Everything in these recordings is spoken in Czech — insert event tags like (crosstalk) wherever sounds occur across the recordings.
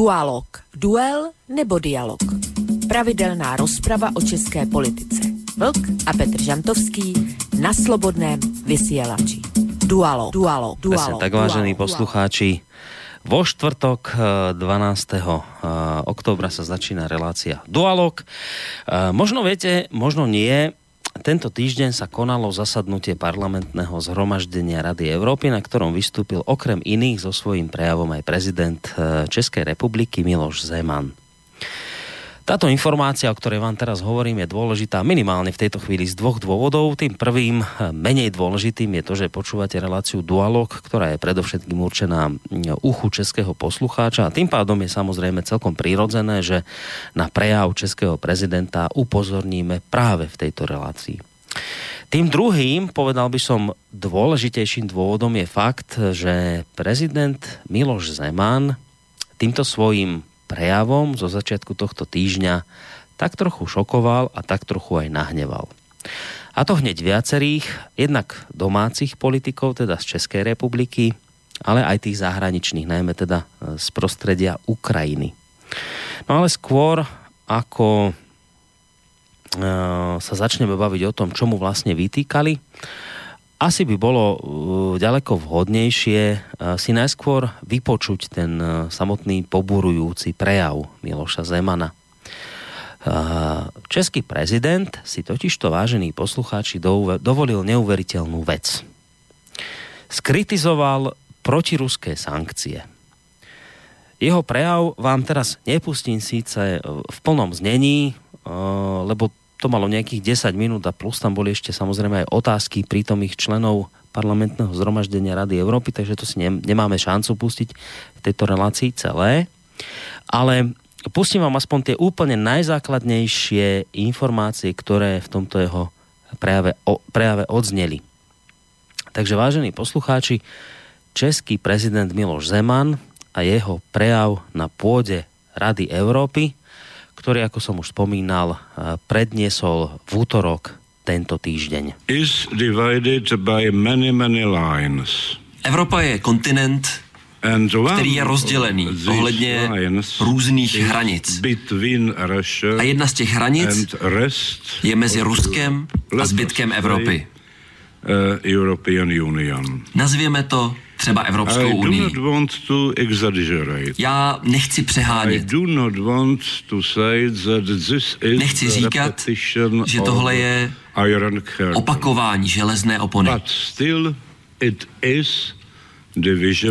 Dualog. Duel nebo dialog. Pravidelná rozprava o české politice. Vlk a Petr Žantovský na slobodném vysielači. Dualog. Dualog. Dualog. tak vážení poslucháči, vo štvrtok 12. Eh, eh, októbra sa začína relácia Dualog. Eh, možno viete, možno nie, tento týždeň sa konalo zasadnutie parlamentného zhromaždenia Rady Európy, na ktorom vystúpil okrem iných so svojím prejavom aj prezident Českej republiky Miloš Zeman. Táto informácia, o ktorej vám teraz hovorím, je dôležitá minimálne v tejto chvíli z dvoch dôvodov. Tým prvým, eh, menej dôležitým, je to, že počúvate reláciu Dualog, ktorá je predovšetkým určená uchu českého poslucháča a tým pádom je samozrejme celkom prirodzené, že na prejav českého prezidenta upozorníme práve v tejto relácii. Tým druhým, povedal by som, dôležitejším dôvodom je fakt, že prezident Miloš Zeman týmto svojím prejavom zo začiatku tohto týždňa tak trochu šokoval a tak trochu aj nahneval. A to hneď viacerých, jednak domácich politikov, teda z Českej republiky, ale aj tých zahraničných, najmä teda e, z prostredia Ukrajiny. No ale skôr, ako e, sa začneme baviť o tom, čo mu vlastne vytýkali, asi by bolo uh, ďaleko vhodnejšie uh, si najskôr vypočuť ten uh, samotný poburujúci prejav Miloša Zemana. Český prezident si totižto, vážení poslucháči, dovolil neuveriteľnú vec. Skritizoval protiruské sankcie. Jeho prejav vám teraz nepustím síce v plnom znení, lebo to malo nejakých 10 minút a plus tam boli ešte samozrejme aj otázky prítomných členov parlamentného zhromaždenia Rady Európy, takže to si nemáme šancu pustiť v tejto relácii celé. Ale pustím vám aspoň tie úplne najzákladnejšie informácie, ktoré v tomto jeho prejave, o, prejave odzneli. Takže vážení poslucháči, český prezident Miloš Zeman a jeho prejav na pôde Rady Európy ktorý, ako som už spomínal, eh, predniesol v útorok tento týždeň. Is divided by many, many lines. Evropa je kontinent, který je rozdělený ohledně různých hranic. A jedna z těch hranic je mezi Ruskem a zbytkem Evropy. Uh, Nazvěme to třeba Evropskou unii. Já nechci přehánět. Nechci říkat, že tohle je opakování železné opony.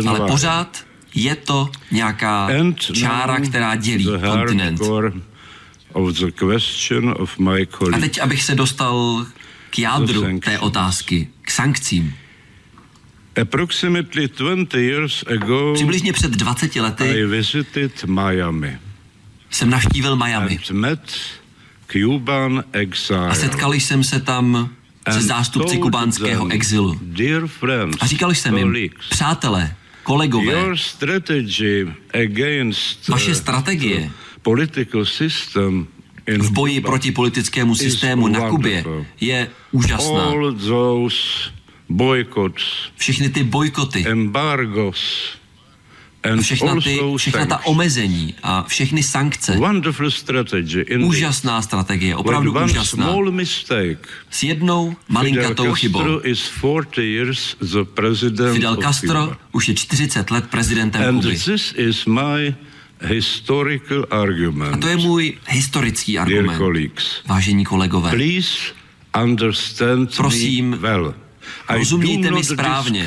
Ale pořád je to nějaká čára, která dělí kontinent. A teď, abych se dostal k jádru té otázky, k sankcím. Approximately 20 years ago, Přibližně před 20 lety I visited Miami. jsem navštívil Miami. And met Cuban exile. A setkal jsem se tam se zástupci kubánského exilu. A říkal jsem jim, přátelé, kolegové, vaše strategie v boji proti politickému systému na Kubě je úžasná. Všechny ty bojkoty, embargos, všechna, ty, všechna ta omezení a všechny sankce. Úžasná strategie, opravdu úžasná. S jednou malinkatou chybou. Fidel Castro už je 40 let prezidentem Kuby. Historical argument. A to je můj historický argument. Vážení kolegové. Please understand Prosím, me well. Rozumějte mi správně.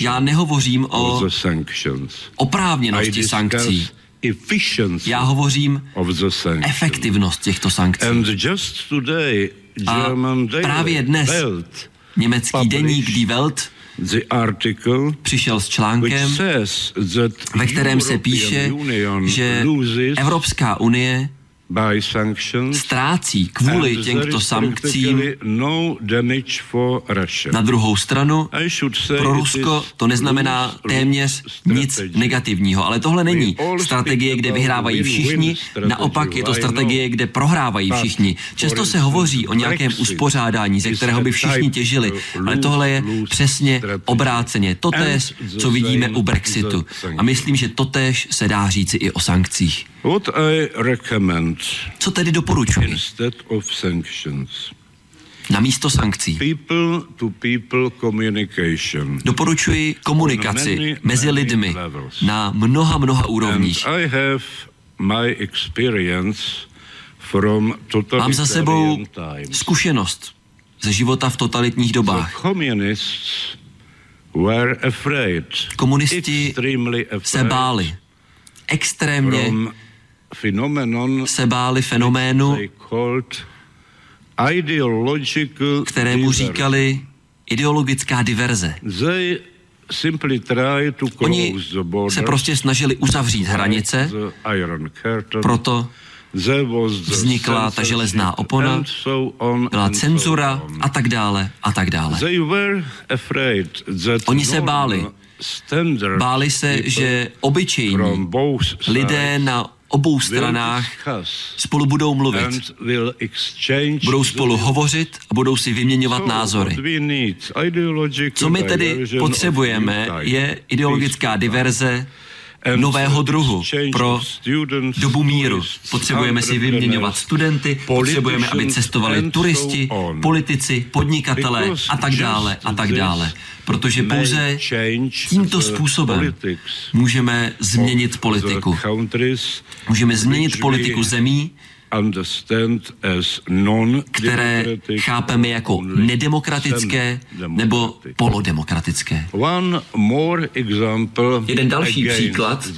Já nehovořím o oprávněnosti sankcí. Já hovořím efektivnost těchto sankcí. A právě dnes německý deník Die Welt přišel s článkem, ve kterém se píše, že Evropská unie ztrácí kvůli těmto sankcím no na druhou stranu pro Rusko to neznamená téměř nic negativního, ale tohle není strategie, kde vyhrávají všichni, naopak je to strategie, kde prohrávají všichni. Často se hovoří o nějakém uspořádání, ze kterého by všichni těžili, ale tohle je přesně obráceně. Totéž, co vidíme u Brexitu. A myslím, že totéž se dá říci i o sankcích. What I recommend Co tedy doporučuji? Instead of sanctions. Na místo sankcí. People to people communication. Doporučuji komunikaci many, mezi lidmi levels. na mnoha, mnoha úrovních. And I have my experience from Mám za sebou times. zkušenost ze života v totalitních dobách. Komunisti se báli extrémně se báli fenoménu, kterému říkali ideologická diverze. Oni se prostě snažili uzavřít hranice, proto vznikla ta železná opona, byla cenzura a tak dále a tak dále. Oni se báli. Báli se, že obyčejní lidé na obou stranách spolu budou mluvit. Budou spolu hovořit a budou si vyměňovat názory. Co my tedy potřebujeme, je ideologická diverze, nového druhu pro dobu míru. Potřebujeme si vyměňovat studenty, potřebujeme, aby cestovali turisti, politici, podnikatelé a tak dále a tak dále. Protože pouze tímto způsobem můžeme změnit politiku. Můžeme změnit politiku zemí, které chápeme jako nedemokratické nebo polodemokratické. Jeden další příklad,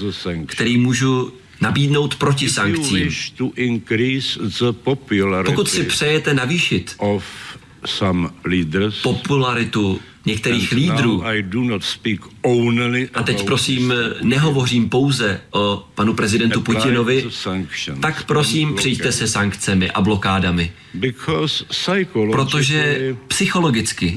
který můžu nabídnout proti sankcím. Pokud si přejete navýšit popularitu některých lídrů. A teď prosím, nehovořím pouze o panu prezidentu Putinovi, tak prosím, přijďte se sankcemi a blokádami. Protože psychologicky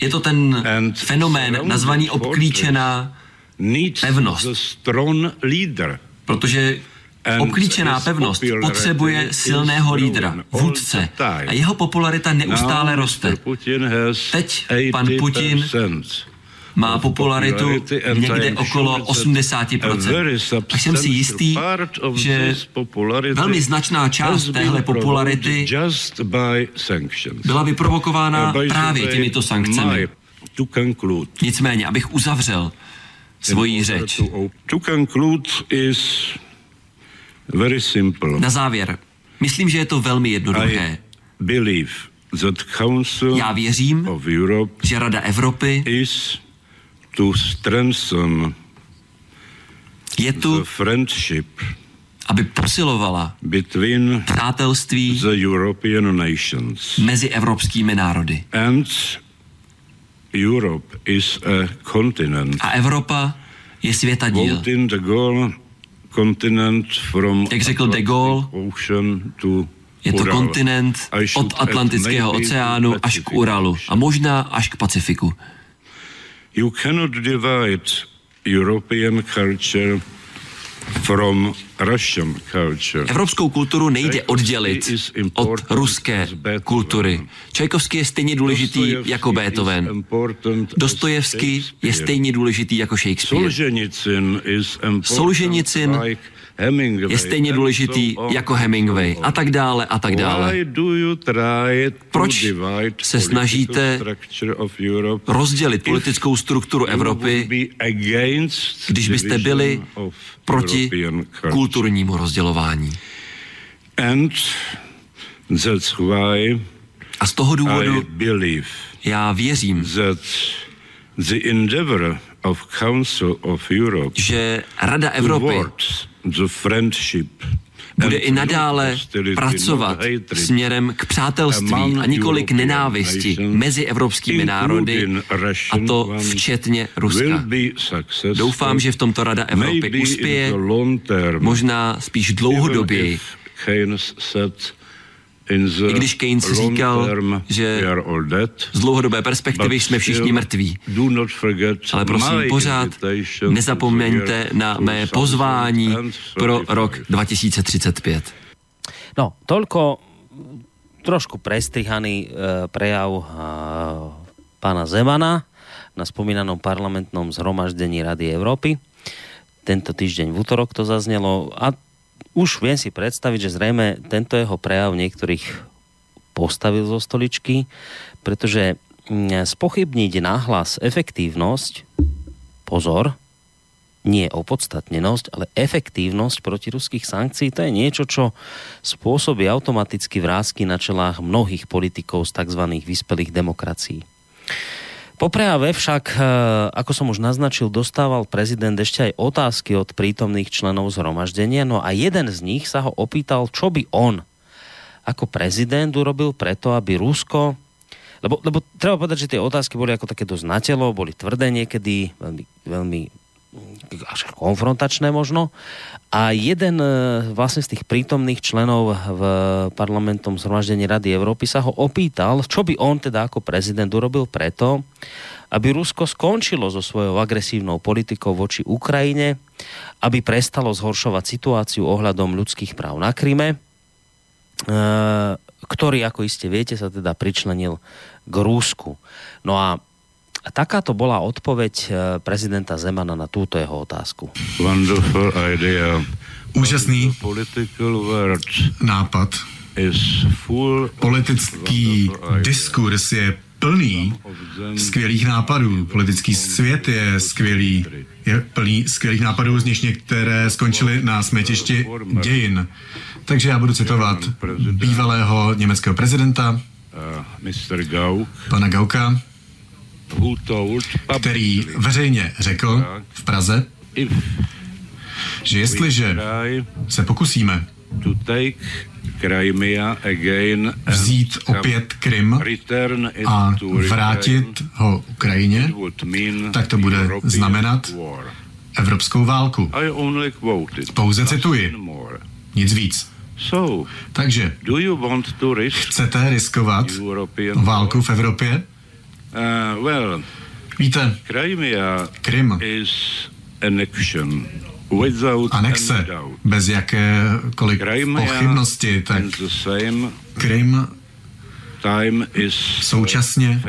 je to ten fenomén nazvaný obklíčená pevnost. Protože Obklíčená pevnost potřebuje silného lídra, vůdce a jeho popularita neustále roste. Teď pan Putin má popularitu někde okolo 80%. A jsem si jistý, že velmi značná část téhle popularity byla vyprovokována právě těmito sankcemi. Nicméně, abych uzavřel svoji řeč. Very simple. Na závěr, myslím, že je to velmi jednoduché. I that Council Já věřím, of Europe že Rada Evropy is to strengthen je tu, the friendship aby posilovala between přátelství the European nations. mezi evropskými národy. And Europe is a continent. A Evropa je světadíl. De Gaulle jak řekl de Gaulle, je to kontinent od Atlantického oceánu až k Uralu a možná až k Pacifiku. You cannot divide European culture from Russian culture. Evropskou kulturu nejde oddělit od ruské kultury. Čajkovský je stejně důležitý jako Beethoven. Dostojevský je stejně důležitý jako Shakespeare. Solženicin je stejně důležitý jako Hemingway a tak dále a tak dále. Proč se snažíte rozdělit politickou strukturu Evropy, když byste byli proti kulturnímu rozdělování? A z toho důvodu já věřím, že Rada Evropy bude i nadále pracovat směrem k přátelství a nikoli k nenávisti mezi evropskými národy, a to včetně Ruska. Doufám, že v tomto Rada Evropy uspěje, možná spíš dlouhodoběji, i když Keynes říkal, že z dlouhodobé perspektivy jsme všichni mrtví. Ale prosím, pořád nezapomeňte na mé pozvání pro rok 2035. No, toľko trošku prestrihaný e, prejav e, pána Zemana na spomínanom parlamentnom zhromaždení Rady Európy. Tento týždeň v útorok to zaznelo a už viem si predstaviť, že zrejme tento jeho prejav niektorých postavil zo stoličky, pretože mm, spochybniť náhlas efektívnosť, pozor, nie opodstatnenosť, ale efektívnosť proti ruských sankcií, to je niečo, čo spôsobí automaticky vrázky na čelách mnohých politikov z tzv. vyspelých demokracií. Po prejave však, eh, ako som už naznačil, dostával prezident ešte aj otázky od prítomných členov zhromaždenia, no a jeden z nich sa ho opýtal, čo by on ako prezident urobil preto, aby Rusko lebo, lebo treba povedať, že tie otázky boli ako také dosť na telo, boli tvrdé niekedy, veľmi, veľmi až konfrontačné možno. A jeden e, vlastne z tých prítomných členov v parlamentom zhromaždení Rady Európy sa ho opýtal, čo by on teda ako prezident urobil preto, aby Rusko skončilo so svojou agresívnou politikou voči Ukrajine, aby prestalo zhoršovať situáciu ohľadom ľudských práv na Kryme, e, ktorý, ako iste viete, sa teda pričlenil k Rúsku. No a takáto bola odpoveď eh, prezidenta Zemana na túto jeho otázku. Wonderful idea. Úžasný nápad. Politický diskurs je plný skvělých nápadů. Politický svět je skvělý, je plný skvělých nápadů, z nich některé skončily na smetišti dějin. Takže já budu citovat bývalého německého prezidenta, uh, pana Gauka, který veřejně řekl v Praze, že jestliže se pokusíme vzít opět Krym a vrátit ho Ukrajině, tak to bude znamenat evropskou válku. Pouze cituji. Nic víc. Takže chcete riskovat válku v Evropě? Uh, well, Víte, Krym anexe bez jakékoliv pochybnosti, tak Krym současně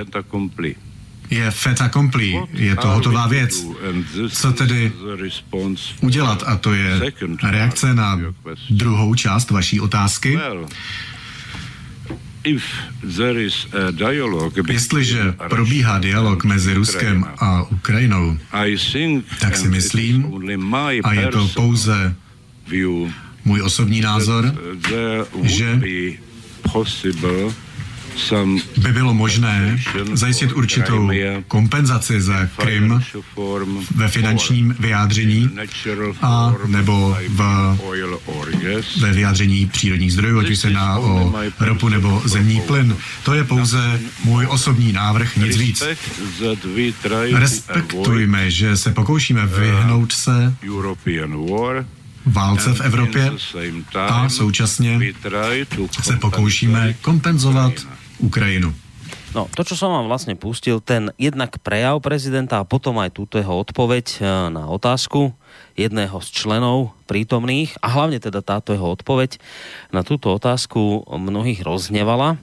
je fait accompli, je to hotová věc. Co tedy udělat? A to je reakce na druhou část vaší otázky. Jestliže probíhá dialog mezi Ruskem a Ukrajinou, tak si myslím, a je to pouze můj osobní názor, že by bylo možné zajistit určitou kompenzaci za Krym ve finančním vyjádření a nebo v, ve vyjádření přírodních zdrojů, ať už se jedná o ropu nebo zemní plyn. To je pouze můj osobní návrh, nic víc. Respektujme, že se pokoušíme vyhnout se válce v Evropě a současně se pokoušíme kompenzovat Ukrajinu. No, to, čo som vám vlastne pustil, ten jednak prejav prezidenta a potom aj túto jeho odpoveď e, na otázku jedného z členov prítomných a hlavne teda táto jeho odpoveď na túto otázku mnohých roznevala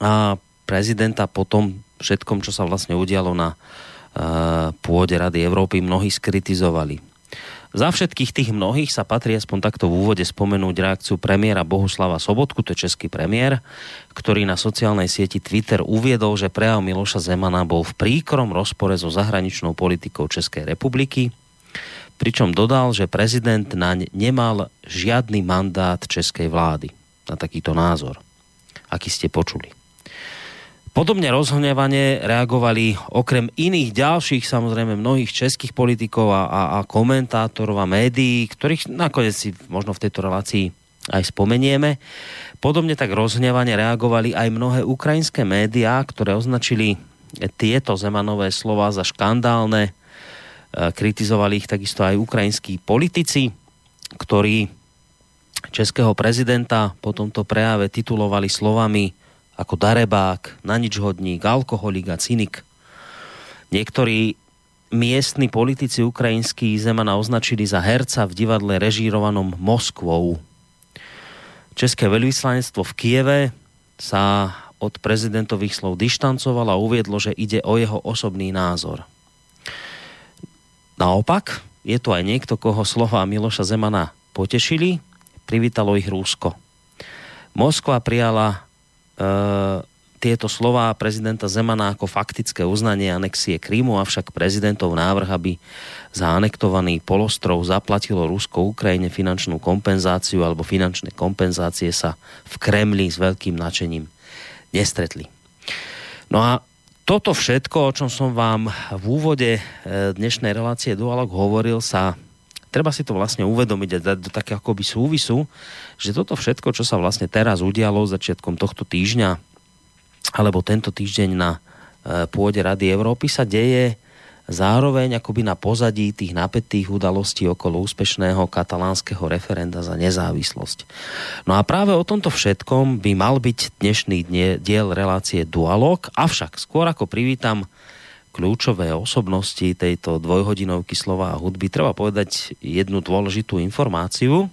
a prezidenta potom všetkom, čo sa vlastne udialo na uh, pôde Rady Európy, mnohí skritizovali. Za všetkých tých mnohých sa patrí aspoň takto v úvode spomenúť reakciu premiéra Bohuslava Sobotku, to je český premiér, ktorý na sociálnej sieti Twitter uviedol, že prejav Miloša Zemana bol v príkrom rozpore so zahraničnou politikou Českej republiky, pričom dodal, že prezident naň nemal žiadny mandát českej vlády na takýto názor, aký ste počuli. Podobne rozhnevanie reagovali okrem iných ďalších, samozrejme mnohých českých politikov a, a, a komentátorov a médií, ktorých nakoniec si možno v tejto relácii aj spomenieme. Podobne tak rozhnevanie reagovali aj mnohé ukrajinské médiá, ktoré označili tieto Zemanové slova za škandálne. E, kritizovali ich takisto aj ukrajinskí politici, ktorí českého prezidenta po tomto prejave titulovali slovami ako darebák, na nič hodník, alkoholik a cynik. Niektorí miestni politici ukrajinský Zemana označili za herca v divadle režírovanom Moskvou. České veľvyslanectvo v Kieve sa od prezidentových slov dištancovalo a uviedlo, že ide o jeho osobný názor. Naopak, je tu aj niekto, koho slova Miloša Zemana potešili, privítalo ich Rúsko. Moskva prijala tieto slova prezidenta Zemana ako faktické uznanie anexie Krímu, avšak prezidentov návrh, aby za anektovaný polostrov zaplatilo Rusko Ukrajine finančnú kompenzáciu alebo finančné kompenzácie sa v Kremli s veľkým nadšením nestretli. No a toto všetko, o čom som vám v úvode e, dnešnej relácie Dualog hovoril, sa treba si to vlastne uvedomiť a dať do také akoby súvisu, že toto všetko, čo sa vlastne teraz udialo začiatkom tohto týždňa, alebo tento týždeň na e, pôde Rady Európy sa deje zároveň akoby na pozadí tých napätých udalostí okolo úspešného katalánskeho referenda za nezávislosť. No a práve o tomto všetkom by mal byť dnešný diel relácie Dualog, avšak skôr ako privítam kľúčové osobnosti tejto dvojhodinovky slova a hudby, treba povedať jednu dôležitú informáciu.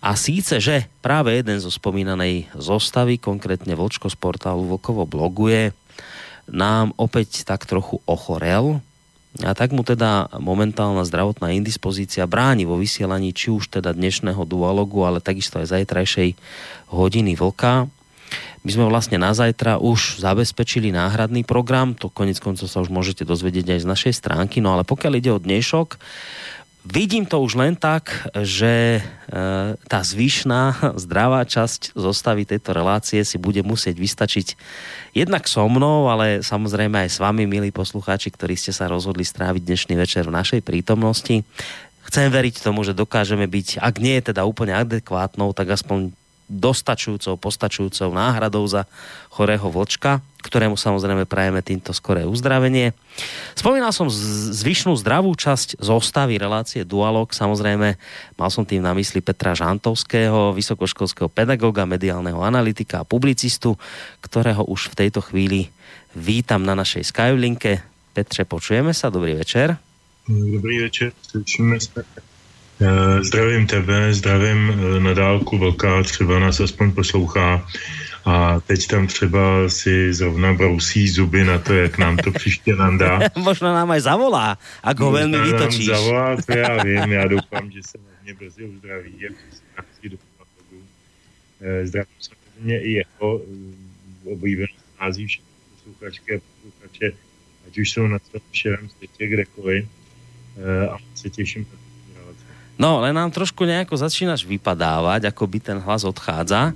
A síce, že práve jeden zo spomínanej zostavy, konkrétne Vlčko z portálu Vlkovo bloguje, nám opäť tak trochu ochorel. A tak mu teda momentálna zdravotná indispozícia bráni vo vysielaní či už teda dnešného dualogu, ale takisto aj zajtrajšej hodiny vlka my sme vlastne na zajtra už zabezpečili náhradný program, to konec koncov sa už môžete dozvedieť aj z našej stránky, no ale pokiaľ ide o dnešok, vidím to už len tak, že e, tá zvyšná (laughs) zdravá časť zostavy tejto relácie si bude musieť vystačiť jednak so mnou, ale samozrejme aj s vami, milí poslucháči, ktorí ste sa rozhodli stráviť dnešný večer v našej prítomnosti. Chcem veriť tomu, že dokážeme byť, ak nie je teda úplne adekvátnou, tak aspoň dostačujúcou, postačujúcou náhradou za chorého vlčka, ktorému samozrejme prajeme týmto skoré uzdravenie. Spomínal som zvyšnú zdravú časť zostavy relácie Dualog, samozrejme mal som tým na mysli Petra Žantovského, vysokoškolského pedagóga, mediálneho analytika a publicistu, ktorého už v tejto chvíli vítam na našej Skylinke. Petre, počujeme sa, dobrý večer. Dobrý večer, slyšíme sa. Eh, zdravím tebe, zdravím eh, na dálku Vlka, třeba nás aspoň poslouchá a teď tam třeba si zrovna brousí zuby na to, jak nám to příště nandá. (laughs) Možná nám aj zavolá, ak ho velmi vytočíš. Nám zavolá, to já (laughs) vím, já doufám, že se mě brzy uzdraví, eh, Zdravím samozřejmě i jeho oblíbený nází všechny posluchačky a posluchače, ať už jsou na celém širém světě, kdekoliv. A se těším na No, len nám trošku nejako začínaš vypadávať, ako by ten hlas odchádza.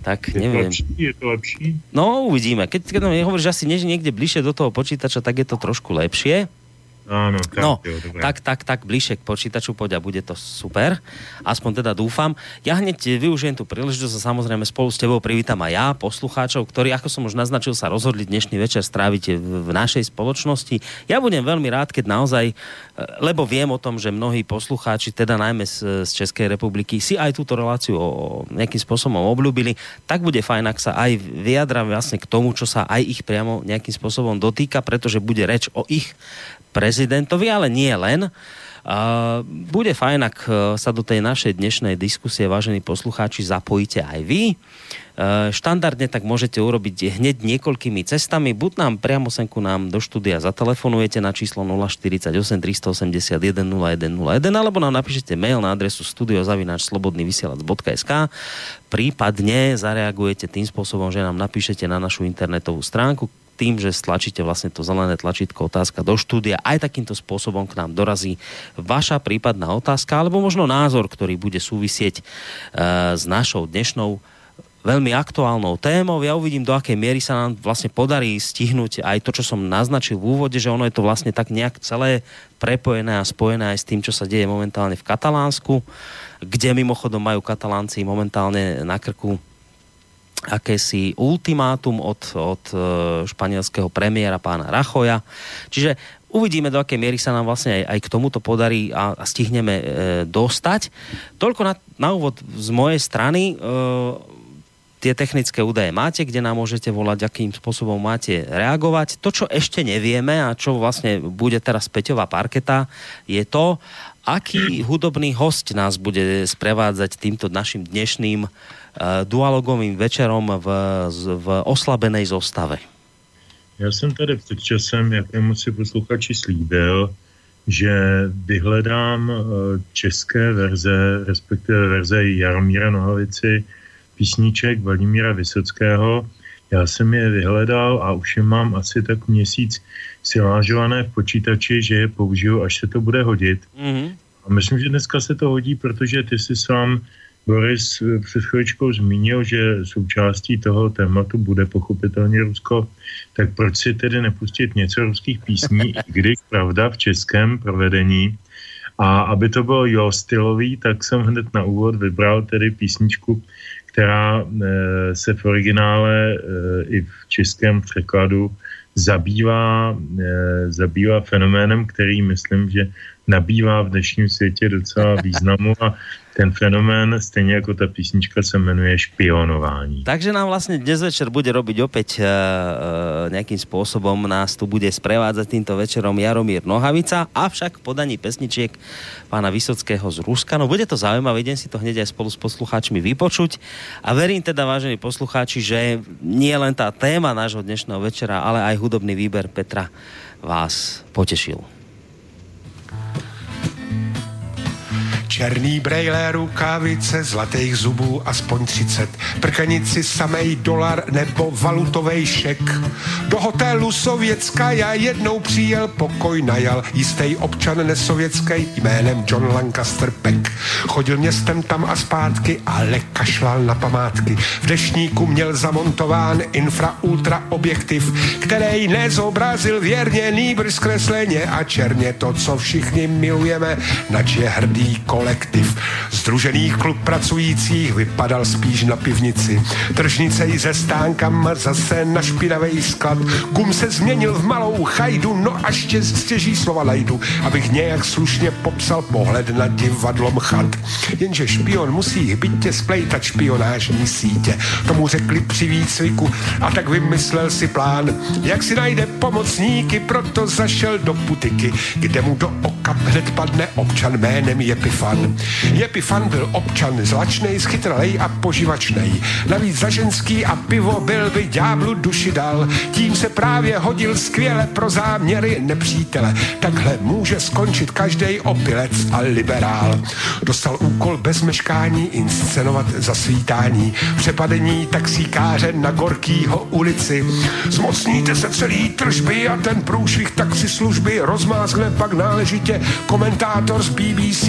Tak je neviem. To lepší, je to lepší? No, uvidíme. Keď, keď nám hovoríš asi niekde bližšie do toho počítača, tak je to trošku lepšie. Áno, tak, no, jo, tak, tak, tak, bližšie k počítaču poď a bude to super. Aspoň teda dúfam. Ja hneď využijem tú príležitosť a samozrejme spolu s tebou privítam aj ja, poslucháčov, ktorí, ako som už naznačil, sa rozhodli dnešný večer stráviť v našej spoločnosti. Ja budem veľmi rád, keď naozaj, e, lebo viem o tom, že mnohí poslucháči, teda najmä z, z Českej republiky, si aj túto reláciu o, nejakým spôsobom obľúbili, tak bude fajn, ak sa aj vyjadram vlastne k tomu, čo sa aj ich priamo nejakým spôsobom dotýka, pretože bude reč o ich prezidentovi, ale nie len. Uh, bude fajn, ak e, sa do tej našej dnešnej diskusie, vážení poslucháči, zapojíte aj vy. Uh, štandardne tak môžete urobiť hneď niekoľkými cestami. Buď nám priamo senku nám do štúdia zatelefonujete na číslo 048 381 0101 alebo nám napíšete mail na adresu studiozavináčslobodnyvysielac.sk prípadne zareagujete tým spôsobom, že nám napíšete na našu internetovú stránku, tým, že stlačíte vlastne to zelené tlačítko otázka do štúdia, aj takýmto spôsobom k nám dorazí vaša prípadná otázka, alebo možno názor, ktorý bude súvisieť uh, s našou dnešnou veľmi aktuálnou témou. Ja uvidím, do akej miery sa nám vlastne podarí stihnúť aj to, čo som naznačil v úvode, že ono je to vlastne tak nejak celé prepojené a spojené aj s tým, čo sa deje momentálne v Katalánsku, kde mimochodom majú Katalánci momentálne na krku akési ultimátum od, od e, španielského premiéra pána Rachoja. Čiže uvidíme, do akej miery sa nám vlastne aj, aj k tomuto podarí a, a stihneme e, dostať. Toľko na, na úvod z mojej strany. E, tie technické údaje máte, kde nám môžete volať, akým spôsobom máte reagovať. To, čo ešte nevieme a čo vlastne bude teraz Peťová parketa, je to, aký hudobný host nás bude sprevádzať týmto naším dnešným uh, dualogovým večerom v, v oslabenej zostave. Já jsem tady před časem jakému si posluchači slíbil, že vyhledám eh, české verze, respektive verze Jaromíra Nohavici, písniček Vladimíra Vysockého. Já jsem je vyhledal a už je mám asi tak měsíc silážované v počítači, že je použiju, až se to bude hodit. Mm-hmm. A myslím, že dneska se to hodí, protože ty si sám, Boris, před chvíličkou zmínil, že součástí toho tématu bude pochopitelně Rusko. Tak proč si tedy nepustit něco ruských písní, (laughs) i když pravda v českém provedení a aby to bylo jo stylový, tak jsem hned na úvod vybral tedy písničku která eh, se v originále eh, i v českém překladu zabývá, eh, zabývá fenoménem, který myslím, že nabývá v dnešním světě docela (laughs) významu a ten fenomén, stejně jako ta písnička, se jmenuje špionování. Takže nám vlastně dnes večer bude robiť opäť uh, nejakým spôsobom nás tu bude sprevádzať týmto večerom Jaromír Nohavica, avšak podaní pesničiek pána Vysockého z Ruska. No bude to zaujímavé, idem si to hneď aj spolu s poslucháčmi vypočuť a verím teda, vážení poslucháči, že nie len tá téma nášho dnešného večera, ale aj hudobný výber Petra vás potešil. Černý brejlé rukavice, zlatých zubů aspoň 30, prkanici samej dolar nebo valutovej šek. Do hotelu Sovětská já jednou přijel pokoj najal jistý občan nesovětský jménem John Lancaster Peck. Chodil městem tam a zpátky, ale kašlal na památky. V dešníku měl zamontován infra-ultra objektiv, který nezobrazil věrně nýbrž zkresleně a černě to, co všichni milujeme, nač je hrdý kole kolektiv. Združených klub pracujících vypadal spíš na pivnici. Tržnice i ze stánkama zase na špinavý sklad. Gum se změnil v malou chajdu, no a stěží slova najdu, abych nějak slušně popsal pohled na divadlo chat. Jenže špion musí bytě splejtat špionážní sítě. Tomu řekli při výcviku a tak vymyslel si plán, jak si najde pomocníky, proto zašel do putiky, kde mu do oka hned padne občan jménem Jepifan. Jepifan byl občan zlačnej, schytralej a poživačnej. Navíc za ženský a pivo byl by ďáblu duši dal. Tím se právě hodil skvěle pro záměry nepřítele. Takhle může skončit každý opilec a liberál. Dostal úkol bez meškání inscenovat zasvítání. Přepadení taxíkáře na Gorkýho ulici. Zmocníte se celý tržby a ten průšvih taxislužby rozmázne pak náležitě komentátor z BBC.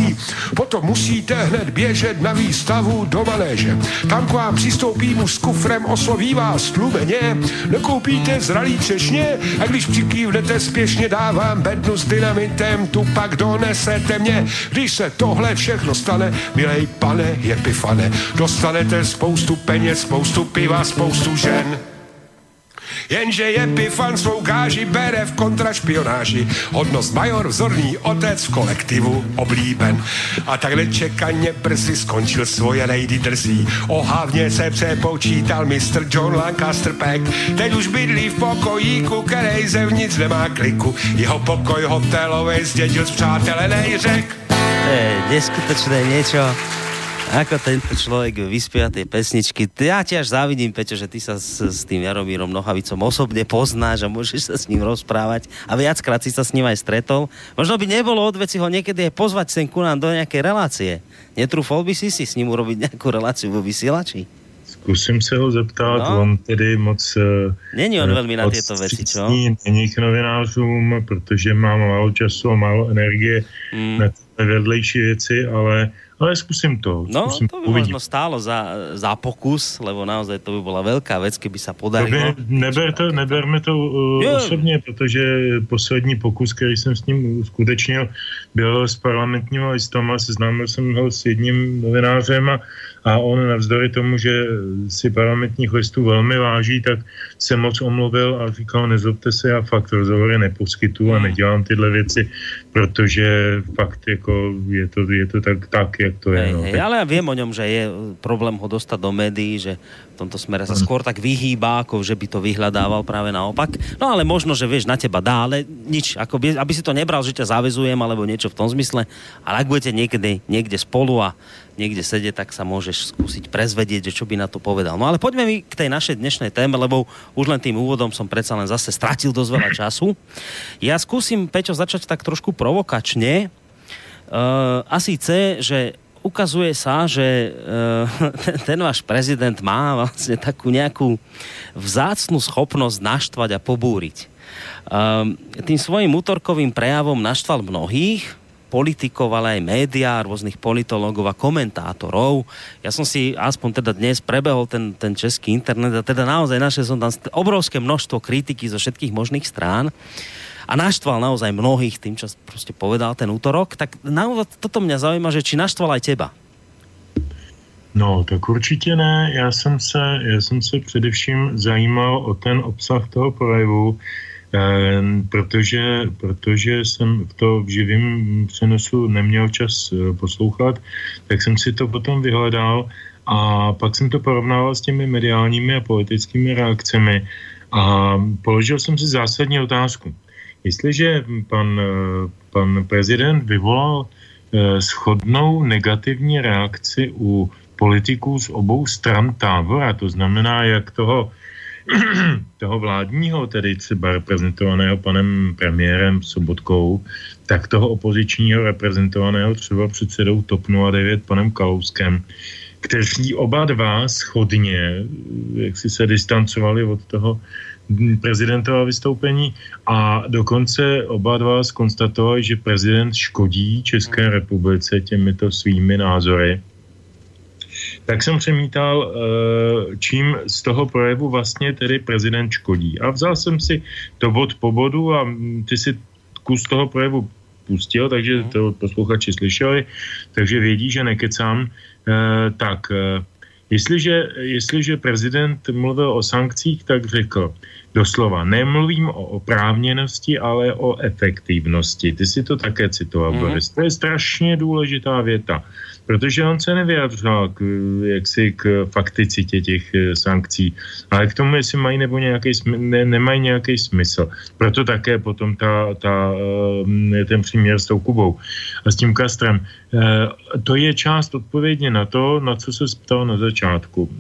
Potom musíte hned běžet na výstavu do manéže. Tam k vám přistoupí muž s kufrem, osloví vás tlumeně, nekoupíte zralý češně a když přikývnete spěšně dávám bednu s dynamitem, tu pak donesete mě. Když se tohle všechno stane, milej pane Jepifane, dostanete spoustu peněz, spoustu piva, spoustu žen. Jenže je pifan svou gáži bere v kontrašpionáži. Hodnost major, vzorný otec v kolektivu oblíben. A tak nečekaně brzy skončil svoje lady drzí. Ohavně se přepočítal Mr. John Lancaster Peck. Teď už bydlí v pokojíku, který zevnitř nemá kliku. Jeho pokoj hotelový zdědil zpřátelenej řek. To je neskutečné niečo ako tento človek vyspieva tie pesničky. Ja ti až závidím, Peťo, že ty sa s, s tým Jaromírom Nohavicom osobne poznáš a môžeš sa s ním rozprávať a viackrát si sa s ním aj stretol. Možno by nebolo od veci ho niekedy aj pozvať sem ku nám do nejakej relácie. Netrúfol by si si s ním urobiť nejakú reláciu vo vysielači? Zkusím se ho zeptat, no. on tedy moc... Eh, není on velmi na tyto věci, čo? Není k novinářům, protože má málo času a málo energie mm. na vedlejší věci, ale ale zkusím to. No, zkusím, to by uvidím. možno stálo za, za pokus, lebo naozaj to by byla velká věc, keby se podarilo. By, neber to, neberme to uh, osobně, protože poslední pokus, který jsem s ním uskutečnil, byl s parlamentníma listama, seznámil jsem ho s jedním novinářem a a on navzdory tomu, že si parlamentních listů velmi váží, tak se moc omluvil a říkal, nezlobte se, já fakt rozhovory neposkytu a hmm. nedělám tyhle věci, protože fakt jako je to, je to tak, tak, jak to je. Hej, no. hej, ale já vím o něm, že je problém ho dostat do médií, že tomto smere sa skôr tak vyhýba, ako že by to vyhľadával práve naopak. No ale možno, že vieš, na teba dá, ale nič, ako by, aby si to nebral, že ťa zavezujem, alebo niečo v tom zmysle, ale ak budete niekde, niekde spolu a niekde sedieť, tak sa môžeš skúsiť prezvedieť, že čo by na to povedal. No ale poďme mi k tej našej dnešnej téme, lebo už len tým úvodom som predsa len zase stratil dosť veľa času. Ja skúsim, Peťo, začať tak trošku provokačne. Uh, a síce, že ukazuje sa, že uh, (laughs) ten váš prezident má vlastne takú nejakú vzácnu schopnosť naštvať a pobúriť. Um, tým svojim útorkovým prejavom naštval mnohých, politikov, ale aj médiá, rôznych politologov a komentátorov. Ja som si aspoň teda dnes prebehol ten, ten český internet a teda naozaj našiel som tam obrovské množstvo kritiky zo všetkých možných strán a naštval naozaj mnohých tým, čo prostě povedal ten útorok. Tak naozaj toto mě zaujíma, že či naštval aj teba? No, tak určitě ne. Já jsem se, já jsem se především zajímal o ten obsah toho projevu, Ehm, protože, protože jsem to v živém přenosu neměl čas eh, poslouchat, tak jsem si to potom vyhledal a pak jsem to porovnával s těmi mediálními a politickými reakcemi a položil jsem si zásadní otázku. Jestliže pan, eh, pan prezident vyvolal eh, schodnou negativní reakci u politiků z obou stran tábora, to znamená jak toho (clears throat) toho vládního, tedy třeba reprezentovaného panem premiérem Sobotkou, tak toho opozičního reprezentovaného třeba předsedou TOP 09 panem Kalouskem, kteří oba dva schodně, jak si se distancovali od toho prezidentova vystoupení a dokonce oba dva skonstatovali, že prezident škodí České republice těmito svými názory tak jsem přemítal, eh, čím z toho projevu vlastně tedy prezident škodí. A vzal jsem si to bod po bodu a ty si kus toho projevu pustil, takže to posluchači slyšeli, takže vědí, že nekecám. Eh, tak, eh, jestliže, jestliže prezident mluvil o sankcích, tak řekl doslova, nemluvím o oprávněnosti, ale o efektivnosti. Ty si to také citoval, mm. Boris. To je strašně důležitá věta protože on se nevyjadřoval k, jaksi k fakticitě těch eh, sankcí, ale k tomu, jestli mají nebo nějaký, ne, nemají nějaký smysl. Proto také potom ta, ta, eh, ten příměr s tou Kubou a s tím Kastrem. Eh, to je část odpovědně na to, na co se ptal na začátku.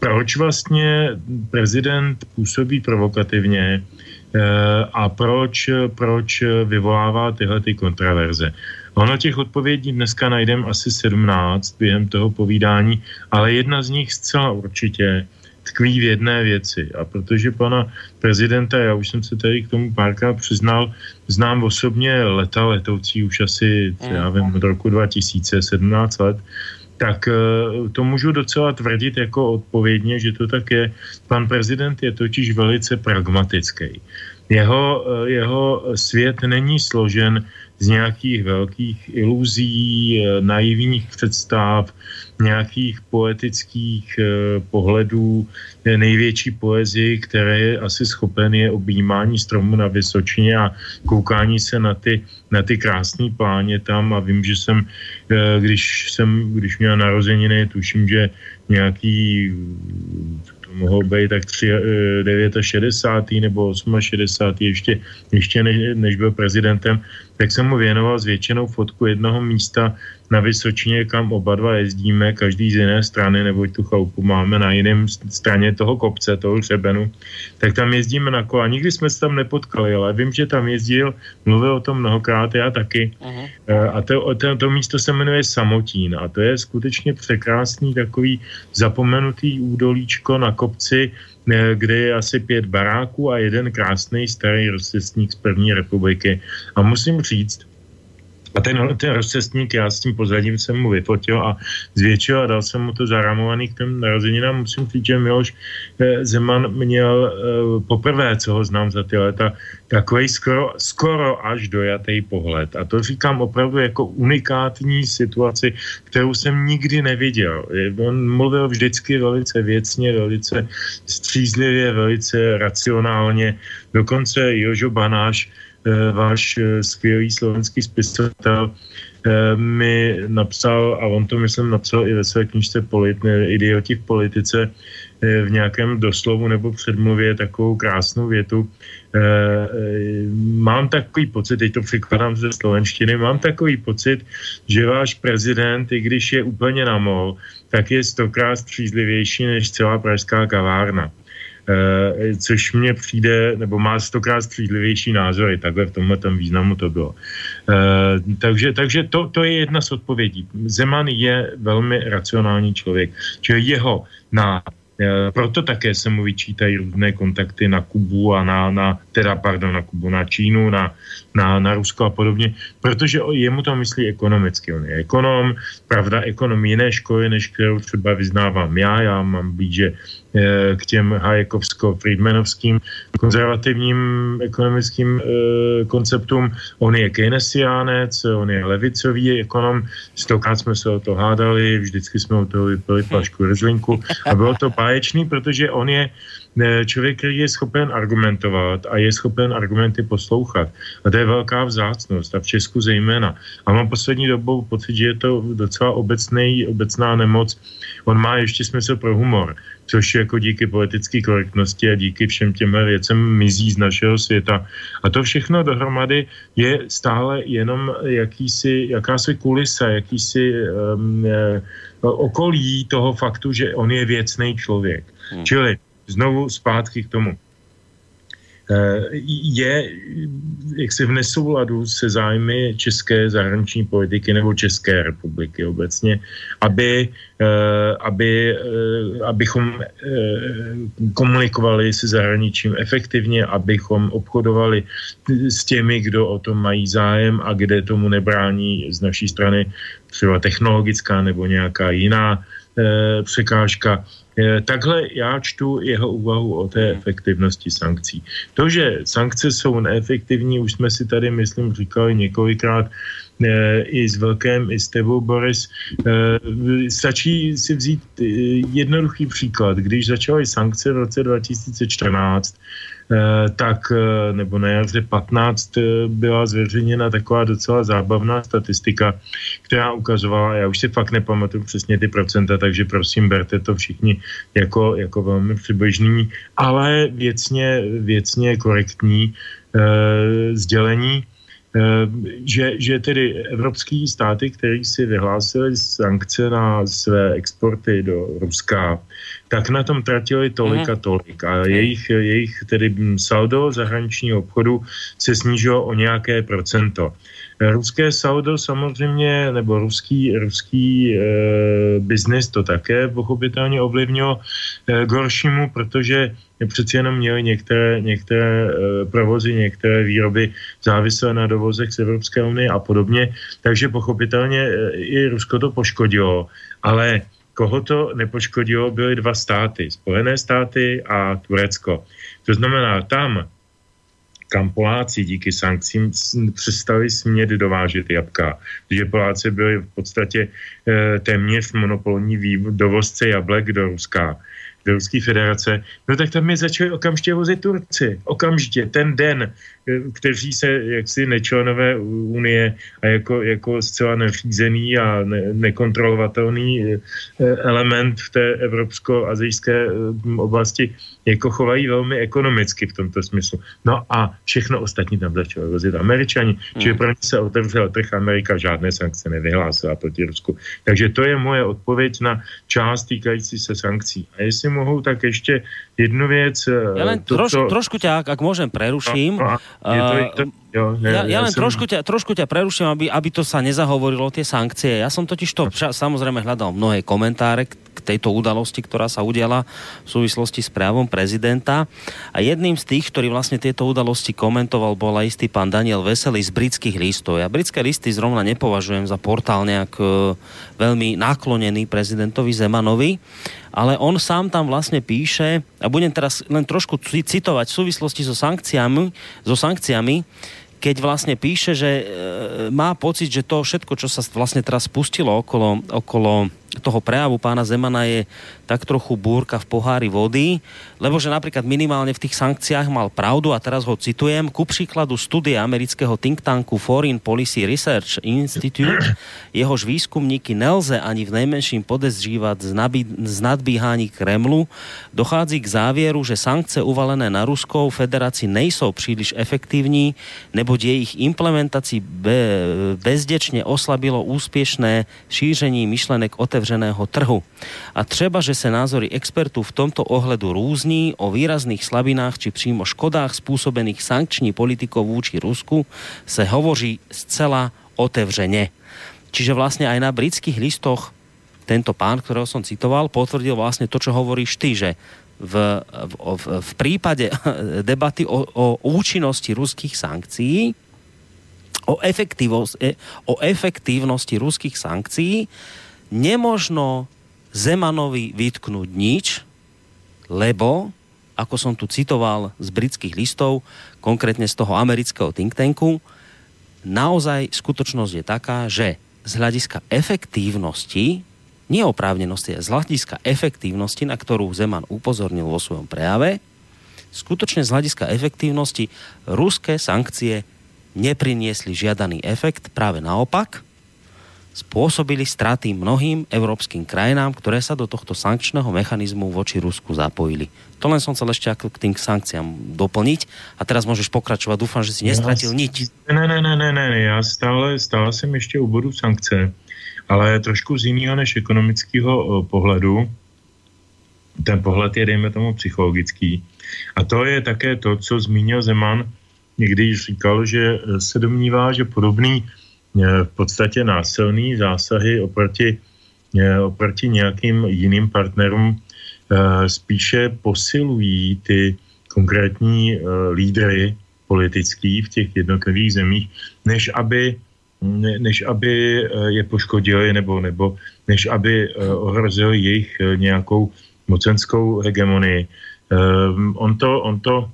Proč vlastně prezident působí provokativně a proč, proč vyvolává tyhle ty kontraverze. Ono těch odpovědí dneska najdeme asi 17 během toho povídání, ale jedna z nich zcela určitě tkví v jedné věci. A protože pana prezidenta, já už jsem se tady k tomu párkrát přiznal, znám osobně leta letoucí už asi, já vím, od roku 2017 let, tak eh, to můžu docela tvrdit jako odpovědně, že to tak je. Pan prezident je totiž velice pragmatický. Jeho, eh, jeho svět není složen z nějakých velkých iluzí, eh, naivních představ, nějakých poetických eh, pohledů, eh, největší poezii, které je asi schopen, je objímání stromu na Vysočině a koukání se na ty, na ty krásné pláně tam a vím, že jsem, když jsem, když měl narozeniny, tuším, že nějaký to mohlo být tak 3, 69. nebo 68. ještě, ještě než, než byl prezidentem, tak jsem mu věnoval zvětšenou fotku jednoho místa na Vysočině, kam oba dva jezdíme, každý z jiné strany, nebo tu chalupu máme na jiném straně toho kopce, toho hřebenu, tak tam jezdíme na kola. Nikdy jsme se tam nepotkali, ale vím, že tam jezdil, mluvil o tom mnohokrát, já taky. Uh-huh. A to, to, to místo se jmenuje Samotín a to je skutečně překrásný takový zapomenutý údolíčko na kopci, kde je asi pět baráků a jeden krásný starý rozcestník z první republiky. A musím říct, A ten, ten rozcestník, já s tím pozadím jsem mu vyfotil a zvětšil a dal jsem mu to zaramovaný k těm narozeninám. Musím říct, že Miloš eh, Zeman měl eh, poprvé, co ho znám za ty leta, takový skoro, skoro až dojatý pohled. A to říkám opravdu jako unikátní situaci, kterou jsem nikdy neviděl. On mluvil vždycky velice věcně, velice střízlivě, velice racionálně. Dokonce Jožo Banáš váš eh, skvělý slovenský spisovatel eh, mi napsal, a on to myslím napsal i ve své knižce Polit, Idioti v politice, v nějakém doslovu nebo předmluvě takovou krásnou větu. Mám takový pocit, teď to překladám ze slovenštiny, mám takový pocit, že váš prezident, i když je úplně na mol, tak je stokrát střízlivější než celá pražská kavárna. Eh, což mně přijde, nebo má stokrát střídlivější názory, takhle v tomhle tom významu to bylo. Eh, takže takže to, to je jedna z odpovědí. Zeman je velmi racionální člověk, čili jeho na Eh, proto také se mu vyčítají různé kontakty na Kubu a na, na teda pardon, na Kubu, na Čínu, na, na, na Rusko a podobně, protože jemu to myslí ekonomicky. On je ekonom, pravda, ekonom jiné školy, než kterou třeba vyznávám já, já mám blíže eh, k těm Hajekovsko-Friedmanovským konzervativním ekonomickým eh, konceptům. On je keynesiánec, on je levicový ekonom, stokrát jsme se o to hádali, vždycky jsme o toho vypili flašku rezlinku a bylo to báječný, protože on je člověk, který je schopen argumentovat a je schopen argumenty poslouchat. A to je velká vzácnost a v Česku zejména. A mám poslední dobou pocit, že je to docela obecný, obecná nemoc. On má ještě smysl pro humor, což jako díky politické korektnosti a díky všem těm věcem mizí z našeho světa. A to všechno dohromady je stále jenom jakýsi, jakási kulisa, jakýsi um, okolí toho faktu, že on je věcný člověk. Hmm. Čili znovu zpátky k tomu. Eh, je jaksi v nesouladu se zájmy české zahraniční politiky nebo České republiky obecně, aby, eh, aby, eh, abychom komunikovali se zahraničím efektivně, abychom obchodovali s těmi, kdo o tom mají zájem a kde tomu nebrání z naší strany třeba technologická nebo nějaká jiná překážka takhle já čtu jeho úvahu o té efektivnosti sankcí. To, že sankce jsou neefektivní, už jsme si tady, myslím, říkali několikrát, eh, i s Velkém, i s tebou, Boris. Eh, stačí si vzít jednoduchý příklad. Když začaly sankce v roce 2014, Eh, tak, eh, nebo na jaře 15 eh, byla zveřejněna taková docela zábavná statistika, která ukazovala, já už si fakt nepamatuju přesně ty procenta, takže prosím, berte to všichni jako, jako velmi přibližný, ale věcně, věcně korektní eh, sdělení, že, že tedy evropské státy, které si vyhlásily sankce na své exporty do Ruska, tak na tom tratili tolik a mhm. tolik. A jejich, jejich tedy saldo zahraničního obchodu se snížilo o nějaké procento. Ruské saldo samozřejmě, nebo ruský, ruský e, biznis to také pochopitelně ovlivnilo e, k horšímu, protože přeci jenom měli některé, některé e, provozy, některé výroby závislé na dovozech z Evropské unie a podobně, takže pochopitelně e, i Rusko to poškodilo, ale koho to nepoškodilo, byly dva státy, Spojené státy a Turecko. To znamená, tam, kam Poláci díky sankcím přestali smět dovážet jabka, protože Poláci byli v podstatě e, téměř monopolní dovozce jablek do Ruska do Ruské federace, no tak tam je začali okamžitě vozit Turci. Okamžitě, ten den, kteří se jaksi nečlenové unie a jako, jako zcela neřízený a ne, nekontrolovatelný eh, element v té evropsko-azijské eh, oblasti jako chovají velmi ekonomicky v tomto smyslu. No a všechno ostatní tam začalo vozit američani, hmm. čili pro ně se otevřel trh Amerika, žádné sankce nevyhlásila proti Rusku. Takže to je moje odpověď na část týkající se sankcí. A jestli mohu, tak ještě jednu věc. Eh, ja len to, troš, to... trošku ťa, ak môžem, preruším. No, no, je to, je to, jo, ja, ja, ja len som... trošku, ťa, trošku ťa preruším, aby, aby to sa nezahovorilo, tie sankcie. Ja som totiž to, samozrejme, hľadal mnohé komentáre k k tejto udalosti, ktorá sa udiala v súvislosti s právom prezidenta. A jedným z tých, ktorý vlastne tieto udalosti komentoval, bol aj istý pán Daniel Veselý z britských listov. Ja britské listy zrovna nepovažujem za portál nejak e, veľmi naklonený prezidentovi Zemanovi, ale on sám tam vlastne píše, a budem teraz len trošku citovať v súvislosti so sankciami, so sankciami keď vlastne píše, že e, má pocit, že to všetko, čo sa vlastne teraz spustilo okolo, okolo toho prejavu pána Zemana je tak trochu búrka v pohári vody, lebo že napríklad minimálne v tých sankciách mal pravdu a teraz ho citujem, ku príkladu studie amerického think tanku Foreign Policy Research Institute, jehož výskumníky nelze ani v najmenším podezřívať z, nabí- z nadbíhání Kremlu, dochází k závěru, že sankce uvalené na Ruskou federaci nejsou příliš efektivní, neboť jejich implementací be- bezdečne oslabilo úspěšné šíření myšlenek otevřených otevřeného trhu. A třeba, že se názory expertů v tomto ohledu různí o výrazných slabinách či přímo škodách způsobených sankční politikou vůči Rusku se hovoří zcela otevřeně. Čiže vlastně aj na britských listoch tento pán, ktorého som citoval, potvrdil vlastne to, čo hovoríš ty, že v, v, v, v prípade (laughs) debaty o, o účinnosti ruských sankcií, o, o efektívnosti ruských sankcií, nemožno Zemanovi vytknúť nič, lebo, ako som tu citoval z britských listov, konkrétne z toho amerického think tanku, naozaj skutočnosť je taká, že z hľadiska efektívnosti, neoprávnenosti, z hľadiska efektívnosti, na ktorú Zeman upozornil vo svojom prejave, skutočne z hľadiska efektívnosti ruské sankcie nepriniesli žiadaný efekt, práve naopak – spôsobili straty mnohým európskym krajinám, ktoré sa do tohto sankčného mechanizmu voči Rusku zapojili. To len som chcel ešte k tým sankciám doplniť a teraz môžeš pokračovať. Dúfam, že si nestratil nič. Ne, ne, ne, ne, ne, já stále, stále jsem ještě u bodu sankce, ale trošku z jiného než ekonomického pohledu. Ten pohled je, dejme tomu, psychologický. A to je také to, co zmínil Zeman, když říkal, že se domnívá, že podobný v podstatě násilný zásahy oproti, oproti nějakým jiným partnerům eh, spíše posilují ty konkrétní eh, lídry politický v těch jednotlivých zemích, než aby, než aby eh, je poškodili nebo, nebo než aby ohrozili jejich nějakou mocenskou hegemonii. On to, on to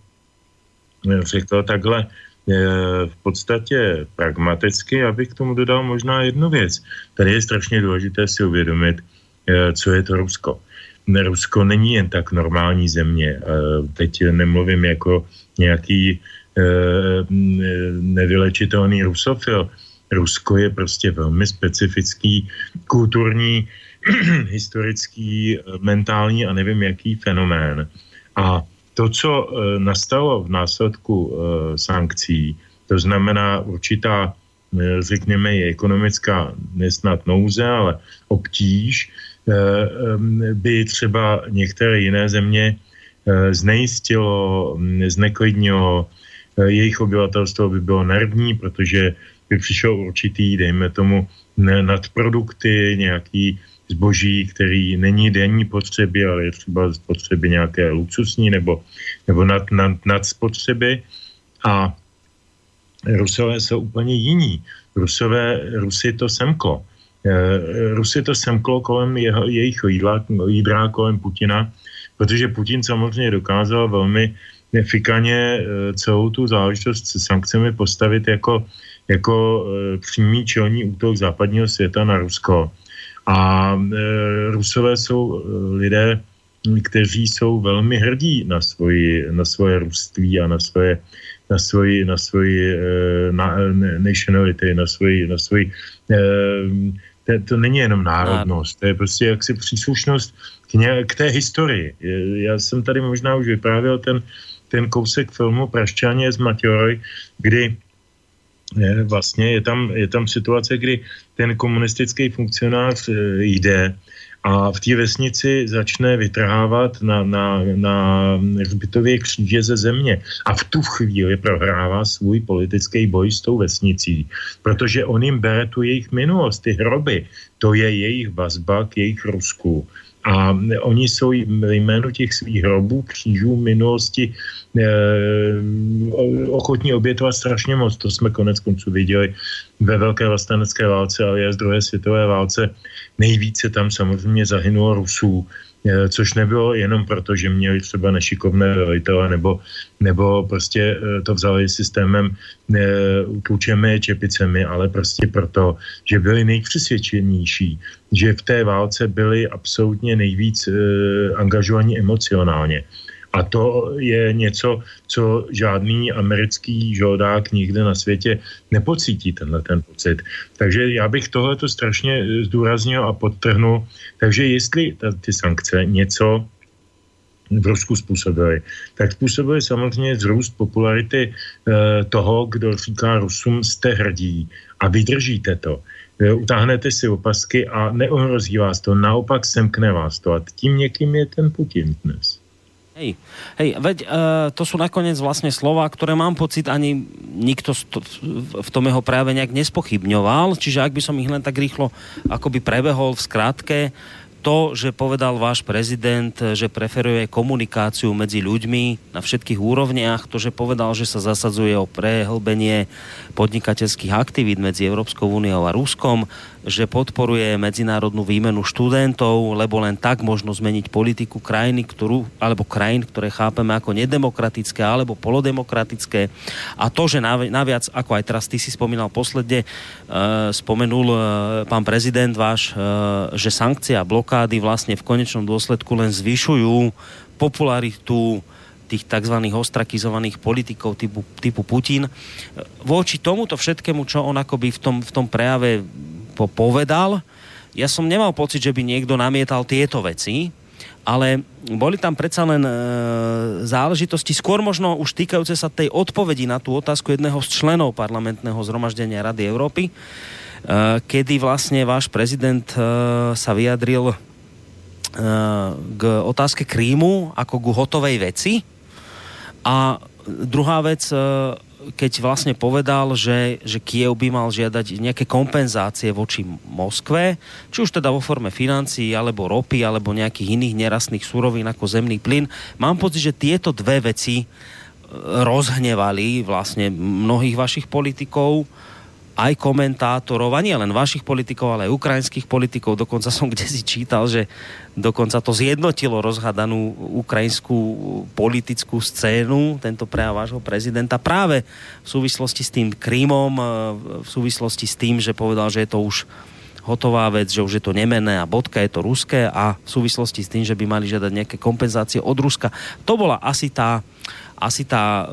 řekl takhle v podstatě pragmaticky, abych k tomu dodal možná jednu věc. Tady je strašně důležité si uvědomit, eh, co je to Rusko. Rusko není jen tak normální země. Eh, teď nemluvím jako nějaký eh, nevylečitelný rusofil. Rusko je prostě velmi specifický kulturní, (clears throat) historický, mentální a nevím jaký fenomén. A to, co e, nastalo v následku e, sankcí, to znamená určitá, e, řekněme, je ekonomická nesnad nouze, ale obtíž, by třeba některé jiné země znejistilo, zneklidnilo, jejich obyvatelstvo by bylo nervní, protože by přišel určitý, dejme tomu, nadprodukty, nějaký zboží, který není denní potřeby, ale je třeba potřeby nějaké luxusní nebo, nebo nad, nad, nad spotřeby. A Rusové jsou úplně jiní. Rusové, Rusy to semklo. Eh, Rusy to semklo kolem jeho, jejich jídla, jídra kolem Putina, protože Putin samozřejmě dokázal velmi fikaně eh, celou tu záležitost s sankcemi postavit jako, jako eh, přímý čelní útok západního světa na Rusko a e, Rusové jsou e, lidé, kteří jsou velmi hrdí na, svoji, na svoje růství a na svoje, na svoji, na svoji e, na, nationality, na svoji, na svoji to, to není jenom národnost, to je prostě jaksi příslušnost k, ně, k té historii. Já jsem tady možná už vyprávěl ten, ten kousek filmu Prašťáně z Matěroj, kdy je, vlastně je tam, je tam situace, kdy ten komunistický funkcionář e, jde a v té vesnici začne vytrhávat na, na, na hřbitově kříže ze země. A v tu chvíli prohrává svůj politický boj s tou vesnicí, protože on jim bere tu jejich minulost, ty hroby, to je jejich vazba k jejich Rusku. A oni jsou jméno těch svých hrobů, křížů minulosti eh, ochotní obětovat strašně moc. To jsme konec konců viděli ve Velké vlastenecké válce, ale i z druhé světové válce. Nejvíce tam samozřejmě zahynulo Rusů což nebylo jenom proto, že měli třeba nešikovné velitele nebo, nebo prostě eh, to vzali systémem tlučemi eh, čepicemi, ale prostě proto, že byli nejpřesvědčenější, že v té válce byli absolutně nejvíc angažovaní emocionálně. A to je něco, co žádný americký žoldák nikde na světě nepocítí, tenhle ten pocit. Takže já bych tohle to strašně zdůraznil a podtrhnul. Takže jestli ta, ty sankce něco v Rusku způsobily, tak způsobily samozřejmě zrůst popularity e, toho, kdo říká Rusům, jste hrdí a vydržíte to. E, utáhnete si opasky a neohrozí vás to, naopak semkne vás to. A tím někým je ten Putin dnes. Hej, hej, veď uh, to sú nakoniec vlastne slova, ktoré mám pocit ani nikto v tom jeho práve nejak nespochybňoval, čiže ak by som ich len tak rýchlo akoby prebehol v skratke, to, že povedal váš prezident, že preferuje komunikáciu medzi ľuďmi na všetkých úrovniach, to, že povedal, že sa zasadzuje o prehlbenie podnikateľských aktivít medzi Európskou úniou a Ruskom, že podporuje medzinárodnú výmenu študentov, lebo len tak možno zmeniť politiku krajiny, ktorú, alebo krajín, ktoré chápeme ako nedemokratické alebo polodemokratické. A to, že naviac, ako aj teraz ty si spomínal posledne, e, spomenul e, pán prezident váš, e, že sankcie a blokády vlastne v konečnom dôsledku len zvyšujú popularitu tých tzv. ostrakizovaných politikov typu, typu Putin. Voči tomuto všetkému, čo on akoby v tom, v tom prejave po, povedal, ja som nemal pocit, že by niekto namietal tieto veci, ale boli tam predsa len e, záležitosti, skôr možno už týkajúce sa tej odpovedi na tú otázku jedného z členov parlamentného zhromaždenia Rady Európy, e, kedy vlastne váš prezident e, sa vyjadril e, k otázke Krímu ako ku hotovej veci. A druhá vec, e, keď vlastne povedal, že, že Kiev by mal žiadať nejaké kompenzácie voči Moskve, či už teda vo forme financií, alebo ropy, alebo nejakých iných nerastných surovín ako zemný plyn. Mám pocit, že tieto dve veci e, rozhnevali vlastne mnohých vašich politikov aj komentátorov, a nie len vašich politikov, ale aj ukrajinských politikov. Dokonca som kde si čítal, že dokonca to zjednotilo rozhadanú ukrajinskú politickú scénu, tento prejav vášho prezidenta, práve v súvislosti s tým Krímom, e, v súvislosti s tým, že povedal, že je to už hotová vec, že už je to nemené a bodka je to ruské a v súvislosti s tým, že by mali žiadať nejaké kompenzácie od Ruska. To bola asi tá, asi tá,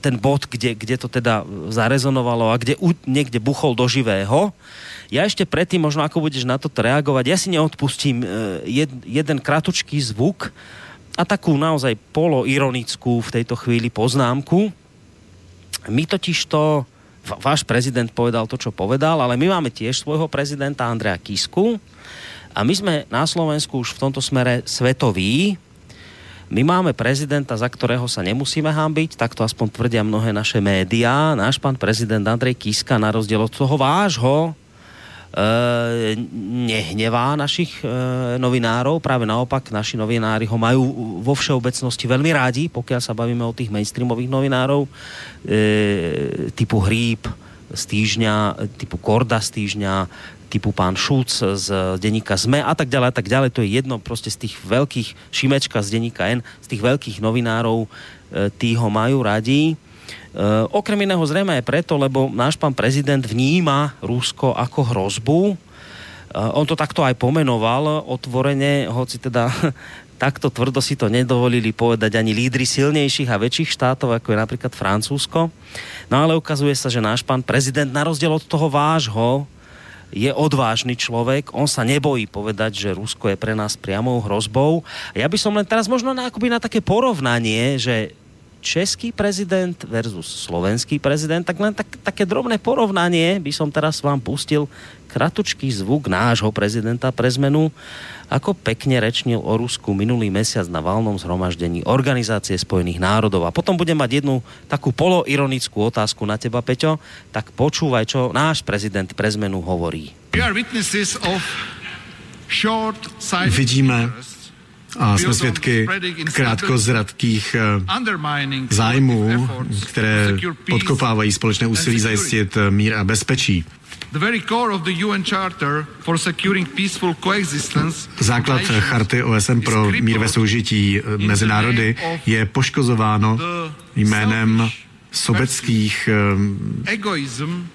ten bod, kde, kde to teda zarezonovalo a kde u, niekde buchol do živého. Ja ešte predtým, možno ako budeš na to reagovať, ja si neodpustím e, jed, jeden kratučký zvuk a takú naozaj poloironickú v tejto chvíli poznámku. My totiž to, váš prezident povedal to, čo povedal, ale my máme tiež svojho prezidenta Andrea Kisku a my sme na Slovensku už v tomto smere svetoví, my máme prezidenta, za ktorého sa nemusíme hambiť, tak to aspoň tvrdia mnohé naše médiá. Náš pán prezident Andrej Kiska na rozdiel od toho vášho e, nehnevá našich e, novinárov, práve naopak naši novinári ho majú vo všeobecnosti veľmi rádi, pokiaľ sa bavíme o tých mainstreamových novinárov e, typu Hríb z týždňa, typu Korda z týždňa, typu pán Šúc z denníka ZME a tak ďalej a tak ďalej. To je jedno proste z tých veľkých, Šimečka z denníka N, z tých veľkých novinárov, e, tí ho majú radí. E, okrem iného zrejme aj preto, lebo náš pán prezident vníma Rusko ako hrozbu. E, on to takto aj pomenoval otvorene, hoci teda (laughs) takto tvrdo si to nedovolili povedať ani lídry silnejších a väčších štátov, ako je napríklad Francúzsko. No ale ukazuje sa, že náš pán prezident, na rozdiel od toho vášho, je odvážny človek, on sa nebojí povedať, že Rusko je pre nás priamou hrozbou. Ja by som len teraz možno na, akoby na také porovnanie, že český prezident versus slovenský prezident, tak len tak, také drobné porovnanie by som teraz vám pustil kratučký zvuk nášho prezidenta pre zmenu, ako pekne rečnil o Rusku minulý mesiac na valnom zhromaždení Organizácie spojených národov. A potom budem mať jednu takú poloironickú otázku na teba, Peťo. Tak počúvaj, čo náš prezident pre zmenu hovorí. Vidíme a jsme svědky krátkozradkých eh, zájmů, které podkopávají společné úsilí zajistit eh, mír a bezpečí. Základ charty OSN pro mír ve soužití eh, mezi národy je poškozováno jménem sobeckých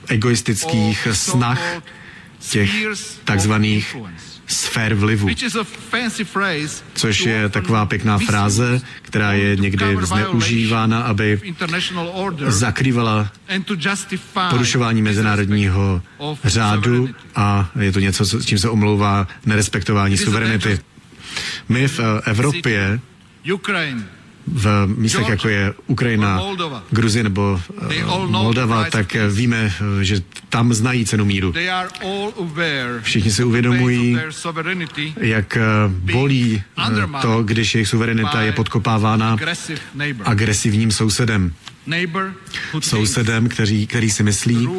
egoistických snah těch takzvaných sfér vlivu, což je taková pěkná fráze, která je někdy zneužívána, aby zakrývala porušování mezinárodního řádu a je to něco, s čím se omlouvá nerespektování suverenity. My v Evropě v místech, jako je Ukrajina, Gruzie nebo eh, Moldava, tak víme, že tam znají cenu míru. Všichni si uvědomují, jak eh, bolí eh, to, když jejich suverenita je podkopávána agresivním sousedem sousedem, který, který si myslí,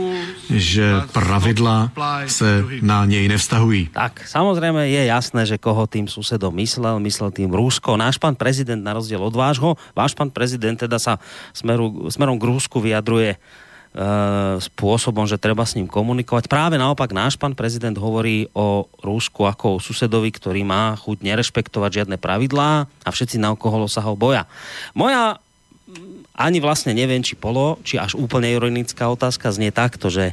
že pravidla se na něj nevztahují. Tak, samozřejmě je jasné, že koho tým susedom myslel, myslel tým Rusko. Náš pan prezident na rozdíl od vášho, váš pan prezident teda sa smeru, smerom k Rusku vyjadruje uh, spôsobom, že treba s ním komunikovať. Práve naopak náš pán prezident hovorí o Rusku ako o susedovi, ktorý má chuť nerešpektovať žiadne pravidlá a všetci na okolo sa ho boja. Moja ani vlastne neviem, či polo, či až úplne ironická otázka znie takto, že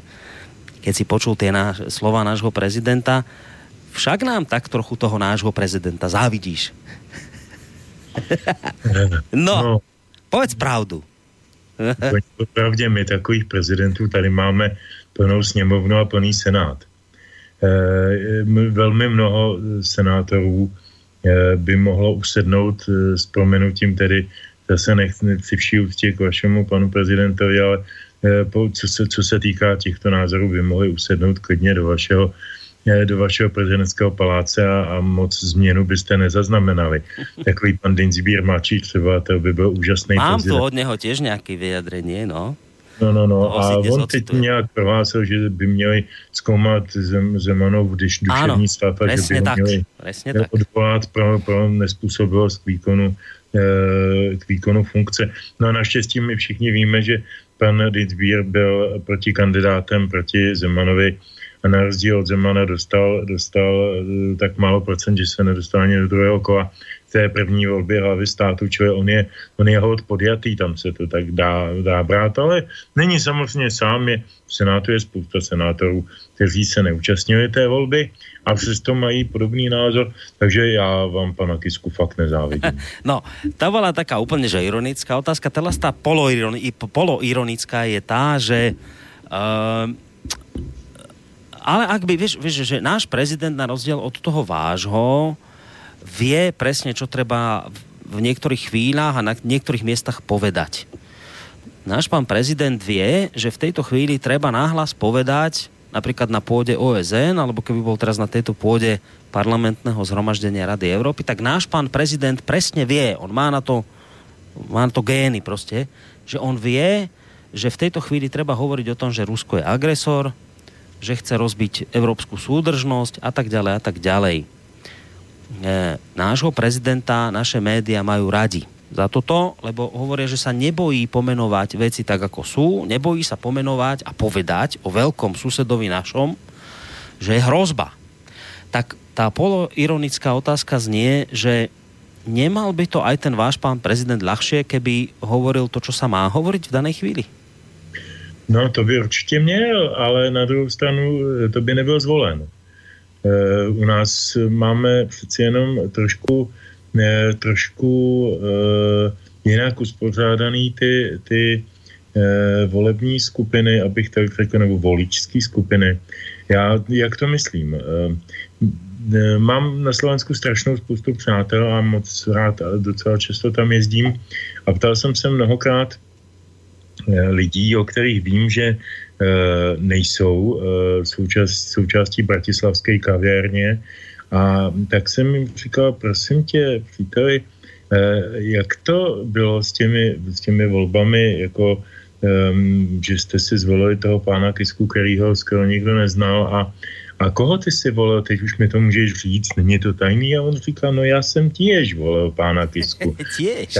keď si počul tie náš, slova nášho prezidenta, však nám tak trochu toho nášho prezidenta závidíš. (laughs) no, no, povedz pravdu. Pravdě, my takových prezidentů tady máme plnou sněmovnu a plný senát. E, velmi mnoho senátorů e, by mohlo usednout s proměnutím tedy zase nechci, nechci vší úctě k vašemu panu prezidentovi, ale eh, po, co, se, co se týká těchto názorů, by mohli usednout klidně do vašeho eh, do vašeho prezidentského paláce a, a moc změnu byste nezaznamenali. (laughs) Takový pan Dinsbír mladší třeba, to by byl úžasný Mám prezident. tu od něho těž nějaký vyjadrení, no. No, no, no. A on teď nějak prohlásil, že by měli zkoumat zem, Zemanov, když duševní stav, že by tak, měli odvolat pro, pro nespůsobilost k výkonu k výkonu funkce. No a naštěstí my všichni víme, že pan Ditzbír byl proti kandidátem proti Zemanovi a na rozdíl od Zemana dostal, dostal eh, tak málo procent, že se nedostal ani do druhého kola té první volbě hlavy státu, čili on je, on je hod podjatý, tam se to tak dá, dá brát, ale není samozřejmě sám, je, v Senátu je spousta senátorů, kteří se neúčastnili té volby a přesto mají podobný názor, takže já vám pana Kisku fakt nezávidím. (laughs) No, ta byla taká úplně že ironická otázka, teraz ta poloironická je tá, že uh, ale ak by, vieš, vieš, že náš prezident na rozdiel od toho vášho vie presne, čo treba v niektorých chvíľach a na niektorých miestach povedať. Náš pán prezident vie, že v tejto chvíli treba náhlas povedať, napríklad na pôde OSN, alebo keby bol teraz na tejto pôde parlamentného zhromaždenia Rady Európy, tak náš pán prezident presne vie, on má na to, má na to gény proste, že on vie, že v tejto chvíli treba hovoriť o tom, že Rusko je agresor, že chce rozbiť európsku súdržnosť a tak ďalej a tak ďalej. E, nášho prezidenta naše média majú radi za toto, lebo hovoria, že sa nebojí pomenovať veci tak, ako sú, nebojí sa pomenovať a povedať o veľkom susedovi našom, že je hrozba. Tak tá poloironická otázka znie, že nemal by to aj ten váš pán prezident ľahšie, keby hovoril to, čo sa má hovoriť v danej chvíli? No, to by určitě měl, ale na druhou stranu to by nebyl zvolen. E, u nás máme přeci jenom trošku, e, trošku e, jinak uspořádaný ty, ty volební skupiny, abych tak řekl, nebo voličské skupiny. Já, jak to myslím? Mám na Slovensku strašnou spoustu přátel a moc rád a docela často tam jezdím a ptal jsem se mnohokrát lidí, o kterých vím, že nejsou součást, součástí bratislavské kavěrně a tak jsem jim říkal, prosím tě, příteli, jak to bylo s těmi, s těmi volbami, jako um, že jste si zvolili toho pána Kisku, kterýho skoro nikdo neznal a a koho ty si volil, teď už mi to můžeš říct, není to tajný? A on říká, no já jsem těž volil pána Kisku. (laughs) těž.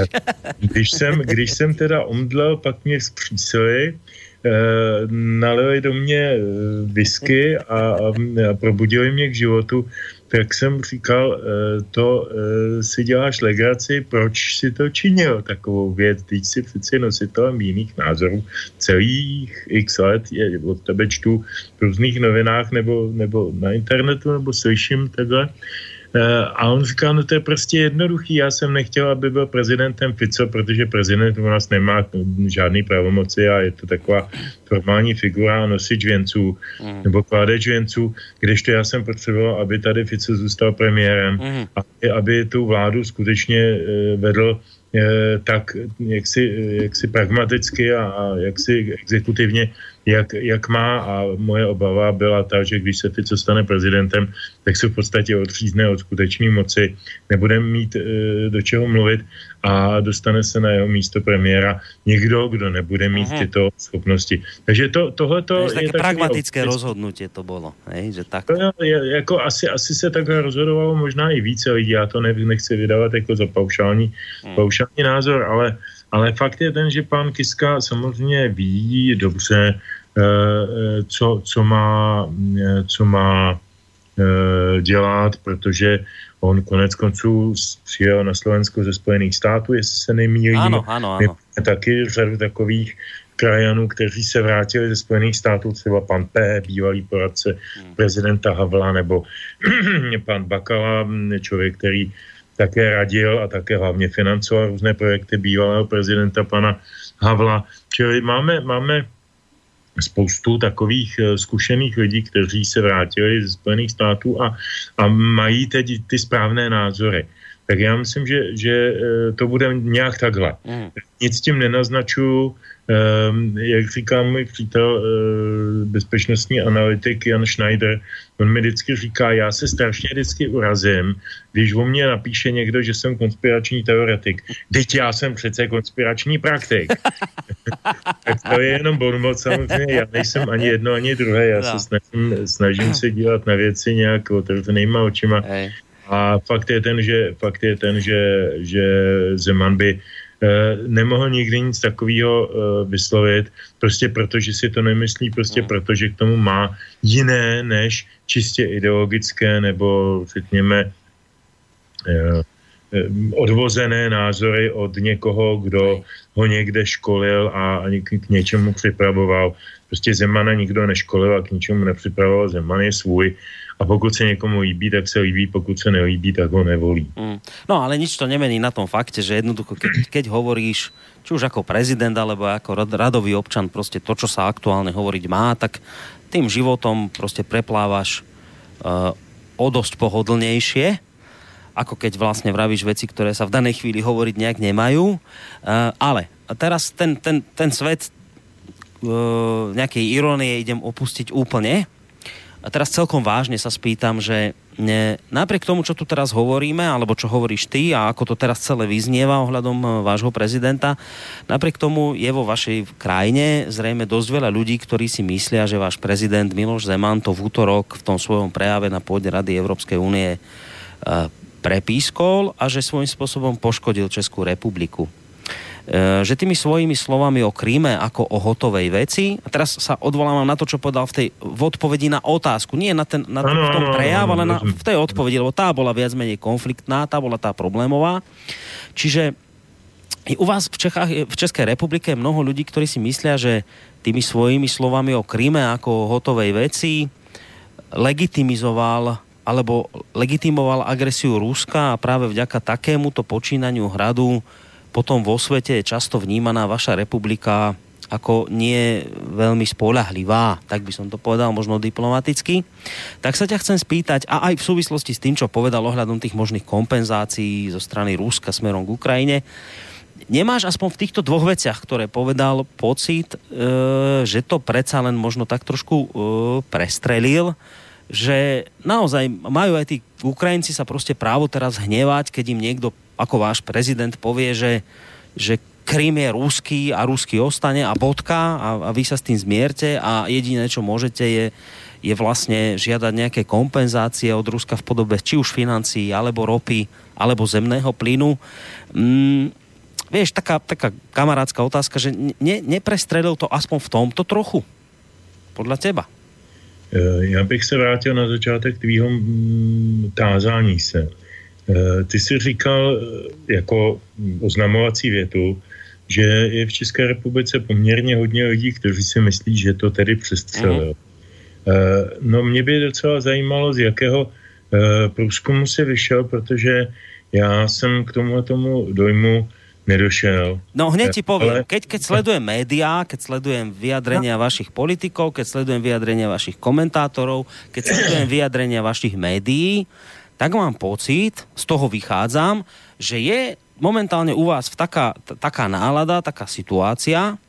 když, jsem, když jsem teda omdlel, pak mě zpřísili, eh, nalili do mě eh, whisky a, a, probudili mě k životu. Tak jsem říkal, eh, to eh, si děláš legraci, proč si to činil, takovou věc, teď si přeci nositelem jiných názorů. Celých x let je od tebe čtu v různých novinách nebo, nebo na internetu, nebo slyším takhle, Eh, a on říkal, no to je prostě jednoduchý, já jsem nechtěl, aby byl prezidentem Fico, protože prezident u nás nemá žádný pravomoci a je to taková formální figura nosič věnců mm. nebo kládeč věnců, kdežto já jsem potřeboval, aby tady Fico zůstal premiérem mm. a aby tu vládu skutečně eh, vedl eh, tak jaksi, jaksi pragmaticky a, a jaksi exekutivně, jak, jak má a moje obava byla ta, že když se Fico stane prezidentem, tak se v podstatě odřízne od skutečné moci, nebude mít e, do čeho mluvit a dostane se na jeho místo premiéra někdo, kdo nebude mít Aha. tyto schopnosti. Takže to, tohleto je, je také pragmatické opět... rozhodnutí to bylo, hej, že tak. To je, jako asi, asi se takhle rozhodovalo možná i více lidí, já to ne, nechci vydávat jako za paušální, hmm. paušální názor, ale ale fakt je ten, že pan Kiska samozřejmě ví dobře, eh, eh, co, co má, eh, co má dělat, protože on konec konců přijel na Slovensko ze Spojených států, jestli se nemýlím. Ano, ano, ano. Taky řadu takových krajanů, kteří se vrátili ze Spojených států, třeba pan P., bývalý poradce hmm. prezidenta Havla, nebo (clears throat) pan Bakala, člověk, který také radil a také hlavně financoval různé projekty bývalého prezidenta pana Havla. Čili máme, máme spoustu takových eh, zkušených lidí, kteří se vrátili ze Spojených států a, a mají teď ty správné názory. Tak já myslím, že, že eh, to bude nějak takhle. Mm. Nic tím nenaznačuju, jak říká můj přítel, uh, bezpečnostní analytik Jan Schneider, on mi vždycky říká, já se strašně vždycky urazím, když o mě napíše někdo, že jsem konspirační teoretik. Teď já jsem přece konspirační praktik. (laughs) tak to je jenom bonmot samozřejmě, já nejsem ani jedno, ani druhé, já se no. snažím, snažím se dívat na věci nějak otevřenýma očima. A fakt je ten, že, fakt je ten, že, že Zeman by Eh, nemohl nikdy nic takového eh, vyslovit, prostě protože si to nemyslí, prostě mm. protože k tomu má jiné než čistě ideologické nebo řekněme eh, odvozené názory od někoho, kdo ho někde školil a k něčemu připravoval. Prostě Zemana nikdo neškolil a k ničemu nepřipravoval. Zeman je svůj a pokud se někomu líbí, tak se líbí, pokud se nelíbí, tak ho nevolí. Mm. No ale nič to nemení na tom fakte, že jednoducho, keď, keď hovoríš, či už ako prezident, alebo ako radový občan, prostě to, čo sa aktuálne hovoriť má, tak tým životom prostě preplávaš uh, o dosť pohodlnejšie, ako keď vlastne vravíš veci, ktoré sa v danej chvíli hovoriť nejak nemajú. Uh, ale teraz ten, ten, ten svet uh, nejakej ironie idem opustiť úplne, a teraz celkom vážne sa spýtam, že ne, napriek tomu, čo tu teraz hovoríme, alebo čo hovoríš ty a ako to teraz celé vyznieva ohľadom e, vášho prezidenta, napriek tomu je vo vašej krajine zrejme dosť veľa ľudí, ktorí si myslia, že váš prezident Miloš Zeman to v útorok v tom svojom prejave na pôde Rady Európskej únie prepískol a že svojím spôsobom poškodil Českú republiku. Eh, že tými svojimi slovami o Kríme ako o hotovej veci, a teraz sa odvolávam na to, čo povedal v tej v odpovedi na otázku, nie na, ten, na v tom prejav, ale na, v tej odpovedi, lebo tá bola viac menej konfliktná, tá bola tá problémová. Čiže u vás v, Čechách, v Českej republike je mnoho ľudí, ktorí si myslia, že tými svojimi slovami o Kríme ako o hotovej veci legitimizoval alebo legitimoval agresiu Ruska a práve vďaka takémuto počínaniu hradu potom vo svete je často vnímaná vaša republika ako nie veľmi spolahlivá, tak by som to povedal možno diplomaticky. Tak sa ťa chcem spýtať, a aj v súvislosti s tým, čo povedal ohľadom tých možných kompenzácií zo strany Ruska smerom k Ukrajine, nemáš aspoň v týchto dvoch veciach, ktoré povedal, pocit, e, že to predsa len možno tak trošku e, prestrelil, že naozaj majú aj tí Ukrajinci sa prostě právo teraz hnevať, keď im niekto ako váš prezident povie, že, že Krym je ruský a ruský ostane a bodka a, a vy sa s tým zmierte a jediné, čo môžete je, je vlastne žiadať nejaké kompenzácie od Ruska v podobe či už financií, alebo ropy, alebo zemného plynu. Mm, vieš, taká, taká kamarádska otázka, že ne, neprestrelil to aspoň v tomto trochu? Podľa teba? E, já bych se vrátil na začátek tvýho mm, tázání se. E, ty jsi říkal e, jako oznamovací větu, že je v České republice poměrně hodně lidí, kteří si myslí, že to tedy přestřelil. Mm. No mě by docela zajímalo, z jakého eh, průzkumu si vyšel, protože já jsem k tomu tomu dojmu nedošel. No hneď ti poviem, ale... keď, keď sledujem médiá, keď sledujem vyjadrenia no. vašich politikov, keď sledujem vyjadrenia vašich komentátorov, keď sledujem vyjadrenia vašich médií, tak mám pocit, z toho vychádzam, že je momentálne u vás v taká, taká nálada, taká situácia,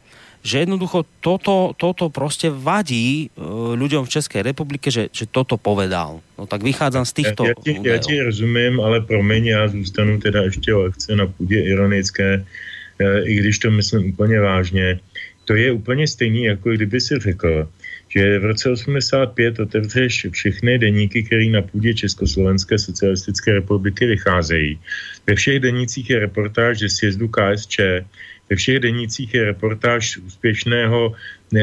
že jednoducho toto, toto prostě vadí uh, ľuďom v České republike, že, že toto povedal. No tak vychádzam z týchto já, já, ti, já ti rozumím, ale promiň, já zůstanu teda ještě lehce na půdě ironické, uh, i když to myslím úplně vážně. To je úplně stejný, jako kdyby si řekl, že v roce 85 otevřeš všechny deníky, které na půdě Československé socialistické republiky vycházejí. Ve všech denících je reportáž ze sjezdu KSČ, ve všech denících je reportáž úspěšného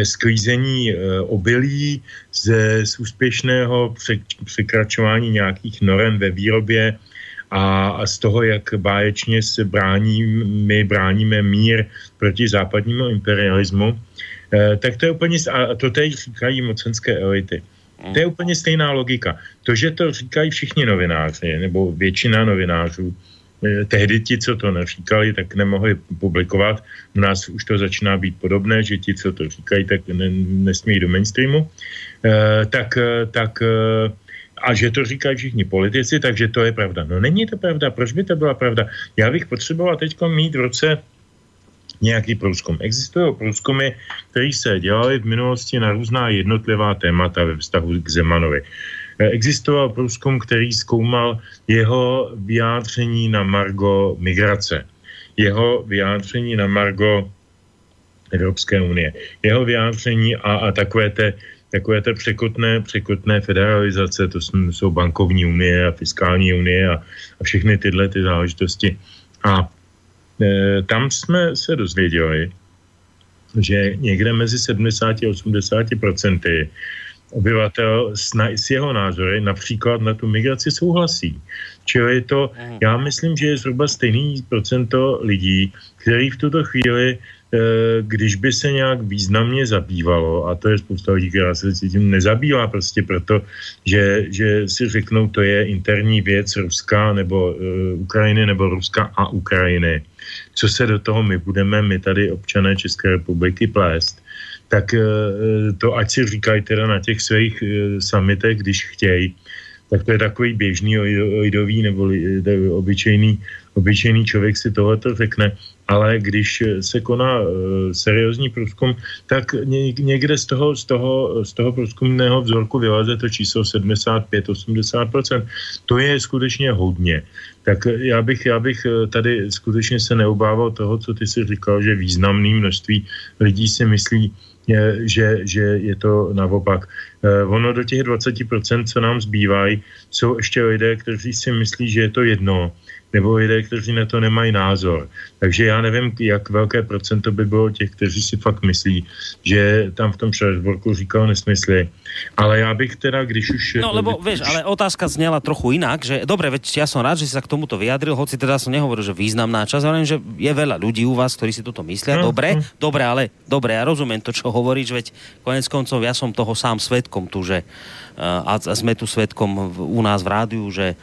sklízení e, obilí, z, z úspěšného překračování nějakých norem ve výrobě a, a z toho, jak báječně se brání, my bráníme mír proti západnímu imperialismu. Eh, tak to je úplně, a to teď říkají mocenské elity. To je úplně stejná logika. To, že to říkají všichni novináři, nebo většina novinářů, tehdy ti, co to neříkali, tak nemohli publikovat. U nás už to začíná být podobné, že ti, co to říkají, tak ne, nesmí do mainstreamu. E, tak, tak a že to říkají všichni politici, takže to je pravda. No není to pravda, proč by to byla pravda? Já bych potřeboval teď mít v roce nějaký průzkum. Existují průzkumy, které se dělaly v minulosti na různá jednotlivá témata ve vztahu k Zemanovi. Eh, existoval průzkum, který zkoumal jeho vyjádření na Margo migrace, jeho vyjádření na Margo Evropské unie, jeho vyjádření a, a takové té takové té překotné, překotné federalizace, to jsou bankovní unie a fiskální unie a, a všechny tyhle ty záležitosti. A Eh, tam jsme se dozvěděli, že někde mezi 70 a 80 procenty obyvatel s, na, s jeho názory například na tu migraci souhlasí. Čili je to, mhm. já myslím, že je zhruba stejný procento lidí, který v tuto chvíli Eh, když by se nějak významně zabývalo, a to je spousta lidí, která se tím nezabývá prostě proto, že, že si řeknou, to je interní věc Ruska nebo uh, Ukrajiny nebo Ruska a Ukrajiny. Co se do toho my budeme, my tady občané České republiky plést, tak uh, to ať si říkají teda na těch svých uh, samitech, když chtějí, tak to je takový běžný ojdový nebo obyčejný, obyčejný člověk si tohleto řekne ale když se koná seriózní průzkum, tak někde z toho, z toho, z toho průzkumného vzorku vyleze to číslo 75-80%. To je skutečně hodně. Tak já bych, já bych eh, tady skutečně se neobával toho, co ty si říkal, že významný množství lidí si myslí, že, že je to naopak. Eh, ono do těch 20%, co nám zbývají, jsou ještě lidé, kteří si myslí, že je to jedno nebo lidé, kteří na to nemají názor. Takže já nevím, jak velké procento by bylo těch, kteří si fakt myslí, že tam v tom Štrasburku říkal nesmysly. Ale já bych teda, když už... No, lebo když... vieš, ale otázka zněla trochu jinak, že dobre, veď ja som rád, že si sa k tomuto vyjadril, hoci teda som nehovoril, že významná časť, ale že je veľa ľudí u vás, ktorí si toto myslia. No, dobre, no. dobre, ale dobre, ja rozumiem to, čo hovoríš, veď konec koncov ja som toho sám svetkom tu, že a, a sme tu svetkom u nás v rádiu, že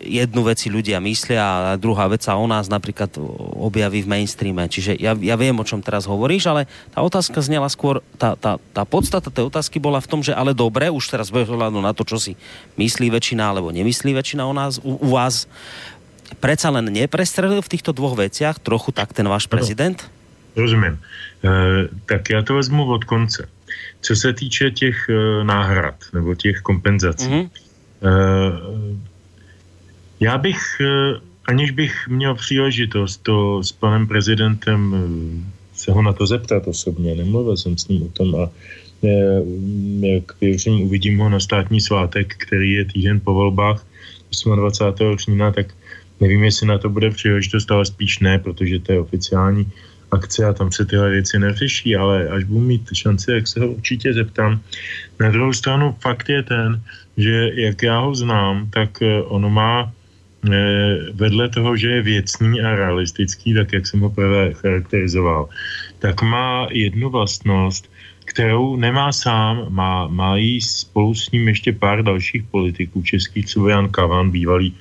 jednu veci ľudia myslia a druhá vec sa o nás napríklad objaví v mainstreame. Čiže ja, ja viem, o čom teraz hovoríš, ale tá otázka znela skôr, tá, tá, tá podstata tej otázky bola v tom, že ale dobre, už teraz bez na to, čo si myslí väčšina alebo nemyslí väčšina o nás, u, u vás, predsa len neprestrelil v týchto dvoch veciach trochu tak ten váš prezident? Rozumím. E, tak já to vezmu od konce. Co se týče těch e, náhrad nebo těch kompenzací, mm-hmm. e, já bych, e, aniž bych měl příležitost to s panem prezidentem e, se ho na to zeptat osobně, nemluvil jsem s ním o tom a e, jak věřím, uvidím ho na státní svátek, který je týden po volbách 28. října, tak Nevím, jestli na to bude příležitost, ale spíš ne, protože to je oficiální akce a tam se tyhle věci neřeší, ale až budu mít šanci, jak se ho určitě zeptám. Na druhou stranu fakt je ten, že jak já ho znám, tak eh, ono má eh, vedle toho, že je věcný a realistický, tak jak jsem ho prvé charakterizoval, tak má jednu vlastnost, kterou nemá sám, má, má jí spolu s ním ještě pár dalších politiků. Českých, třeba Jan Kavan, bývalý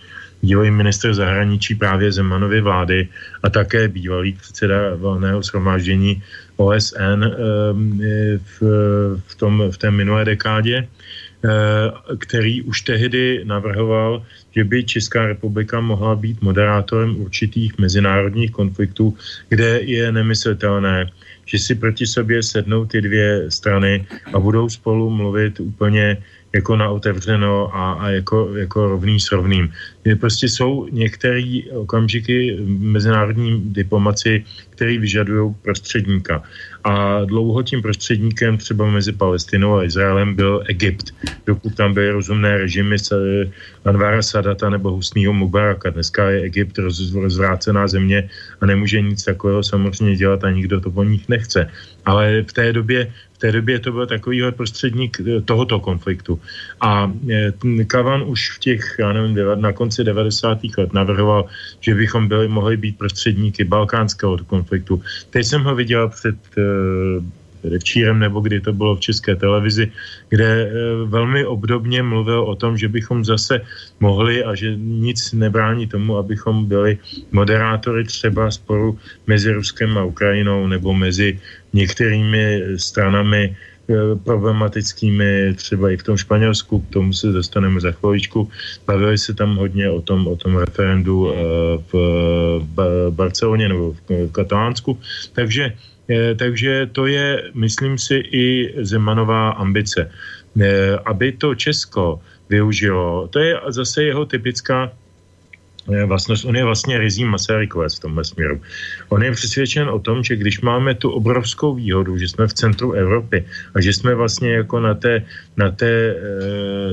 bývalý minister zahraničí právě Zemanovy vlády a také bývalý předseda valného shromáždění OSN ehm, v, v, tom, v té minulé dekádě, eh, který už tehdy navrhoval, že by Česká republika mohla být moderátorem určitých mezinárodních konfliktů, kde je nemyslitelné, že si proti sobě sednou ty dvě strany a budou spolu mluvit úplně jako na otevřeno a, a jako, jako rovný s rovným. Prostě jsou některé okamžiky mezinárodní diplomaci, které vyžadují prostředníka. A dlouho tím prostředníkem třeba mezi Palestinou a Izraelem byl Egypt, dokud tam byly rozumné režimy Anvara Sadata nebo Husnýho Mubaraka. Dneska je Egypt roz, rozvrácená země a nemůže nic takového samozřejmě dělat a nikdo to po nich nechce. Ale v té době té době to byl takový prostředník eh, tohoto konfliktu. A eh, Kavan už v těch, já nevím, na konci 90. let navrhoval, že bychom byli, mohli být prostředníky balkánského konfliktu. Teď jsem ho viděl před eh, včírem nebo kdy to bylo v české televizi, kde velmi obdobně mluvil o tom, že bychom zase mohli a že nic nebrání tomu, abychom byli moderátory třeba sporu mezi Ruskem a Ukrajinou nebo mezi některými stranami eh, problematickými, třeba i v tom Španělsku, k tomu se dostaneme za chviličku. Bavili se tam hodně o tom, o tom referendu eh, v Barceloně nebo v Katalánsku. Takže, eh, takže to je, myslím si, i Zemanová ambice. Aby to Česko využilo, to je zase jeho typická vlastnost, on je vlastně rizí Masarykovec v tomhle směru. On je přesvědčen o tom, že když máme tu obrovskou výhodu, že jsme v centru Evropy a že jsme vlastně jako na té, na té e,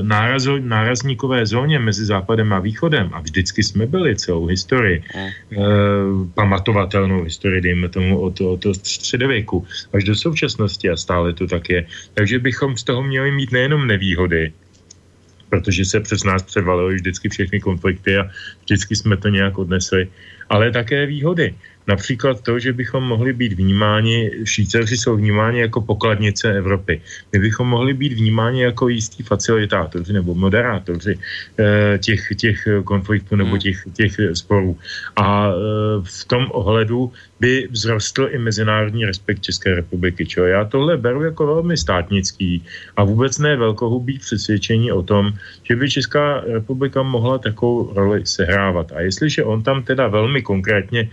nárazo, nárazníkové zóně mezi západem a východem a vždycky jsme byli celou historii, e, pamatovatelnou historii, dejme tomu od, od, od středověku až do současnosti a stále to tak je. Takže bychom z toho měli mít nejenom nevýhody, protože se přes nás převalily vždycky všechny konflikty a vždycky jsme to nějak odnesli, ale také výhody. Například to, že bychom mohli být vnímáni, Švýcaři jsou vnímáni jako pokladnice Evropy. My bychom mohli být vnímáni jako jistý facilitátoři nebo moderátoři eh, těch, těch konfliktů nebo hmm. těch, těch sporů. A eh, v tom ohledu by vzrostl i mezinárodní respekt České republiky. Čo? Já tohle beru jako velmi státnický a vůbec ne velkohubý přesvědčení o tom, že by Česká republika mohla takovou roli sehrávat. A jestliže on tam teda velmi konkrétně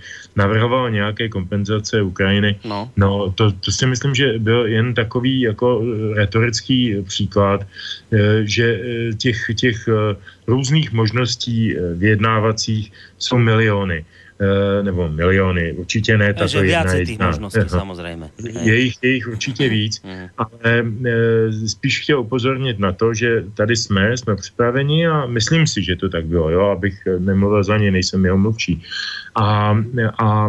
navrhoval nějaké kompenzace Ukrajiny, no, no to, to si myslím, že byl jen takový jako retorický příklad, eh, že eh, těch, těch eh, různých možností vyjednávacích jsou miliony. Eh, nebo miliony, určitě ne tato jedna jediná. možností, no. samozřejmě. Je jich, je jich určitě víc, mm. ale e, spíš chtěl upozornit na to, že tady jsme, jsme připraveni a myslím si, že to tak bylo, jo, abych nemluvil za ně, nejsem jeho mluvčí. A, a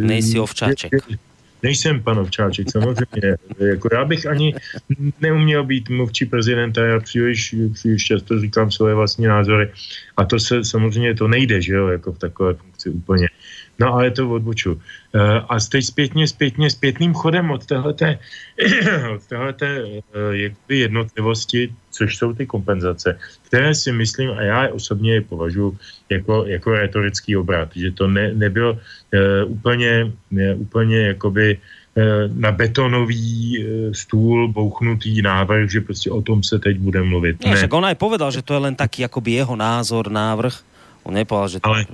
Nejsi ovčáček. Je, Nejsem panovčáček, samozřejmě. jako já bych ani neuměl být mluvčí prezidenta, já příliš, příliš často říkám svoje vlastní názory a to se samozřejmě to nejde, že jo, jako v takové funkci úplně. No ale to odboču. A teď zpětně, zpětně, zpětným chodem od téhleté, (clears throat) od téhleté jakoby jednotlivosti, což jsou ty kompenzace, které si myslím, a já osobně je považuji jako, jako retorický obrat, že to ne, nebyl uh, úplně, ne, úplně jakoby na betonový stůl bouchnutý návrh, že prostě o tom se teď bude mluvit. Ne, ne. on aj povedal, že to je len taký jakoby jeho názor, návrh. On nepovedal, že... To... Ale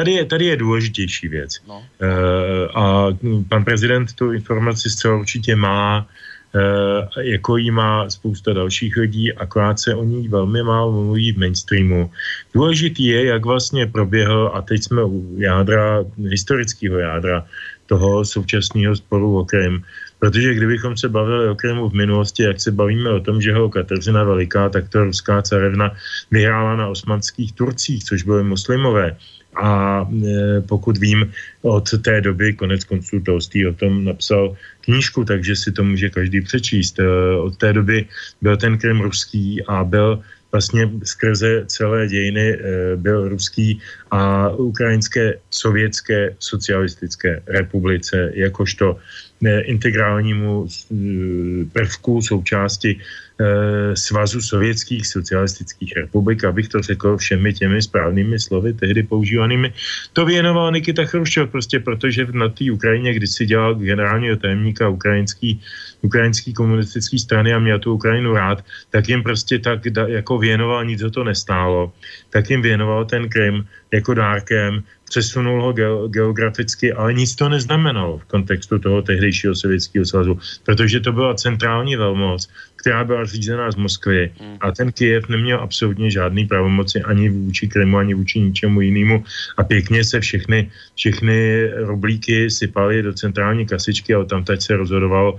tady je, tady je důležitější věc. No. Uh, a pan prezident tu informaci zcela určitě má, uh, jako jí má spousta dalších lidí, akorát se o ní velmi málo mluví v mainstreamu. Důležitý je, jak vlastně proběhl, a teď jsme u jádra, historického jádra toho současného sporu o Krym, Protože kdybychom se bavili o Krymu v minulosti, jak se bavíme o tom, že ho Kateřina Veliká, tak to ruská carevna vyhrála na osmanských Turcích, což byly muslimové. A e, pokud vím, od té doby, konec konců Tolstý o tom napsal knížku, takže si to může každý přečíst. E, od té doby byl ten Krym ruský a byl vlastně skrze celé dějiny e, byl ruský a ukrajinské sovětské socialistické republice jakožto integrálnímu eh, prvku součásti eh, Svazu sovětských socialistických republik, abych to řekl všemi těmi správnými slovy, tehdy používanými. To věnoval Nikita Chruščov, prostě protože na té Ukrajině, když si dělal generálního tajemníka ukrajinský, ukrajinský komunistický strany a měl tu Ukrajinu rád, tak jim prostě tak jako věnoval, nic o to nestálo, tak jim věnoval ten Krym jako dárkem, přesunul ho geograficky, ale nic to neznamenalo v kontextu toho tehdejšího sovětského svazu, protože to byla centrální velmoc, která byla řízená z Moskvy hmm. a ten Kyjev neměl absolutně žádný pravomoci ani vůči Krymu, ani vůči ničemu jinému a pěkně se všechny, všechny rublíky sypaly do centrální kasičky a tam teď se rozhodovalo,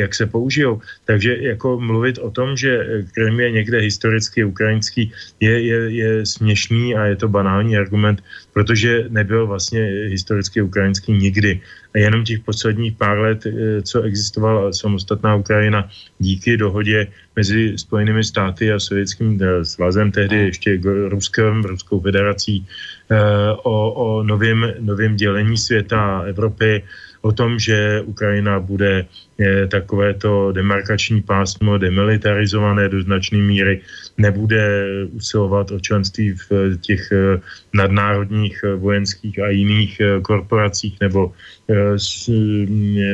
jak se použijou. Takže jako mluvit o tom, že Krym je někde historicky ukrajinský, je, je, je směšný a je to banální argument, protože nebyl vlastně historicky ukrajinský nikdy. Jenom těch posledních pár let, eh, co existovala samostatná Ukrajina díky dohodě mezi Spojenými státy a Sovětským eh, svazem, tehdy ještě Ruskem, Ruskou federací, eh, o, o novém, novém dělení světa Evropy, o tom, že Ukrajina bude eh, takovéto demarkační pásmo demilitarizované do značné míry, nebude usilovat o členství v eh, těch eh, nadnárodních vojenských a jiných korporacích nebo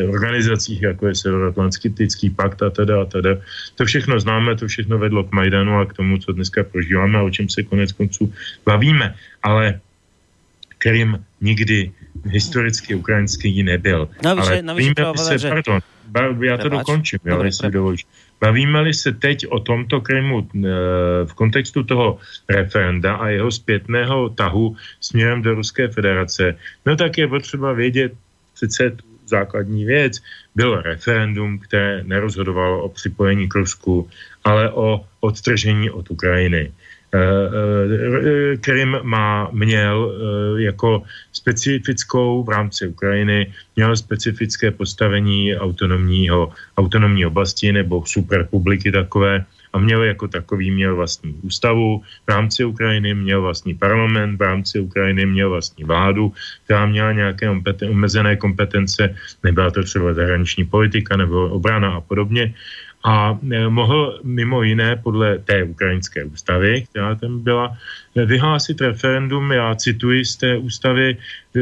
organizacích, jako je Severoatlantický pakt a teda a teda. To všechno známe, to všechno vedlo k Majdanu a k tomu, co dneska prožíváme a o čem se konec konců bavíme. Ale Krym nikdy historicky ukrajinský nebyl. Navíže, Ale bavíme se, že... pardon, já to dokončím, jo, jestli dovolíš. Bavíme-li se teď o tomto Krymu e, v kontextu toho referenda a jeho zpětného tahu směrem do Ruské federace, no tak je potřeba vědět přece tu základní věc. Bylo referendum, které nerozhodovalo o připojení k Rusku, ale o odtržení od Ukrajiny. Eh, eh, Krym má, měl eh, jako specifickou v rámci Ukrajiny, měl specifické postavení autonomního, autonomní oblasti nebo superpubliky takové a měl jako takový, měl vlastní ústavu v rámci Ukrajiny, měl vlastní parlament v rámci Ukrajiny, měl vlastní vládu, která měla nějaké omezené kompetence, nebyla to třeba zahraniční politika nebo obrana a podobně a e, mohl mimo jiné podle té ukrajinské ústavy, která tam byla, e, vyhlásit referendum, já cituji z té ústavy, e,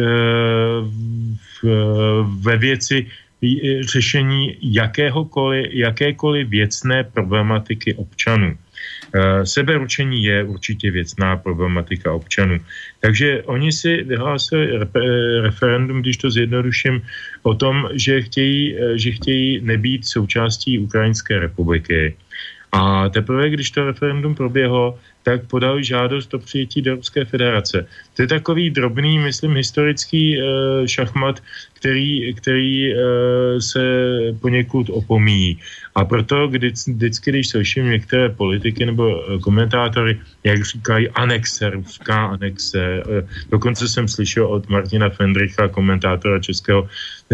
ve věci řešení jakéhokoliv, jakékoliv věcné problematiky občanů. Eh, seberučení je určitě věcná problematika občanů. Takže oni si vyhlásili referendum, když to zjednoduším, o tom, že chtějí, eh, že chtějí nebýt součástí Ukrajinské republiky. A teprve, když to referendum proběhlo, tak podali žádost o přijetí do Ruské federace. To je takový drobný, myslím, historický e, šachmat, který, který e, se poněkud opomíjí. A proto kdy, vždycky, když slyším některé politiky nebo eh, komentátory, jak říkají anexe, ruská anexe, dokonce jsem slyšel od Martina Fendricha, komentátora českého,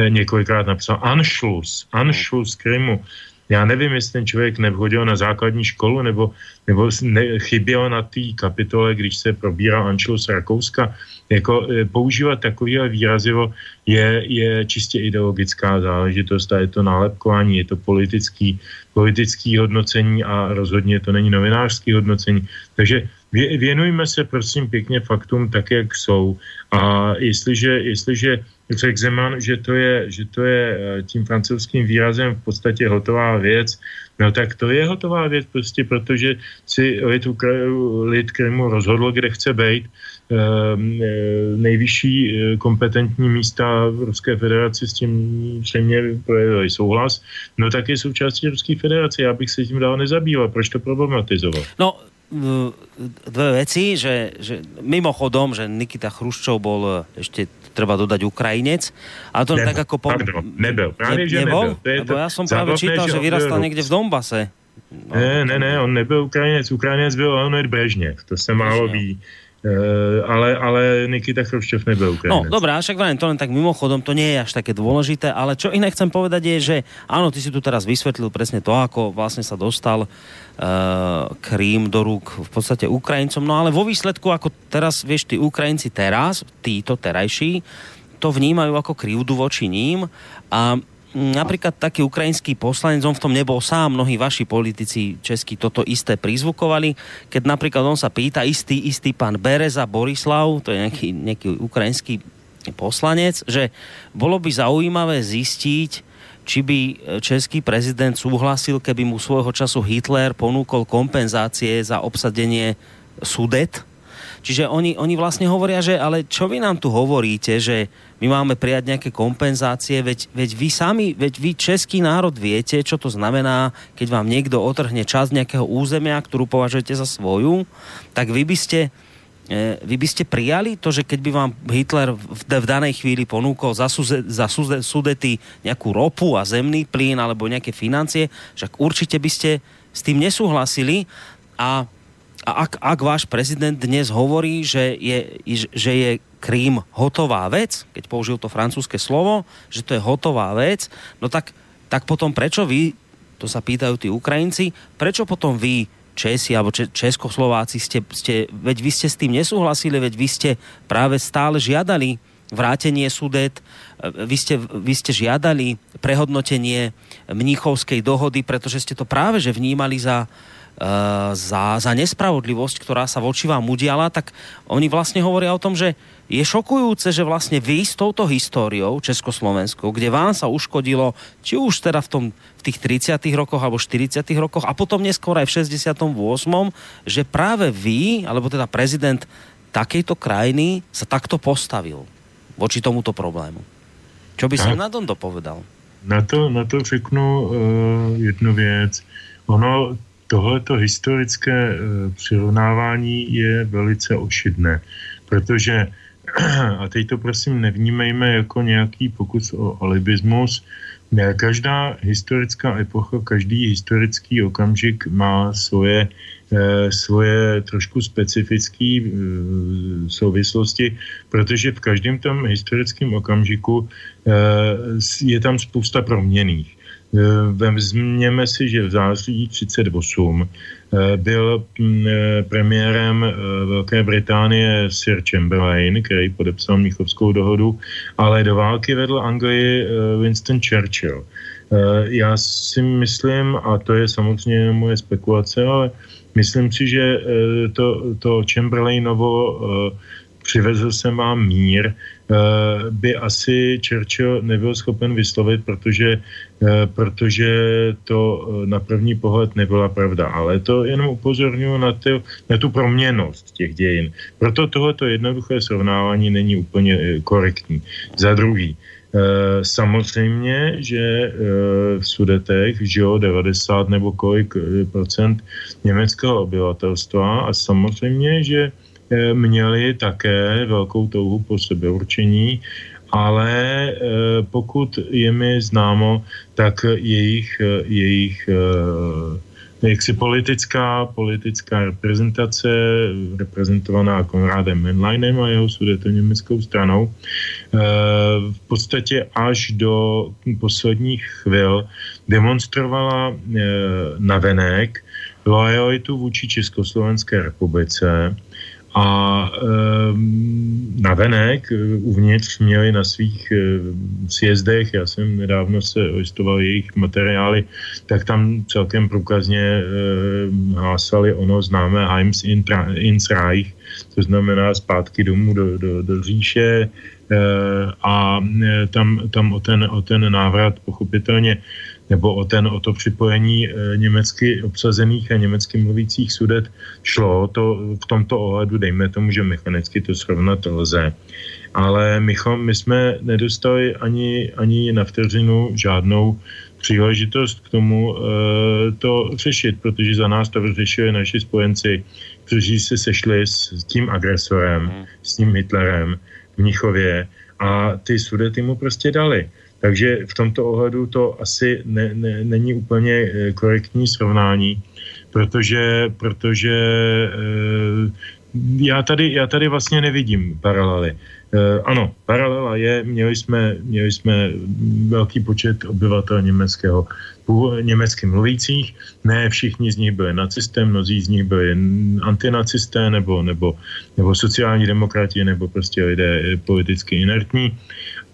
několikrát napsal Anschluss, Anschluss Krymu, Já nevím, jestli ten člověk nevhodil na základní školu, nebo, nebo ne, chyběl na té kapitole, když se probírá Anšlus Rakouska. Jako e, používat takovýhle výrazivo je, je čistě ideologická záležitost a je to nálepkování, je to politický, politický hodnocení a rozhodně to není novinářský hodnocení. Takže věnujme se prosím pěkně faktům tak, jak jsou. A jestliže, jestliže řekl Zeman, že to, je, že to je eh, tím francouzským výrazem v podstatě hotová věc, no tak to je hotová věc prostě, protože si lid, lid Krymu rozhodl, kde chce být. Ehm, eh, nejvyšší eh, kompetentní místa v Ruské federaci s tím zřejmě projevili souhlas, no tak je součástí Ruské federace. Já bych se tím dál nezabýval. Proč to problematizovat? No, dve veci, že, že mimochodom, že Nikita Chruščov bol ešte treba dodať Ukrajinec, a to nebyl, tak ako... Po... Pardon, nebyl, právě, ne, že nebol? nebyl. To je to ja som práve čítal, že vyrastal někde v Donbase. No, ne, ne, ne, on nebyl Ukrajinec, Ukrajinec byl Leonid Brežněv, to se málo ví. Uh, ale, ale Nikita Chruščov nebyl Ukrajinec. No, dobrá, však len to len tak mimochodom, to nie je až také dôležité, ale čo iné chcem povedať je, že áno, ty si tu teraz vysvetlil presne to, ako vlastne sa dostal uh, Krím do rúk v podstate Ukrajincom, no ale vo výsledku, ako teraz, vieš, tí Ukrajinci teraz, títo terajší, to vnímajú ako krivdu voči ním a napríklad taký ukrajinský poslanec, on v tom nebol sám, mnohí vaši politici českí toto isté prizvukovali, keď napríklad on sa pýta, istý, istý pán Bereza Borislav, to je nejaký, nejaký ukrajinský poslanec, že bolo by zaujímavé zistiť, či by český prezident súhlasil, keby mu svojho času Hitler ponúkol kompenzácie za obsadenie Sudet, Čiže oni, oni vlastne hovoria, že ale čo vy nám tu hovoríte, že my máme prijať nejaké kompenzácie, veď, veď vy sami, veď vy český národ viete, čo to znamená, keď vám niekto otrhne čas nejakého územia, ktorú považujete za svoju, tak vy by ste e, vy by ste prijali to, že keď by vám Hitler v, v danej chvíli ponúkol za, suze, za suze, sudety nejakú ropu a zemný plyn alebo nejaké financie, však určite by ste s tým nesúhlasili. A a ak, ak váš prezident dnes hovorí, že je, že je Krím hotová vec, keď použil to francúzske slovo, že to je hotová vec, no tak, tak potom prečo vy, to sa pýtajú tí Ukrajinci, prečo potom vy Česi alebo Českoslováci ste, ste, veď vy ste s tým nesúhlasili, veď vy ste práve stále žiadali vrátenie sudet, vy ste, vy ste žiadali prehodnotenie mníchovskej dohody, pretože ste to práve že vnímali za, Eh, za, za nespravodlivosť, ktorá sa voči vám udiala, tak oni vlastne hovoria o tom, že je šokujúce, že vlastne vy s touto históriou Československou, kde vám sa uškodilo, či už teda v, tom, v tých 30 rokoch alebo 40 rokoch a potom neskôr aj v 68. že práve vy, alebo teda prezident takejto krajiny sa takto postavil voči tomuto problému. Čo by som na tom dopovedal? Na to, na to řeknu uh, jednu věc. Ono tohleto historické e, přirovnávání je velice ošidné, protože, (clears throat) a teď to prosím nevnímejme jako nějaký pokus o alibismus, každá historická epocha, každý historický okamžik má svoje, svoje trošku specifické e, souvislosti, protože v každém tom historickém okamžiku je tam spousta proměných. Eh, vezměme si, že v září 38 eh, byl mm, eh, premiérem Velké Británie Sir Chamberlain, který podepsal Míchovskou dohodu, ale do války vedl Anglii Winston Churchill. Já si myslím, a to je samozřejmě moje spekulace, ale myslím si, že to, to Chamberlainovo přivezl jsem vám mír, Eh, by asi Churchill nebyl schopen vyslovit, protože, eh, protože to eh, na první pohled nebyla pravda. Ale to jenom upozorňuji na, tu, na tu proměnost těch dějin. Proto tohoto jednoduché srovnávání není úplně korektní. Za druhý, Samozřejmě, že v Sudetech žilo 90 nebo kolik procent německého obyvatelstva a samozřejmě, že Eh, měli také velkou touhu po sebeurčení, ale eh, pokud je mi známo, tak jejich, eh, jejich jaksi politická, politická reprezentace, reprezentovaná Konrádem Menleinem a jeho německou stranou, eh, v podstatě až do posledních chvil demonstrovala na venek lojalitu vůči Československé republice, a e, navenek e, uvnitř měli na svých e, sjezdech, já jsem nedávno se listoval jejich materiály, tak tam celkem průkazně e, hlásali ono známé Heims ins Reich, to znamená zpátky domů do, do, do říše e, a e, tam, tam o, ten, o ten návrat pochopitelně nebo o, ten, o to připojení e, německy obsazených a německy mluvících sudet šlo. To v tomto ohledu, dejme tomu, že mechanicky to srovnat lze. Ale my, my jsme nedostali ani, ani na vteřinu žádnou příležitost k tomu e, to řešit, protože za nás to vyřešili naši spojenci, kteří se sešli s tím agresorem, s tím Hitlerem v Mnichově a ty sudety mu prostě dali. Takže v tomto ohledu to asi ne, ne, není úplně eh, korektní srovnání, protože, protože eh, já tady, já tady vlastně nevidím paralely. Eh, ano, paralela je, měli jsme, měli jsme velký počet obyvatel německého, německy mluvících, ne všichni z nich byli nacisté, mnozí z nich byli antinacisté nebo, nebo, nebo sociální demokrati, nebo prostě lidé politicky inertní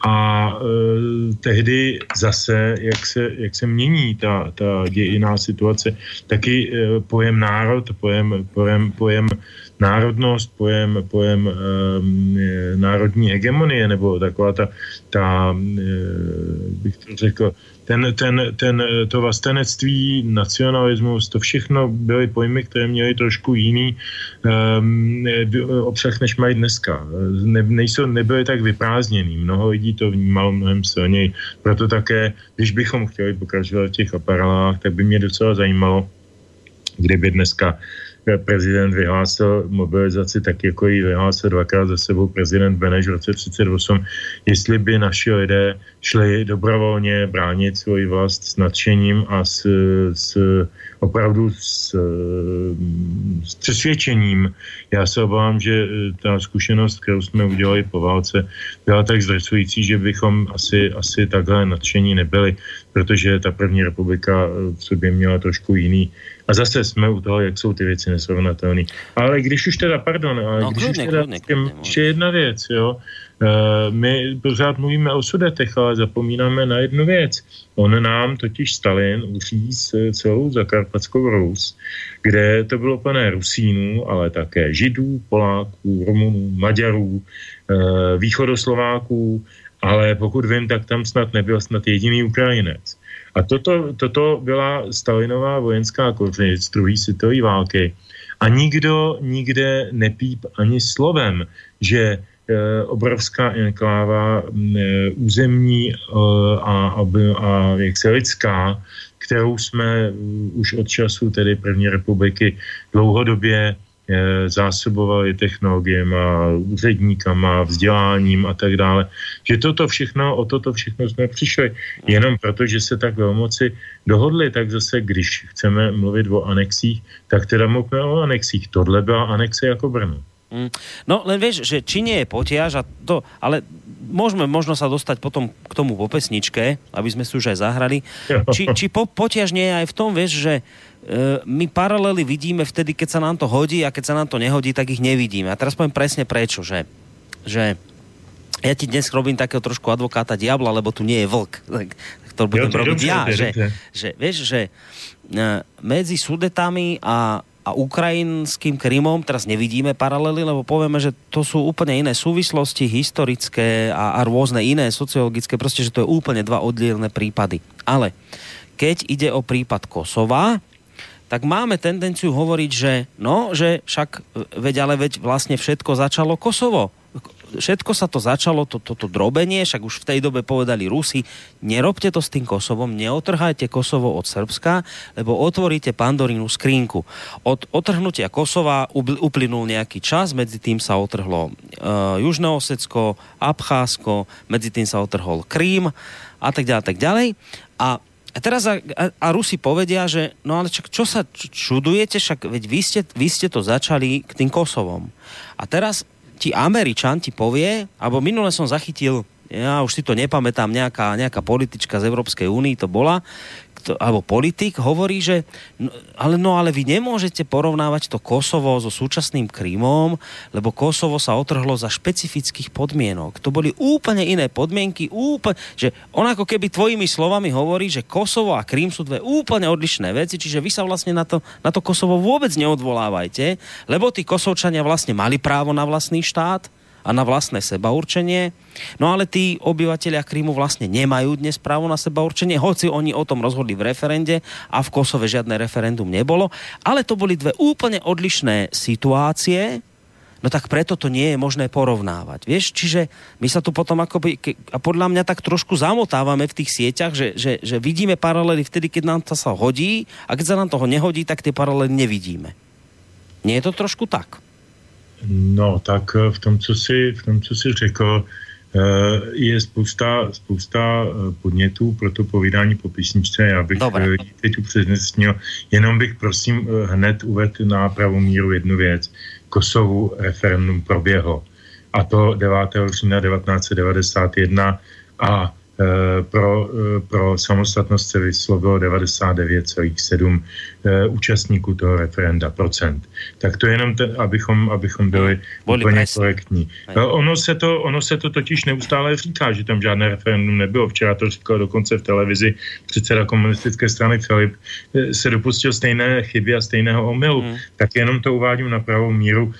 a e, tehdy zase, jak se, jak se mění ta, ta dějiná situace, taky e, pojem národ, pojem, pojem, pojem národnost, pojem, pojem e, národní hegemonie, nebo taková ta, ta e, bych to řekl, ten, ten, ten, to vlastenectví, nacionalismus, to všechno byly pojmy, které měly trošku jiný um, obsah, než mají dneska. Ne, nejsou, nebyly tak vyprázdněný. Mnoho lidí to vnímalo mnohem silněji. Proto také, když bychom chtěli pokračovat v těch aparelách, tak by mě docela zajímalo, kdyby dneska prezident vyhlásil mobilizaci tak, jako ji vyhlásil dvakrát za sebou prezident Beneš v roce 38, jestli by naši lidé šli dobrovolně bránit svoji vlast s nadšením a s, s opravdu s, s přesvědčením. Já se obávám, že ta zkušenost, kterou jsme udělali po válce, byla tak zdrcující, že bychom asi, asi takhle nadšení nebyli, protože ta první republika v sobě měla trošku jiný a zase jsme u toho, jak jsou ty věci nesrovnatelné. Ale když už teda, pardon, ale no, když kludně, už teda, kludně, ještě jedna věc, jo. Uh, my pořád mluvíme o sudetech, ale zapomínáme na jednu věc. On nám totiž Stalin uříz celou zakarpatskou Rus, kde to bylo plné Rusínů, ale také Židů, Poláků, Rumunů, Maďarů, uh, Východoslováků, ale pokud vím, tak tam snad nebyl snad jediný Ukrajinec. A toto, toto byla Stalinová vojenská kořenic druhé světové války. A nikdo nikde nepíp ani slovem, že e, obrovská enkláva e, územní e, a, a, a jak se lidská, kterou jsme už od času tedy první republiky dlouhodobě Eh, zásobovali technologiemi, úředníkama, vzděláním a tak dále. Že toto všechno, o toto všechno jsme přišli jenom proto, že se tak velmoci dohodli, tak zase, když chceme mluvit o anexích, tak teda mluvíme o anexích. Tohle byla anexe jako Brno. Mm. No len vieš, že či nie je potiaž a to, ale môžeme možno sa dostať potom k tomu po pesničke, aby sme si už aj zahrali. Či, či po, potiaž nie je aj v tom, vieš, že E, my paralely vidíme vtedy, keď sa nám to hodí a keď sa nám to nehodí, tak ich nevidíme. A teraz poviem presne prečo, že, že ja ti dnes robím takého trošku advokáta diabla, lebo tu nie je vlk. (laughs) Tak, to budem jo, robiť ja. Že, že, vieš, že e, medzi Sudetami a, a ukrajinským Krymom teraz nevidíme paralely, lebo povieme, že to sú úplne iné súvislosti historické a, a rôzne iné sociologické, proste, že to je úplne dva odlielne prípady. Ale keď ide o prípad Kosova, tak máme tendenciu hovoriť, že no, že však e, veď ale veď vlastne všetko začalo Kosovo. Všetko sa to začalo, toto to, to drobenie, však už v tej dobe povedali Rusi, nerobte to s tým Kosovom, neotrhajte Kosovo od Srbska, lebo otvoríte Pandorínu skrinku. Od otrhnutia Kosova uplynul nejaký čas, medzi tým sa otrhlo uh, Južné Osecko, Abcházsko, medzi tým sa otrhol Krím a tak ďalej, tak ďalej. A A teraz a, a, a Rusi povedia, že no ale čak, čo sa čudujete, však veď vy ste, vy ste to začali k tým Kosovom. A teraz ti Američan ti povie, alebo minule som zachytil ja už si to nepamätám, nejaká, nejaká politička z Európskej únie to bola, kto, alebo politik hovorí, že no, ale, no ale vy nemôžete porovnávať to Kosovo so súčasným Krymom, lebo Kosovo sa otrhlo za špecifických podmienok. To boli úplne iné podmienky, úplne, že on ako keby tvojimi slovami hovorí, že Kosovo a Krym sú dve úplne odlišné veci, čiže vy sa vlastne na to, na to Kosovo vôbec neodvolávajte, lebo tí Kosovčania vlastne mali právo na vlastný štát, a na vlastné seba určenie. No ale tí obyvateľia Krímu vlastne nemajú dnes právo na seba určenie, hoci oni o tom rozhodli v referende a v Kosove žiadne referendum nebolo. Ale to boli dve úplne odlišné situácie, no tak preto to nie je možné porovnávať. Vieš, čiže my sa tu potom akoby, a podľa mňa tak trošku zamotávame v tých sieťach, že, že, že vidíme paralely vtedy, keď nám to sa hodí a keď sa nám toho nehodí, tak tie paralely nevidíme. Nie je to trošku tak? No, tak eh, v tom, co si, v tom, co si řekl, eh, je spousta, spousta eh, podnětů pro to povídání po písničce. Já bych Dobre. teď upřednostnil, jenom bych prosím hned uvedl na pravou míru jednu věc. Kosovu referendum proběhlo. A to 9. října 1991 a pro, pro samostatnost se vyslovilo 99,7 eh, účastníků toho referenda procent. Tak to jenom, ten, abychom, abychom byli Boli úplně presný. korektní. Ono se, to, ono se to totiž neustále říká, že tam žádné referendum nebylo. Včera to říkal dokonce v televizi předseda komunistické strany Filip se dopustil stejné chyby a stejného omylu. Hmm. Tak jenom to uvádím na pravou míru.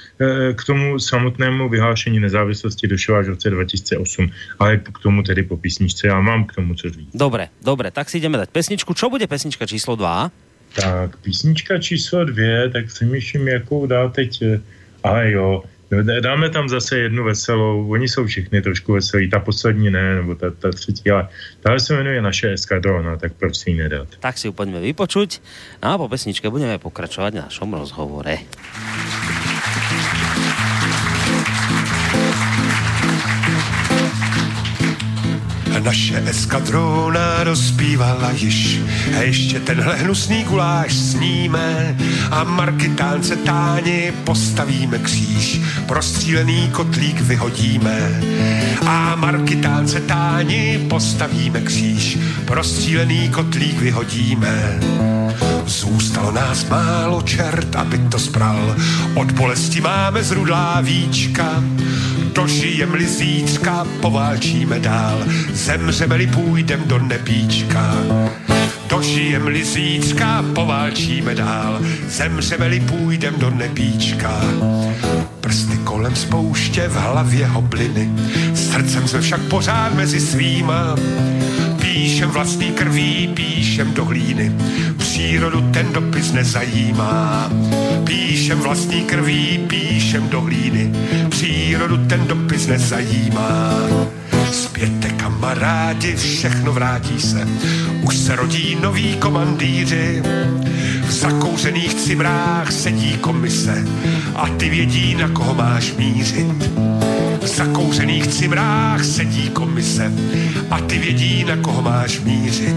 K tomu samotnému vyhlášení nezávislosti došlo až v roce 2008, ale k tomu tedy po písničce já mám k tomu co říct. Dobre, dobre, tak si ideme dať pesničku. Čo bude pesnička číslo 2? Tak, písnička číslo 2, tak přemýšlím, jakou dá teď, eh, ale jo, Dáme tam zase jednu veselou, oni jsou všichni trošku veselí, ta poslední ne, nebo ta, ta třetí, ale ta se jmenuje naše eskadrona, tak proč si ji nedat? Tak si ju poďme vypočuť, no a po pesničke budeme pokračovať v našom rozhovore. Naše eskadrona rozpívala již. A ještě tenhle hnusný guláš sníme a markitánce táni postavíme kříž, prostřílený kotlík vyhodíme a markitánce táni postavíme kříž, prostřílený kotlík vyhodíme. Zůstalo nás málo čert, aby to spral, od bolesti máme zrudlá víčka, dožijem-li zítřka, poválčíme dál, zemřeme-li půjdem do nebíčka. Dožijem-li zítřka, poválčíme dál, zemřeme-li půjdem do nebíčka. Prsty kolem spouště, v hlavě hobliny, srdcem jsme však pořád mezi svýma. Píšem vlastní krví, píšem do hlíny, přírodu ten dopis nezajímá. Píšem vlastní krví, píšem do hlíny, přírodu ten dopis nezajímá. Zpěte kamarádi, všechno vrátí se, už se rodí noví komandíři. V zakouřených cimrách sedí komise a ty vědí, na koho máš mířit. V zakouřených cimrách sedí komise a ty vědí, na koho máš mířit.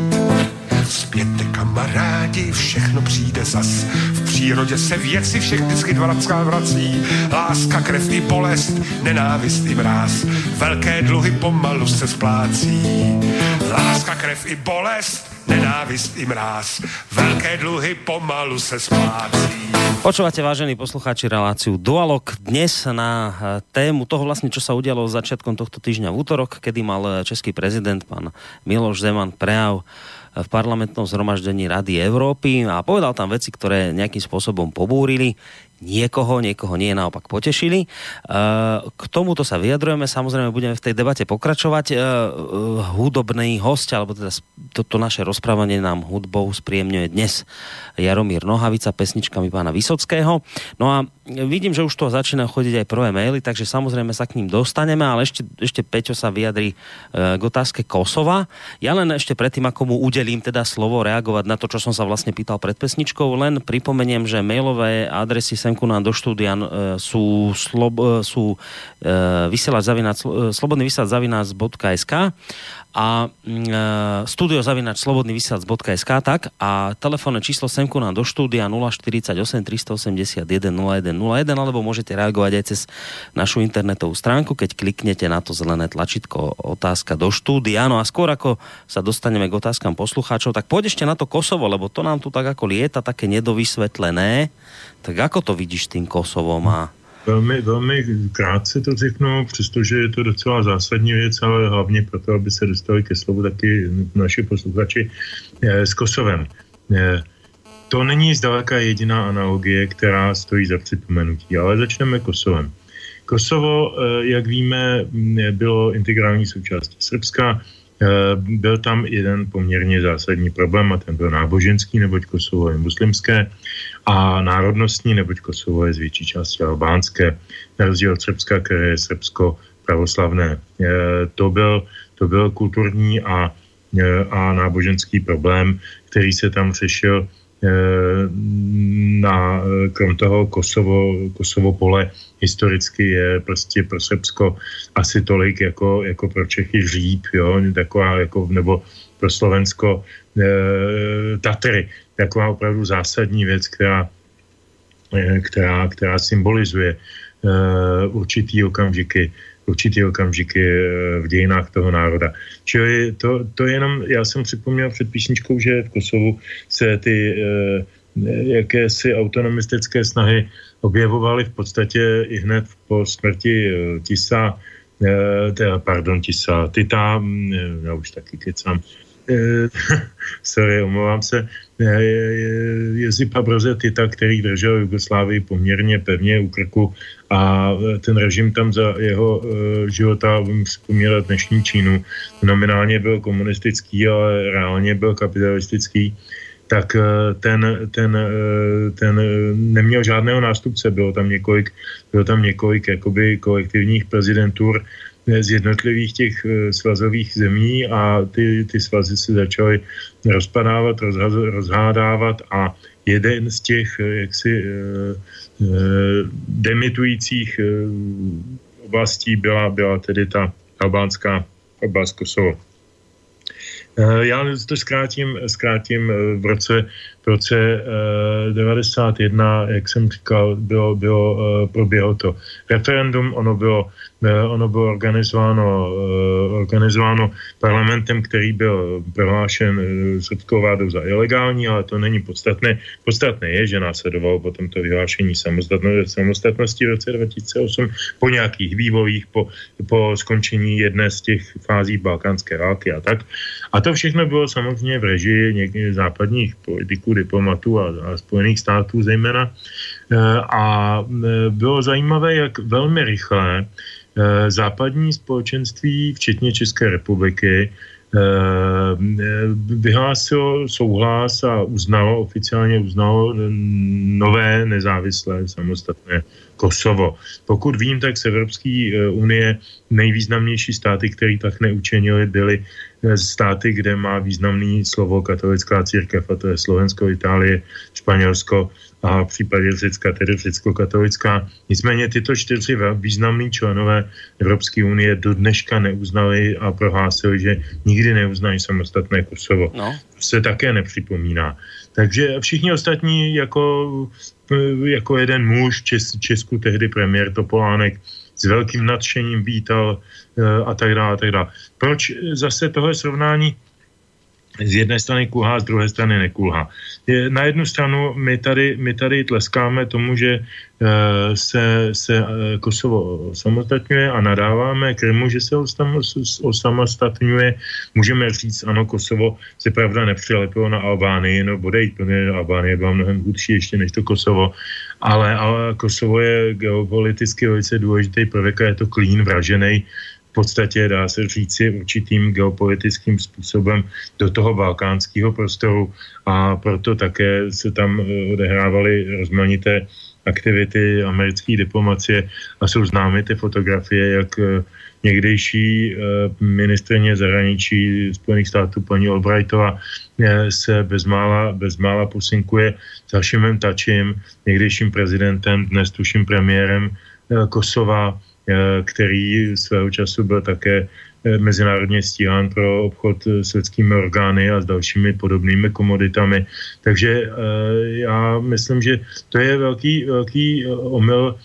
Zpěte kamarádi, všechno přijde zas. V přírodě se věci všechny vždycky dvakrát vrací. Láska, krev i bolest, nenávist i mráz. Velké dluhy pomalu se splácí. Láska, krev i bolest, nenávist i mráz. Velké dluhy pomalu se splácí. Počúvate, vážení poslucháči, reláciu Dualog. Dnes na eh, tému toho vlastne, čo sa udialo začiatkom tohto týždňa v útorok, kedy mal eh, český prezident, pán Miloš Zeman, prejav v parlamentnom zhromaždení Rady Európy. A povedal tam veci, ktoré nejakým spôsobom pobúrili niekoho, niekoho nie naopak potešili. E, k tomuto sa vyjadrujeme, samozrejme budeme v tej debate pokračovať. E, hudobný host, alebo teda toto naše rozprávanie nám hudbou spriemňuje dnes Jaromír Nohavica pesničkami pána Vysockého. No a vidím, že už to začína chodiť aj prvé maily, takže samozrejme sa k ním dostaneme, ale ešte, ešte Peťo sa vyjadri e, k otázke Kosova. Ja len ešte predtým, ako mu udelím teda slovo reagovať na to, čo som sa vlastne pýtal pred pesničkou, len pripomeniem, že mailové adresy semku nám do štúdia e, sú, slob, e, sú e, vysielač zavinac, e, slobodný vysielač zavinac.sk a mm, e, studiozavinač slobodnyvysielac.sk tak a telefónne číslo semku nám do štúdia 048 381 0101 alebo môžete reagovať aj cez našu internetovú stránku, keď kliknete na to zelené tlačítko otázka do štúdia. No a skôr ako sa dostaneme k otázkam poslucháčov, tak pôjde ešte na to Kosovo, lebo to nám tu tak ako lieta také nedovysvetlené. Tak ako to vidíš tým Kosovom a Velmi, velmi krátce to řeknu, přestože je to docela zásadní věc, ale hlavně proto, aby se dostali ke slovu taky naši posluchači eh, s Kosovem. Eh, to není zdaleka jediná analogie, která stojí za připomenutí, ale začneme Kosovem. Kosovo, eh, jak víme, bylo integrální součástí Srbska, byl tam jeden poměrně zásadní problém a ten byl náboženský, neboť Kosovo je muslimské a národnostní, neboť Kosovo je z větší části albánské, na rozdíl od Srbska, které je srbsko pravoslavné. E, to byl, to byl kulturní a, e, a náboženský problém, který se tam řešil na, krom toho Kosovo, Kosovo pole historicky je prostě pro Srbsko asi tolik jako, jako pro Čechy Říp, jo, taková jako, nebo pro Slovensko e, Tatry. Taková opravdu zásadní věc, která, eh, která, která symbolizuje uh, určitý okamžiky, určitý okamžiky uh, v dějinách toho národa. Čili to, to jenom, já jsem připomněl před písničkou, že v Kosovu se ty uh, jakési autonomistické snahy objevovaly v podstatě i hned po smrti Tisa, teda, pardon, Tisa, Tita, hm, já už taky kecám, (laughs) sorry, omlouvám se, Jezipa Broze Tita, který držel Jugoslávii poměrně pevně u krku a ten režim tam za jeho života, vzpomínat dnešní Čínu, nominálně byl komunistický, ale reálně byl kapitalistický, tak ten, ten, ten neměl žádného nástupce, bylo tam několik, bylo tam několik jakoby kolektivních prezidentur, z jednotlivých těch eh, svazových zemí a ty, ty svazy se začaly rozpadávat, rozhádávat a jeden z těch eh, jaksi eh, demitujících oblastí byla, byla tedy ta albánská oblast Kosovo. Já to zkrátím, zkrátím v roce, v roce 91, jak jsem říkal, bylo, bylo, proběhlo to referendum, ono bylo ono bylo organizováno, eh, organizováno parlamentem, který byl prohlášen eh, srbskou vládou za ilegální, ale to není podstatné. Podstatné je, že následovalo po tomto vyhlášení samostatnosti v roce 2008 po nějakých vývojích, po, po skončení jedné z těch fází balkánské války a tak. A to všechno bylo samozřejmě v režii západních politiků, diplomatů a, a Spojených států zejména. A bylo zajímavé, jak velmi rychle Eh, západní společenství, včetně České republiky, eh, vyhlásilo souhlas a uznalo, oficiálně uznalo nové nezávislé samostatné Kosovo. Pokud vím, tak z Evropské eh, unie nejvýznamnější státy, které tak neučinili, byly státy, kde má významný slovo katolická církev, a to je Slovensko, Itálie, Španělsko, a v případě Řecka tedy řecko-katolická. Nicméně tyto čtyři významní členové Evropské unie do dneška neuznali a prohlásili, že nikdy neuznají samostatné Kosovo. No. To se také nepřipomíná. Takže všichni ostatní jako, jako jeden muž, Čes, Česku tehdy premiér Topolánek, s velkým nadšením vítal uh, a tak dále, a tak dále. Proč zase tohle srovnání z jedné strany kulhá, z druhé strany nekulhá. Je, na jednu stranu my tady, my tady tleskáme tomu, že e, se, se e, Kosovo samostatňuje a nadáváme Krymu, že se osamostatňuje. Můžeme říct, ano, Kosovo se pravda nepřilepilo na Albánii, no bodej, protože Albánie byla mnohem hudší ještě než to Kosovo, ale, ale Kosovo je geopoliticky velice důležitý prvek a je to klín vražený v podstatě, dá se říci, určitým geopolitickým způsobem do toho balkánského prostoru a proto také se tam eh, odehrávaly rozmanité aktivity americké diplomacie a jsou známy ty fotografie, jak někdejší ministrně zahraničí Spojených států paní Albrightová se bezmála, bezmála posinkuje s Hašimem Tačím, někdejším prezidentem, dnes tuším premiérem Kosova, který svého času byl také Eh, mezinárodně stíhán pro obchod s lidskými orgány a s dalšími podobnými komoditami. Takže eh, já myslím, že to je velký, velký eh, omyl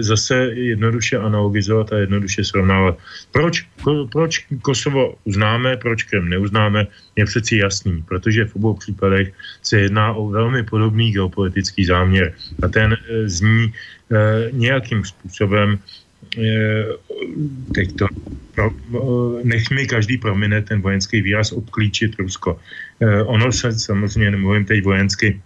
zase jednoduše analogizovat a jednoduše srovnávat. Proč, proč Kosovo uznáme, proč Krym neuznáme, je přeci jasný, protože v obou případech se jedná o velmi podobný geopolitický záměr a ten zní nějakým způsobem teď to, pro, nech mi každý promine ten vojenský výraz obklíčit Rusko. Eh, ono se samozřejmě nemluvím teď vojensky,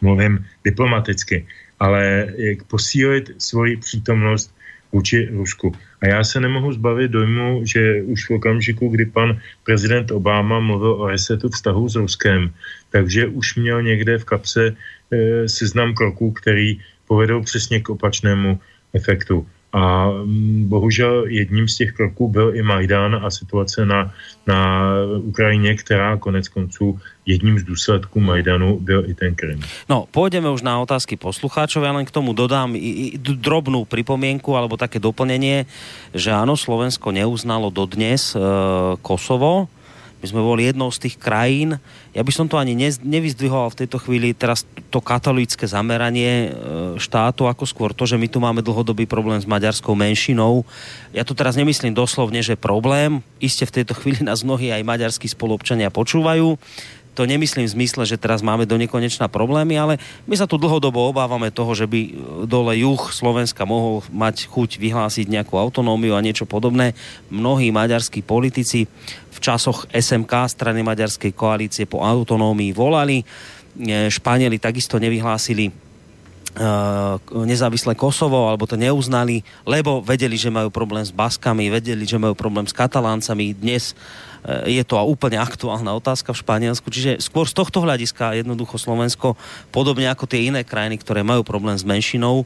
mluvím diplomaticky, ale jak posílit svoji přítomnost vůči Rusku. A já se nemohu zbavit dojmu, že už v okamžiku, kdy pan prezident Obama mluvil o resetu vztahu s Ruskem, takže už měl někde v kapse e, seznam kroků, který povedou přesně k opačnému efektu. A mm, bohužel jedním z těch kroků byl i Majdan a situace na, na Ukrajině, která konec konců jedním z důsledků Majdanu byl i ten Krym. No, pôjdeme už na otázky poslucháčov. Ja len k tomu dodám i, i drobnú pripomienku alebo také doplnenie, že áno, Slovensko neuznalo dodnes e, Kosovo, my sme boli jednou z tých krajín, ja by som to ani ne, nevyzdvihoval v tejto chvíli teraz to katolické zameranie e, štátu, ako skôr to, že my tu máme dlhodobý problém s maďarskou menšinou. Ja to teraz nemyslím doslovne, že problém. Iste v tejto chvíli nás mnohí aj maďarskí spolupčania počúvajú to nemyslím v zmysle, že teraz máme do nekonečna problémy, ale my sa tu dlhodobo obávame toho, že by e, dole juh Slovenska mohol mať chuť vyhlásiť nejakú autonómiu a niečo podobné. Mnohí maďarskí politici v časoch SMK strany maďarskej koalície po autonómii volali. E, Španieli takisto nevyhlásili e, nezávislé Kosovo, alebo to neuznali, lebo vedeli, že majú problém s Baskami, vedeli, že majú problém s Kataláncami. Dnes je to úplne aktuálna otázka v Španielsku. Čiže skôr z tohto hľadiska jednoducho Slovensko, podobne ako tie iné krajiny, ktoré majú problém s menšinou,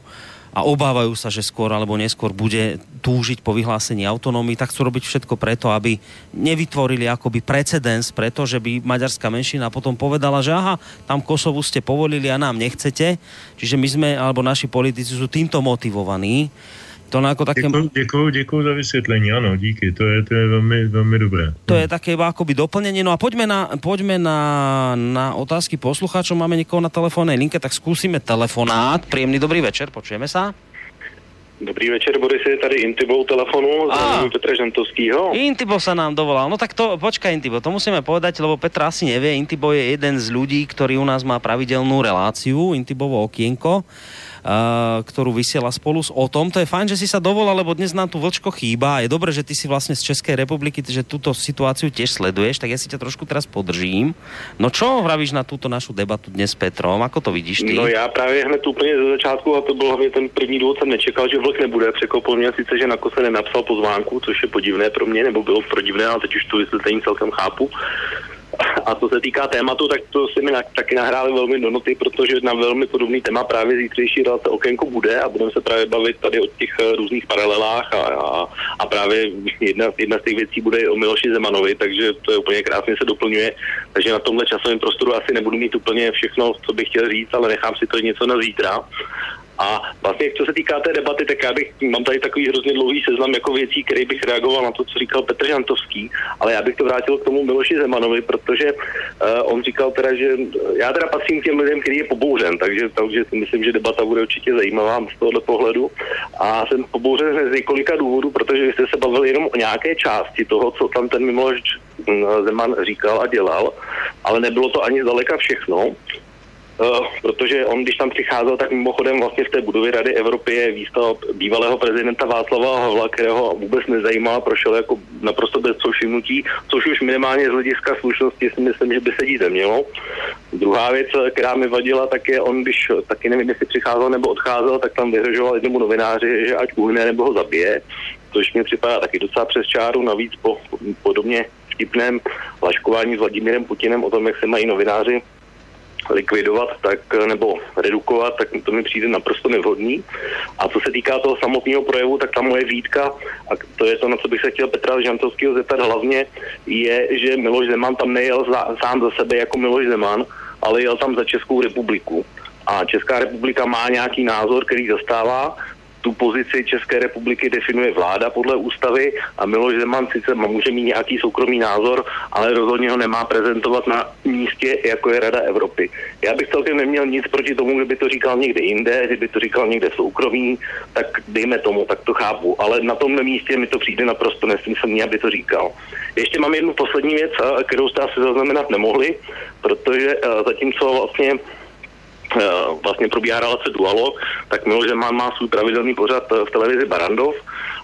a obávajú sa, že skôr alebo neskôr bude túžiť po vyhlásení autonómii, tak chcú robiť všetko preto, aby nevytvorili akoby precedens, pretože by maďarská menšina potom povedala, že aha, tam Kosovu ste povolili a nám nechcete. Čiže my sme, alebo naši politici sú týmto motivovaní to jako také... Děkuji, děkuji, děkuji za vysvětlení, ano, díky, to je, to je velmi, velmi dobré. To je také akoby doplnenie, no a poďme na, poďme na, na otázky poslucháčov, máme někoho na telefónnej linke, tak skúsime telefonát. Príjemný dobrý večer, počujeme sa? Dobrý večer, Boris, je tady Intibo u telefonu, zdravím Petra Žantovskýho. Intibo sa nám dovolal, no tak to, počkaj Intibo, to musíme povedať, lebo Petra asi nevie, Intibo je jeden z ľudí, ktorý u nás má pravidelnú reláciu, Intibovo okienko ktorú vysiela spolu s o tom. To je fajn, že si sa dovolal, lebo dnes nám tu vlčko chýba. Je dobré, že ty si vlastne z Českej republiky, že túto situáciu tiež sleduješ, tak ja si ťa trošku teraz podržím. No čo vravíš na túto našu debatu dnes s Petrom? Ako to vidíš ty? No já právě hned úplně ze začátku, a to byl hlavně ten první důvod, jsem nečekal, že vlk nebude. Překvapil mě sice, že na kose nenapsal pozvánku, což je podivné pro mě, nebo bylo podivné, ale teď už tu vysvětlení celkem chápu. A co se týká tématu, tak to si mi taky nahráli velmi do noty, protože na velmi podobný téma právě zítřejší relace okénko bude a budeme se právě bavit tady o těch eh, různých paralelách a, a, a právě jedna, jedna z těch věcí bude o Miloši Zemanovi, takže to je úplně krásně se doplňuje. Takže na tomhle časovém prostoru asi nebudu mít úplně všechno, co bych chtěl říct, ale nechám si to něco na zítra. A vlastně, co se týká té debaty, tak já bych, mám tady takový hrozně dlouhý seznam jako věcí, který bych reagoval na to, co říkal Petr Žantovský, ale já bych to vrátil k tomu Miloši Zemanovi, protože uh, on říkal teda, že já teda patřím k těm lidem, který je pobouřen, takže, takže si myslím, že debata bude určitě zajímavá z tohohle pohledu. A jsem pobouřen z několika důvodů, protože jste se bavili jenom o nějaké části toho, co tam ten Miloš hm, Zeman říkal a dělal, ale nebylo to ani zdaleka všechno. Uh, protože on, když tam přicházel, tak mimochodem vlastně v té budově Rady Evropy je výstav bývalého prezidenta Václava Havla, kterého vůbec nezajímá, prošel jako naprosto bez všimnutí, což už minimálně z hlediska slušnosti si myslím, že by se dít nemělo. Druhá věc, která mi vadila, tak je on, když taky nevím, jestli přicházel nebo odcházel, tak tam vyhrožoval jednomu novináři, že ať uhne nebo ho zabije, což mi připadá taky docela přes čáru, navíc po podobně vtipném laškování s Vladimírem Putinem o tom, jak se mají novináři likvidovat tak, nebo redukovat, tak to mi přijde naprosto nevhodný. A co se týká toho samotného projevu, tak ta moje výtka, a to je to, na co bych se chtěl Petra Žantovského zeptat hlavně, je, že Miloš Zeman tam nejel za, sám za sebe jako Miloš Zeman, ale jel tam za Českou republiku. A Česká republika má nějaký názor, který zastává, tu pozici České republiky definuje vláda podle ústavy a Miloš Zeman sice může mít nějaký soukromý názor, ale rozhodně ho nemá prezentovat na místě, jako je Rada Evropy. Já bych celkem neměl nic proti tomu, kdyby to říkal někde jinde, kdyby to říkal někde soukromý, tak dejme tomu, tak to chápu. Ale na tomhle místě mi to přijde naprosto nesmyslný, aby to říkal. Ještě mám jednu poslední věc, kterou jste asi zaznamenat nemohli, protože zatímco vlastně Eh, vlastně probíhá relace Dualo, tak Miloš Zeman má svůj pravidelný pořad eh, v televizi Barandov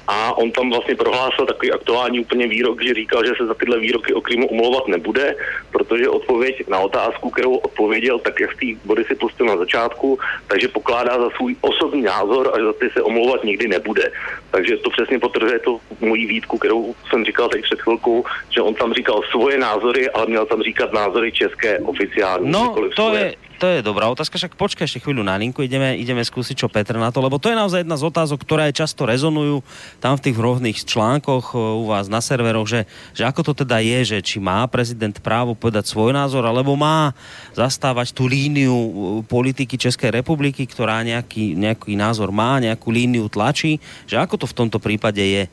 a on tam vlastně prohlásil takový aktuální úplně výrok, že říkal, že se za tyhle výroky o Krymu umlouvat nebude, protože odpověď na otázku, kterou odpověděl, tak jak z body si pustil na začátku, takže pokládá za svůj osobní názor a že za ty se omlouvat nikdy nebude. Takže to přesně potvrzuje to mojí výtku, kterou jsem říkal teď před chvilkou, že on tam říkal svoje názory, ale měl tam říkat názory české oficiální. No, to je, to je dobrá otázka, však počkaj ešte chvíľu na linku, ideme, ideme skúsiť, čo Petr na to, lebo to je naozaj jedna z otázok, ktoré často rezonujú tam v tých rôznych článkoch u vás na serveroch, že, že ako to teda je, že či má prezident právo povedať svoj názor, alebo má zastávať tú líniu politiky Českej republiky, ktorá nejaký, nejaký názor má, nejakú líniu tlačí, že ako to v tomto prípade je. E,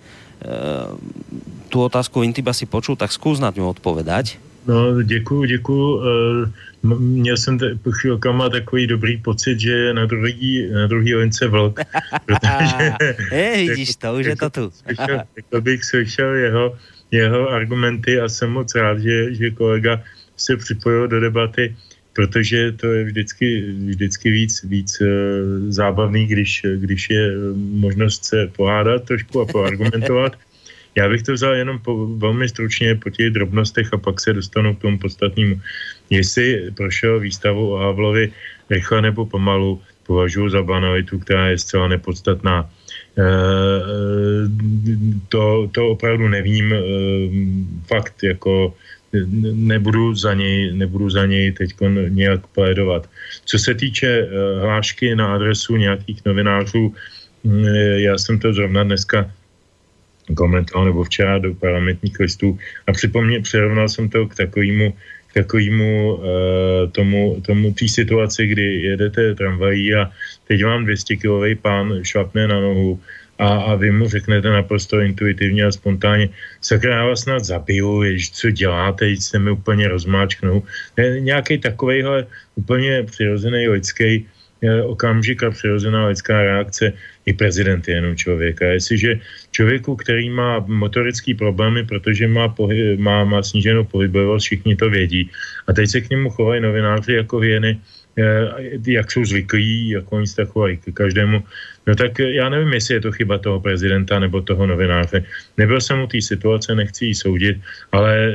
tú otázku Intiba si počul, tak skús na ňu odpovedať. No, děkuju, děkuju. E, měl jsem te, po chvílkama takový dobrý pocit, že je na druhý, na druhý lince vlk. (laughs) Protože, je, (laughs) vidíš to, už je to tu. (laughs) slyšel, jako bych slyšel jeho, jeho argumenty a jsem moc rád, že, že kolega se připojil do debaty, protože to je vždycky, vždycky víc, víc uh, zábavný, když, když je možnost se pohádat trošku a poargumentovat. Já bych to vzal jenom po, velmi stručně po těch drobnostech a pak se dostanu k tomu podstatnému. Jestli prošel výstavu o Havlovi rychle nebo pomalu, považuji za banalitu, která je zcela nepodstatná. E, to, to opravdu nevím. E, fakt, jako nebudu za něj, nebudu za něj teď nějak plédovat. Co se týče e, hlášky na adresu nějakých novinářů, já jsem to zrovna dneska komentoval nebo včera do parlamentních listů a připomně, přirovnal jsem to k takovému takovému uh, tomu, tomu té situaci, kdy jedete tramvají a teď vám 200 kilový pán šlapne na nohu a, a vy mu řeknete naprosto intuitivně a spontánně, sakra, já vás snad zabiju, jež, co děláte, teď jste mi úplně rozmáčknou. Nějaký takovejhle úplně přirozený lidský okamžik a přirozená lidská reakce, i prezident je jenom člověk. A jestliže člověku, který má motorické problémy, protože má, pohy, má, má sníženou pohybovost, všichni to vědí. A teď se k němu chovají novináři jako věny, eh, jak jsou zvyklí, jak oni se chovají k každému. No tak já nevím, jestli je to chyba toho prezidenta nebo toho novináře. Nebyl jsem u té situace, nechci ji soudit, ale e,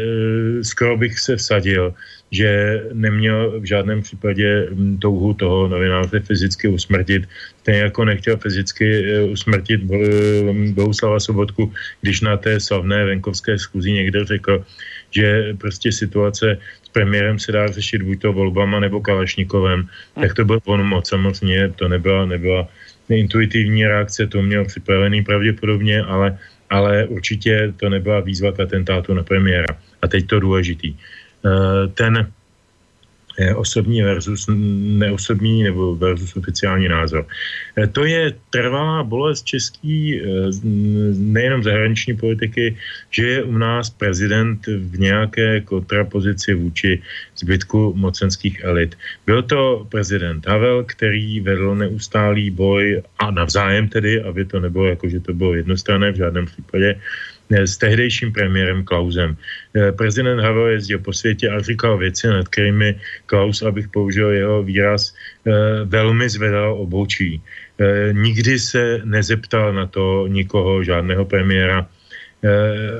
skoro bych se vsadil, že neměl v žádném případě hm, touhu toho novináře fyzicky usmrtit, stejně jako nechtěl fyzicky eh, usmrtit Bohuslava Sobotku, když na té slavné venkovské schůzi někdo řekl, že prostě situace s premiérem se dá řešit buď to volbama nebo Kalašnikovem, tak to byl on moc samozřejmě, to nebyla, nebyla intuitivní reakce, to měl připravený pravděpodobně, ale, ale určitě to nebyla výzva k atentátu na premiéra. A teď to důležitý. Eh, ten osobní versus neosobní nebo versus oficiální názor. Eh, to je trvalá bolest český eh, nejenom zahraniční politiky, že je u nás prezident v nějaké kontrapozici vůči zbytku mocenských elit. Byl to prezident Havel, který vedl neustálý boj a navzájem tedy, aby to nebylo jako, že to bylo jednostranné v žádném případě, s tehdejším premiérem Klausem. Eh, prezident Havel jezdil po světě a říkal věci, nad kterými Klaus, abych použil jeho výraz, eh, velmi zvedal obočí. Eh, nikdy se nezeptal na to nikoho, žádného premiéra, Eh,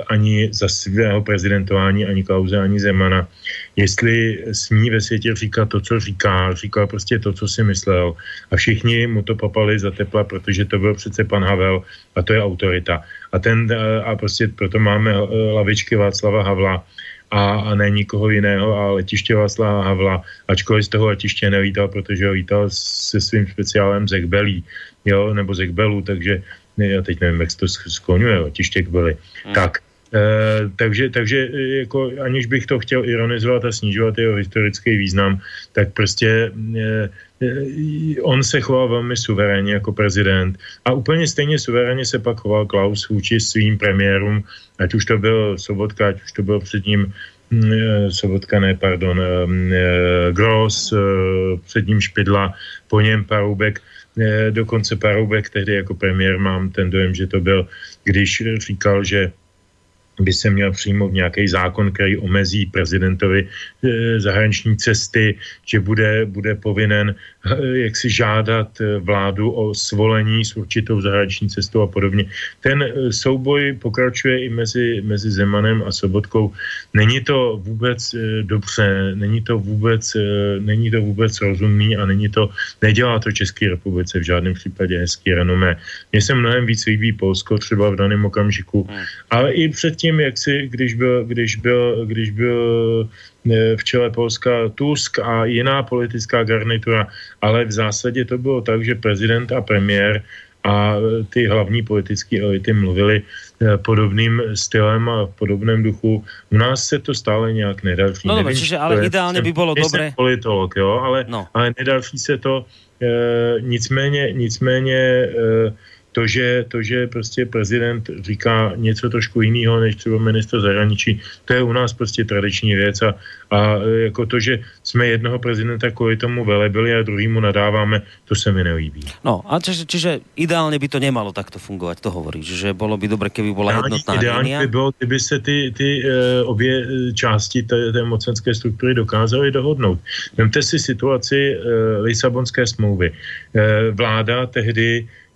ani za svého prezidentování, ani Klauze, ani Zemana, jestli smí ve světě říkat to, co říká, říkal prostě to, co si myslel. A všichni mu to popali za tepla, protože to byl přece pan Havel a to je autorita. A, ten, eh, a prostě proto máme eh, lavičky Václava Havla a, a ne nikoho jiného a letiště Václava Havla, ačkoliv z toho letiště nelítal, protože ho lítal se svým speciálem z Ekbelí, jo, nebo z Ekbelu, takže já teď nevím, jak se to skloňuje, letiště Ekbely. Hmm. Tak, Eh, takže, takže eh, jako, aniž bych to chtěl ironizovat a snižovat jeho historický význam, tak prostě e, on se choval velmi suverénně jako prezident a úplně stejně suverénně se pak choval Klaus vůči svým premiérům, ať už to byl Sobotka, ať už to byl před ním mm, Sobotka, ne, pardon, Gross, před ním Špidla, po něm Paroubek, dokonce Paroubek tehdy jako premiér mám ten dojem, že to byl, když říkal, že by se měl přijmout nějaký zákon, který omezí prezidentovi e, zahraniční cesty, že bude, bude povinen jak si žádat e, vládu o svolení s určitou zahraniční cestou a podobně. Ten souboj pokračuje i mezi, mezi Zemanem a Sobotkou. Není to vůbec dobře, není to vůbec, není to vůbec rozumný a není to, nedělá to České republice v žádném případě hezký renomé. Mně se mnohem víc líbí Polsko třeba v daném okamžiku, hmm. ale i předtím tím, jak si, když byl, když byl, když byl eh, v čele Polska Tusk a jiná politická garnitura, ale v zásadě to bylo tak, že prezident a premiér a ty hlavní politické elity mluvili eh, podobným stylem a v podobném duchu. U nás se to stále nějak nedaří. No dobře, čiže ale ideálně by bylo dobré. politolog, jo, ale, no. ale nedaří se to. E, nicméně, nicméně e, to, že, to, že prostě prezident říká něco trošku jiného než třeba minister zahraničí, to je u nás prostě tradiční věc a, a jako to, že jsme jednoho prezidenta kvůli tomu velebili a druhýmu nadáváme, to se mi nelíbí. No a čiže, čiže ideálně by to nemalo takto fungovat, to hovoríš, že bylo by dobré, kdyby byla jednotná Ideálně by bylo, kdyby se ty, ty uh, obě eh, části té, té mocenské struktury dokázaly dohodnout. Vemte si situaci uh, Lisabonské smlouvy. Uh, vláda tehdy Eh,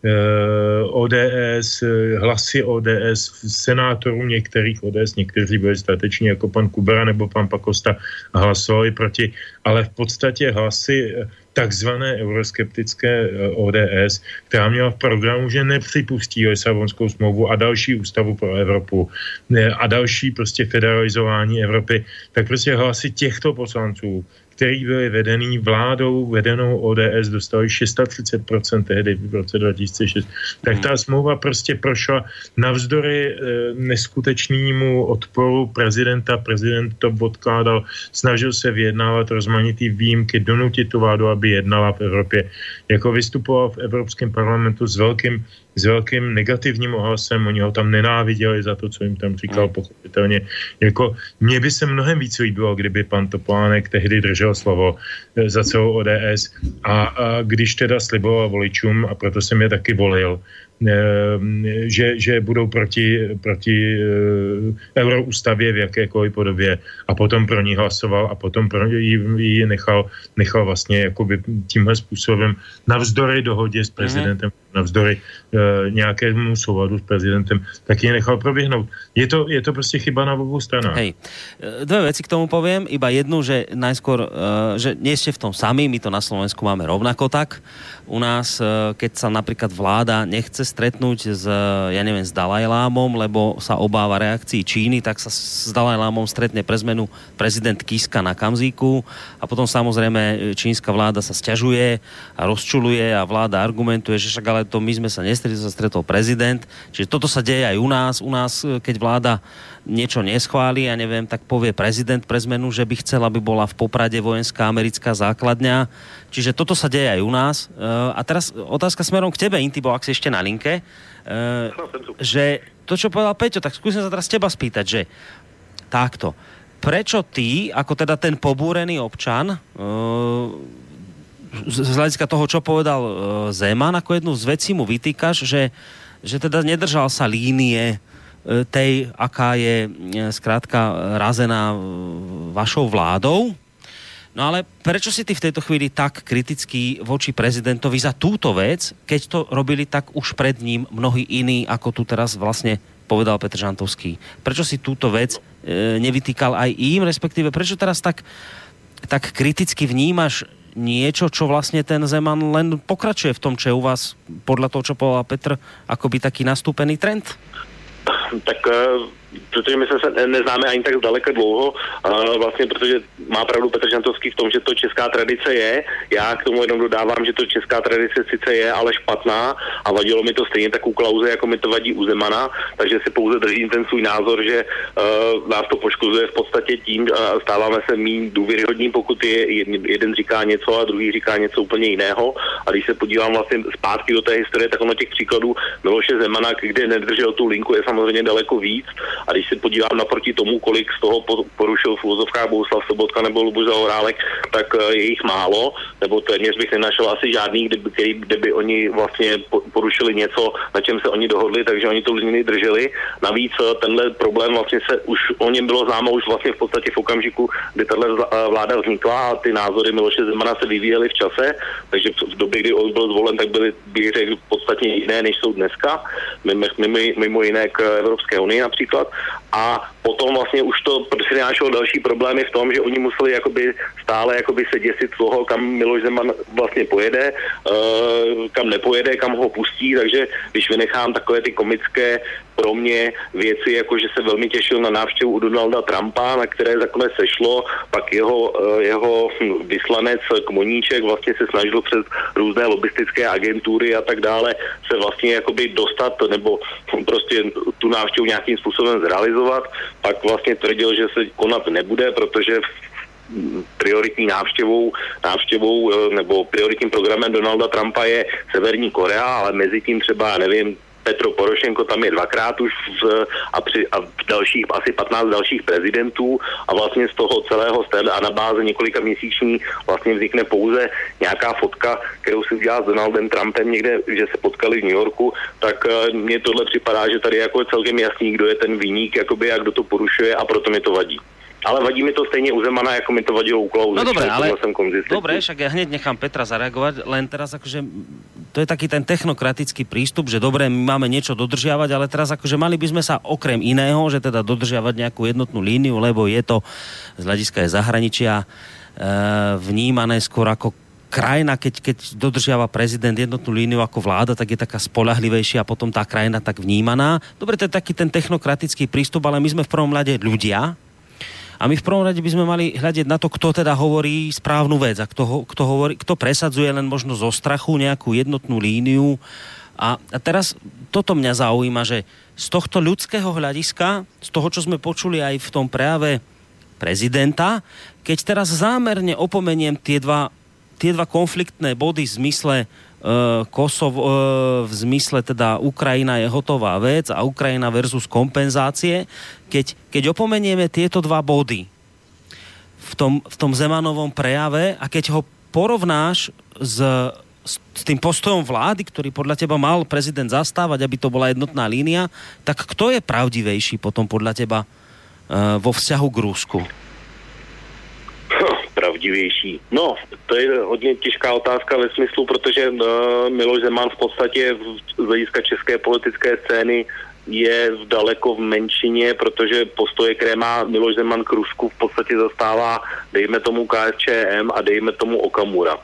ODS, eh, hlasy ODS, senátorů některých ODS, někteří byli stateční jako pan Kubera nebo pan Pakosta hlasovali proti, ale v podstatě hlasy eh, takzvané euroskeptické ODS, která měla v programu, že nepřipustí Lisabonskou smlouvu a další ústavu pro Evropu a další prostě federalizování Evropy, tak prostě hlasy těchto poslanců který byly vedený vládou vedenou ODS, dostali 630% tehdy v roce 2006, tak ta smlouva prostě prošla navzdory e, neskutečnému odporu prezidenta. Prezident to odkládal, snažil se vyjednávat rozmanitý výjimky, donutit tu vládu, aby jednala v Evropě. Jako vystupoval v Evropském parlamentu s velkým s velkým negativním ohlasem, oni ho tam nenáviděli za to, co jim tam říkal, hmm. pochopitelně. Jako, mně by se mnohem víc líbilo, kdyby pan Toplánek tehdy držel slovo eh, za celou ODS a, a když teda sliboval voličům, a proto jsem je taky volil, Ehm, že, že budou proti, proti eh, euroústavě v jakékoliv podobě a potom pro ní hlasoval a potom pro ní ji nechal, nechal vlastně jakoby tímhle způsobem navzdory dohodě s prezidentem, mm-hmm. Navzdory uh, nějakému souladu s prezidentem, tak ji nechal proběhnout. Je to, je to prostě chyba na obou stranách. Hej, eh, dve veci k tomu poviem, iba jednu, že najskôr, uh, že nie v tom sami, my to na Slovensku máme rovnako tak. U nás, uh, keď sa napríklad vláda nechce stretnúť s, ja neviem, s Dalajlámom, lebo sa obáva reakcií Číny, tak sa s Dalajlámom stretne pre zmenu prezident Kiska na Kamzíku a potom samozrejme čínska vláda sa sťažuje a rozčuluje a vláda argumentuje, že však ale to my sme sa nestretli, sa stretol prezident. Čiže toto sa deje aj u nás. U nás, keď vláda niečo neschválí, ja neviem, tak povie prezident pre zmenu, že by chcel, aby bola v Poprade vojenská americká základňa. Čiže toto sa deje aj u nás. Uh, a teraz otázka smerom k tebe, Intibo, ak si ešte na linke. Uh, že to, čo povedal Peťo, tak skúsim sa teraz teba spýtať, že takto. Prečo ty, ako teda ten pobúrený občan, z hľadiska toho, čo povedal Zeman, ako jednu z vecí mu vytýkaš, že, že teda nedržal sa línie E, tej, aká je e, zkrátka razená e, vašou vládou. No ale prečo si ty v tejto chvíli tak kritický voči prezidentovi za túto vec, keď to robili tak už pred ním mnohí iní, ako tu teraz vlastne povedal Petr Žantovský. Prečo si túto vec e, nevytýkal aj im, respektíve prečo teraz tak, tak kriticky vnímaš niečo, čo vlastne ten Zeman len pokračuje v tom, čo je u vás, podľa toho, čo povedal Petr, akoby taký nastúpený trend? tak eh, protože my se neznáme ani tak zdaleka dlouho, uh, vlastně protože má pravdu Petr Žantovský v tom, že to česká tradice je. Já k tomu jenom dodávám, že to česká tradice sice je, ale špatná a vadilo mi to stejně tak u Klauze, jako mi to vadí u Zemana, takže si pouze držím ten svůj názor, že uh, nás to poškozuje v podstatě tím uh, stáváme se méně důvěryhodní, pokud je jeden, jeden říká něco a druhý říká něco úplně jiného. A když se podívám vlastně zpátky do té historie, tak ono těch příkladů Miloše Zemana, kde nedržel tu linku, je samozřejmě daleko víc. A když se podívám naproti tomu, kolik z toho porušil v úzovkách Bohuslav Sobotka nebo Luboš Zahorálek, tak eh, je jich málo, nebo téměř bych nenašel asi žádný, kde, který, kde by oni vlastně porušili něco, na čem se oni dohodli, takže oni tu linii drželi. Navíc eh, tenhle problém vlastně se už o něm bylo známo už vlastně v podstatě v okamžiku, kdy tahle eh, vláda vznikla a ty názory Miloše Zemana se vyvíjely v čase, takže v době, kdy on byl zvolen, tak byly, bych řekl, podstatně jiné, než jsou dneska, mimo, mimo, mimo jiné k Evropské unii například. A potom vlastně už to přinášelo další problémy v tom, že oni museli jakoby stále jakoby se děsit toho, kam Miloš Zeman vlastně pojede, uh, kam nepojede, kam ho pustí, takže když vynechám takové ty komické pro mě věci, jako že se velmi těšil na návštěvu u Donalda Trumpa, na které nakonec sešlo, pak jeho, eh, jeho vyslanec Kmoníček vlastně se snažil přes různé lobistické agentury a tak dále se vlastně jakoby dostat nebo prostě tu návštěvu nějakým způsobem zrealizovat. Pak vlastně tvrdil, že se konat nebude, protože prioritní návštěvou, návštěvou eh, nebo prioritním programem Donalda Trumpa je Severní Korea, ale mezi tím třeba, nevím, Petro Porošenko tam je dvakrát už v, a, při, a v dalších, asi 15 dalších prezidentů a vlastně z toho celého a na báze několika měsíční vlastně vznikne pouze nějaká fotka, kterou si udělal s Donaldem Trumpem někde, že se potkali v New Yorku, tak uh, mně tohle připadá, že tady jako je celkem jasný, kdo je ten viník, jakoby a kdo to porušuje a proto mi to vadí. Ale vadí mi to stejně u Zemana, jako mi to vadilo u Klauze. No dobré, ale... Jsem dobre, však ja hneď nechám Petra zareagovať, len teraz akože to je taký ten technokratický prístup, že dobre, my máme niečo dodržiavať, ale teraz akože mali by sme sa okrem iného, že teda dodržiavať nejakú jednotnú líniu, lebo je to z hľadiska zahraničia e, vnímané skôr ako krajina, keď, keď dodržiava prezident jednotnú líniu ako vláda, tak je taká spolahlivejšia a potom tá krajina tak vnímaná. Dobre, to je taký ten technokratický prístup, ale my sme v prvom rade ľudia, a my v prvom rade by sme mali hľadiť na to, kto teda hovorí správnu vec a kto, kto, hovorí, kto presadzuje len možno zo strachu nejakú jednotnú líniu. A, a teraz toto mňa zaujíma, že z tohto ľudského hľadiska, z toho, čo sme počuli aj v tom prejave prezidenta, keď teraz zámerne opomeniem tie dva, tie dva konfliktné body v zmysle Kosovo, uh, v zmysle teda Ukrajina je hotová vec a Ukrajina versus kompenzácie, keď, keď opomenieme tieto dva body v tom, v tom Zemanovom prejave a keď ho porovnáš s, s, tým postojom vlády, ktorý podľa teba mal prezident zastávať, aby to bola jednotná línia, tak kto je pravdivejší potom podľa teba uh, vo vzťahu k Rusku? Pravdivější. No, to je hodně těžká otázka ve smyslu, protože uh, Miloš Zeman v podstatě z hlediska české politické scény je v daleko v menšině, protože postoje, které má Miloš Zeman k Rusku, v podstatě zastává, dejme tomu KSČM a dejme tomu Okamura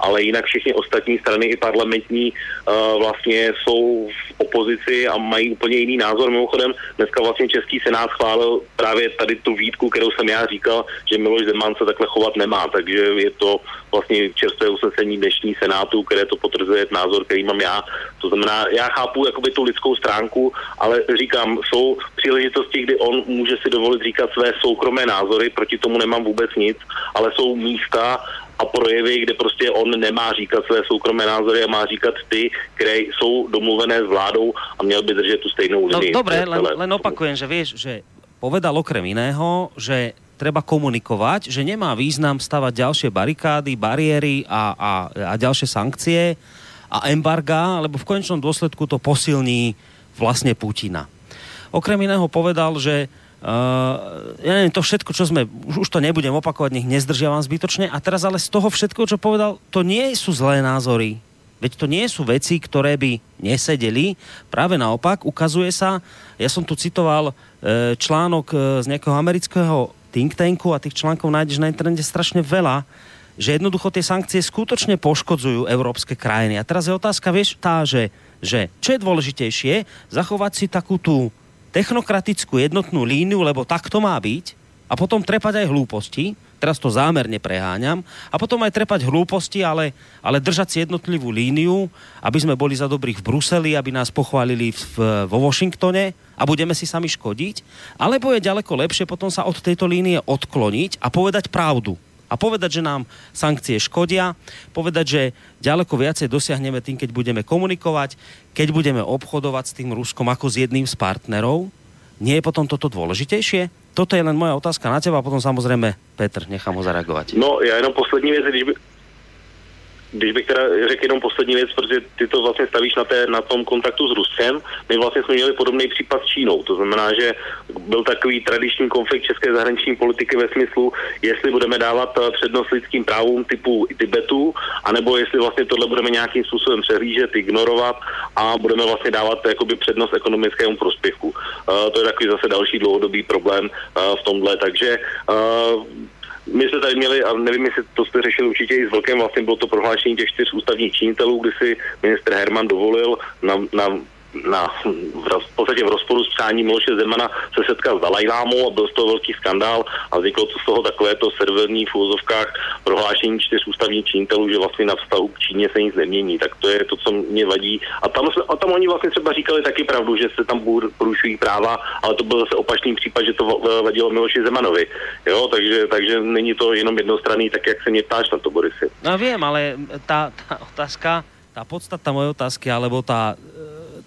ale jinak všechny ostatní strany i parlamentní uh, vlastně jsou v opozici a mají úplně jiný názor. Mimochodem, dneska vlastně Český senát schválil právě tady tu výtku, kterou jsem já říkal, že Miloš Zeman se takhle chovat nemá, takže je to vlastně čerstvé usnesení dnešní senátu, které to potvrzuje názor, který mám já. To znamená, já chápu jakoby tu lidskou stránku, ale říkám, jsou příležitosti, kdy on může si dovolit říkat své soukromé názory, proti tomu nemám vůbec nic, ale jsou místa, a projevy, kde prostě on nemá říkat své soukromé názory a má říkat ty, které jsou domluvené s vládou a měl by držet tu stejnou no, linii. No dobré, len, len opakujem, že vieš, že povedal okrem iného, že treba komunikovať, že nemá význam stavať ďalšie barikády, bariéry a, a, a ďalšie sankcie a embarga, lebo v konečnom dôsledku to posilní vlastne Putina. Okrem iného povedal, že Uh, ja neviem, to všetko, čo sme, už, už to nebudem opakovať, nech nezdržiavam zbytočne. A teraz ale z toho všetko, čo povedal, to nie sú zlé názory. Veď to nie sú veci, ktoré by nesedeli. Práve naopak, ukazuje sa, ja som tu citoval uh, článok uh, z nejakého amerického think tanku a tých článkov nájdeš na internete strašne veľa, že jednoducho tie sankcie skutočne poškodzujú európske krajiny. A teraz je otázka, vieš, tá, že, že čo je dôležitejšie, zachovať si takú tú technokratickú jednotnú líniu, lebo tak to má byť, a potom trepať aj hlúposti, teraz to zámerne preháňam, a potom aj trepať hlúposti, ale, ale držať si jednotlivú líniu, aby sme boli za dobrých v Bruseli, aby nás pochválili v, vo Washingtone a budeme si sami škodiť, alebo je ďaleko lepšie potom sa od tejto línie odkloniť a povedať pravdu a povedať, že nám sankcie škodia, povedať, že ďaleko viacej dosiahneme tým, keď budeme komunikovať, keď budeme obchodovať s tým Ruskom ako s jedným z partnerov. Nie je potom toto dôležitejšie? Toto je len moja otázka na teba a potom samozrejme Petr, nechám ho zareagovat. No, já jenom poslední věc, když by, když bych teda řekl jenom poslední věc, protože ty to vlastně stavíš na, té, na tom kontaktu s Ruskem, my vlastně jsme měli podobný případ s Čínou. To znamená, že byl takový tradiční konflikt české zahraniční politiky ve smyslu, jestli budeme dávat eh, přednost lidským právům typu Tibetu, anebo jestli vlastně tohle budeme nějakým způsobem přehlížet, ignorovat a budeme vlastně dávat jakoby přednost ekonomickému prospěchu. Uh, to je takový zase další dlouhodobý problém uh, v tomhle. Takže uh, my jsme tady měli, a nevím, jestli to jste řešili určitě i s Vlkem, vlastně bylo to prohlášení těch čtyř ústavních činitelů, kdy si minister Herman dovolil na, na na, v, podstatě v rozporu s přáním Miloše Zemana se setkat s Dalajlámou a byl z toho velký skandál a vzniklo to z toho takovéto serverní v úzovkách prohlášení čtyř ústavních činitelů, že vlastně na vztahu k Číně se nic nemění. Tak to je to, co mě vadí. A tam, a tam oni vlastně třeba říkali taky pravdu, že se tam porušují práva, ale to byl zase opačný případ, že to vadilo Miloši Zemanovi. Jo, takže, takže není to jenom jednostranný, tak jak se mě ptáš na to, Borisy. No vím, ale ta, ta otázka, ta podstata mojej otázky, alebo ta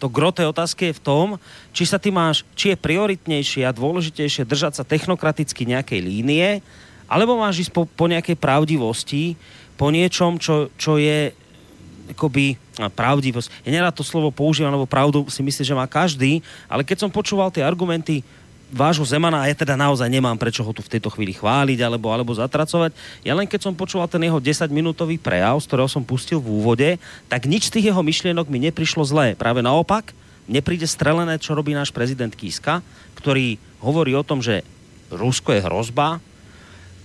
to gro tej otázky je v tom, či sa ty máš, či je prioritnejšie a dôležitejšie držať sa technokraticky nejakej línie, alebo máš ísť po, po nejakej pravdivosti, po niečom, čo, čo je akoby pravdivosť. Ja nerad to slovo používam, lebo pravdu si myslím, že má každý, ale keď som počúval tie argumenty vášho Zemana, a ja teda naozaj nemám prečo ho tu v tejto chvíli chváliť alebo, alebo zatracovať. Ja len keď som počúval ten jeho 10-minútový prejav, z ktorého som pustil v úvode, tak nič z tých jeho myšlienok mi neprišlo zlé. Práve naopak, mne príde strelené, čo robí náš prezident Kiska, ktorý hovorí o tom, že Rusko je hrozba,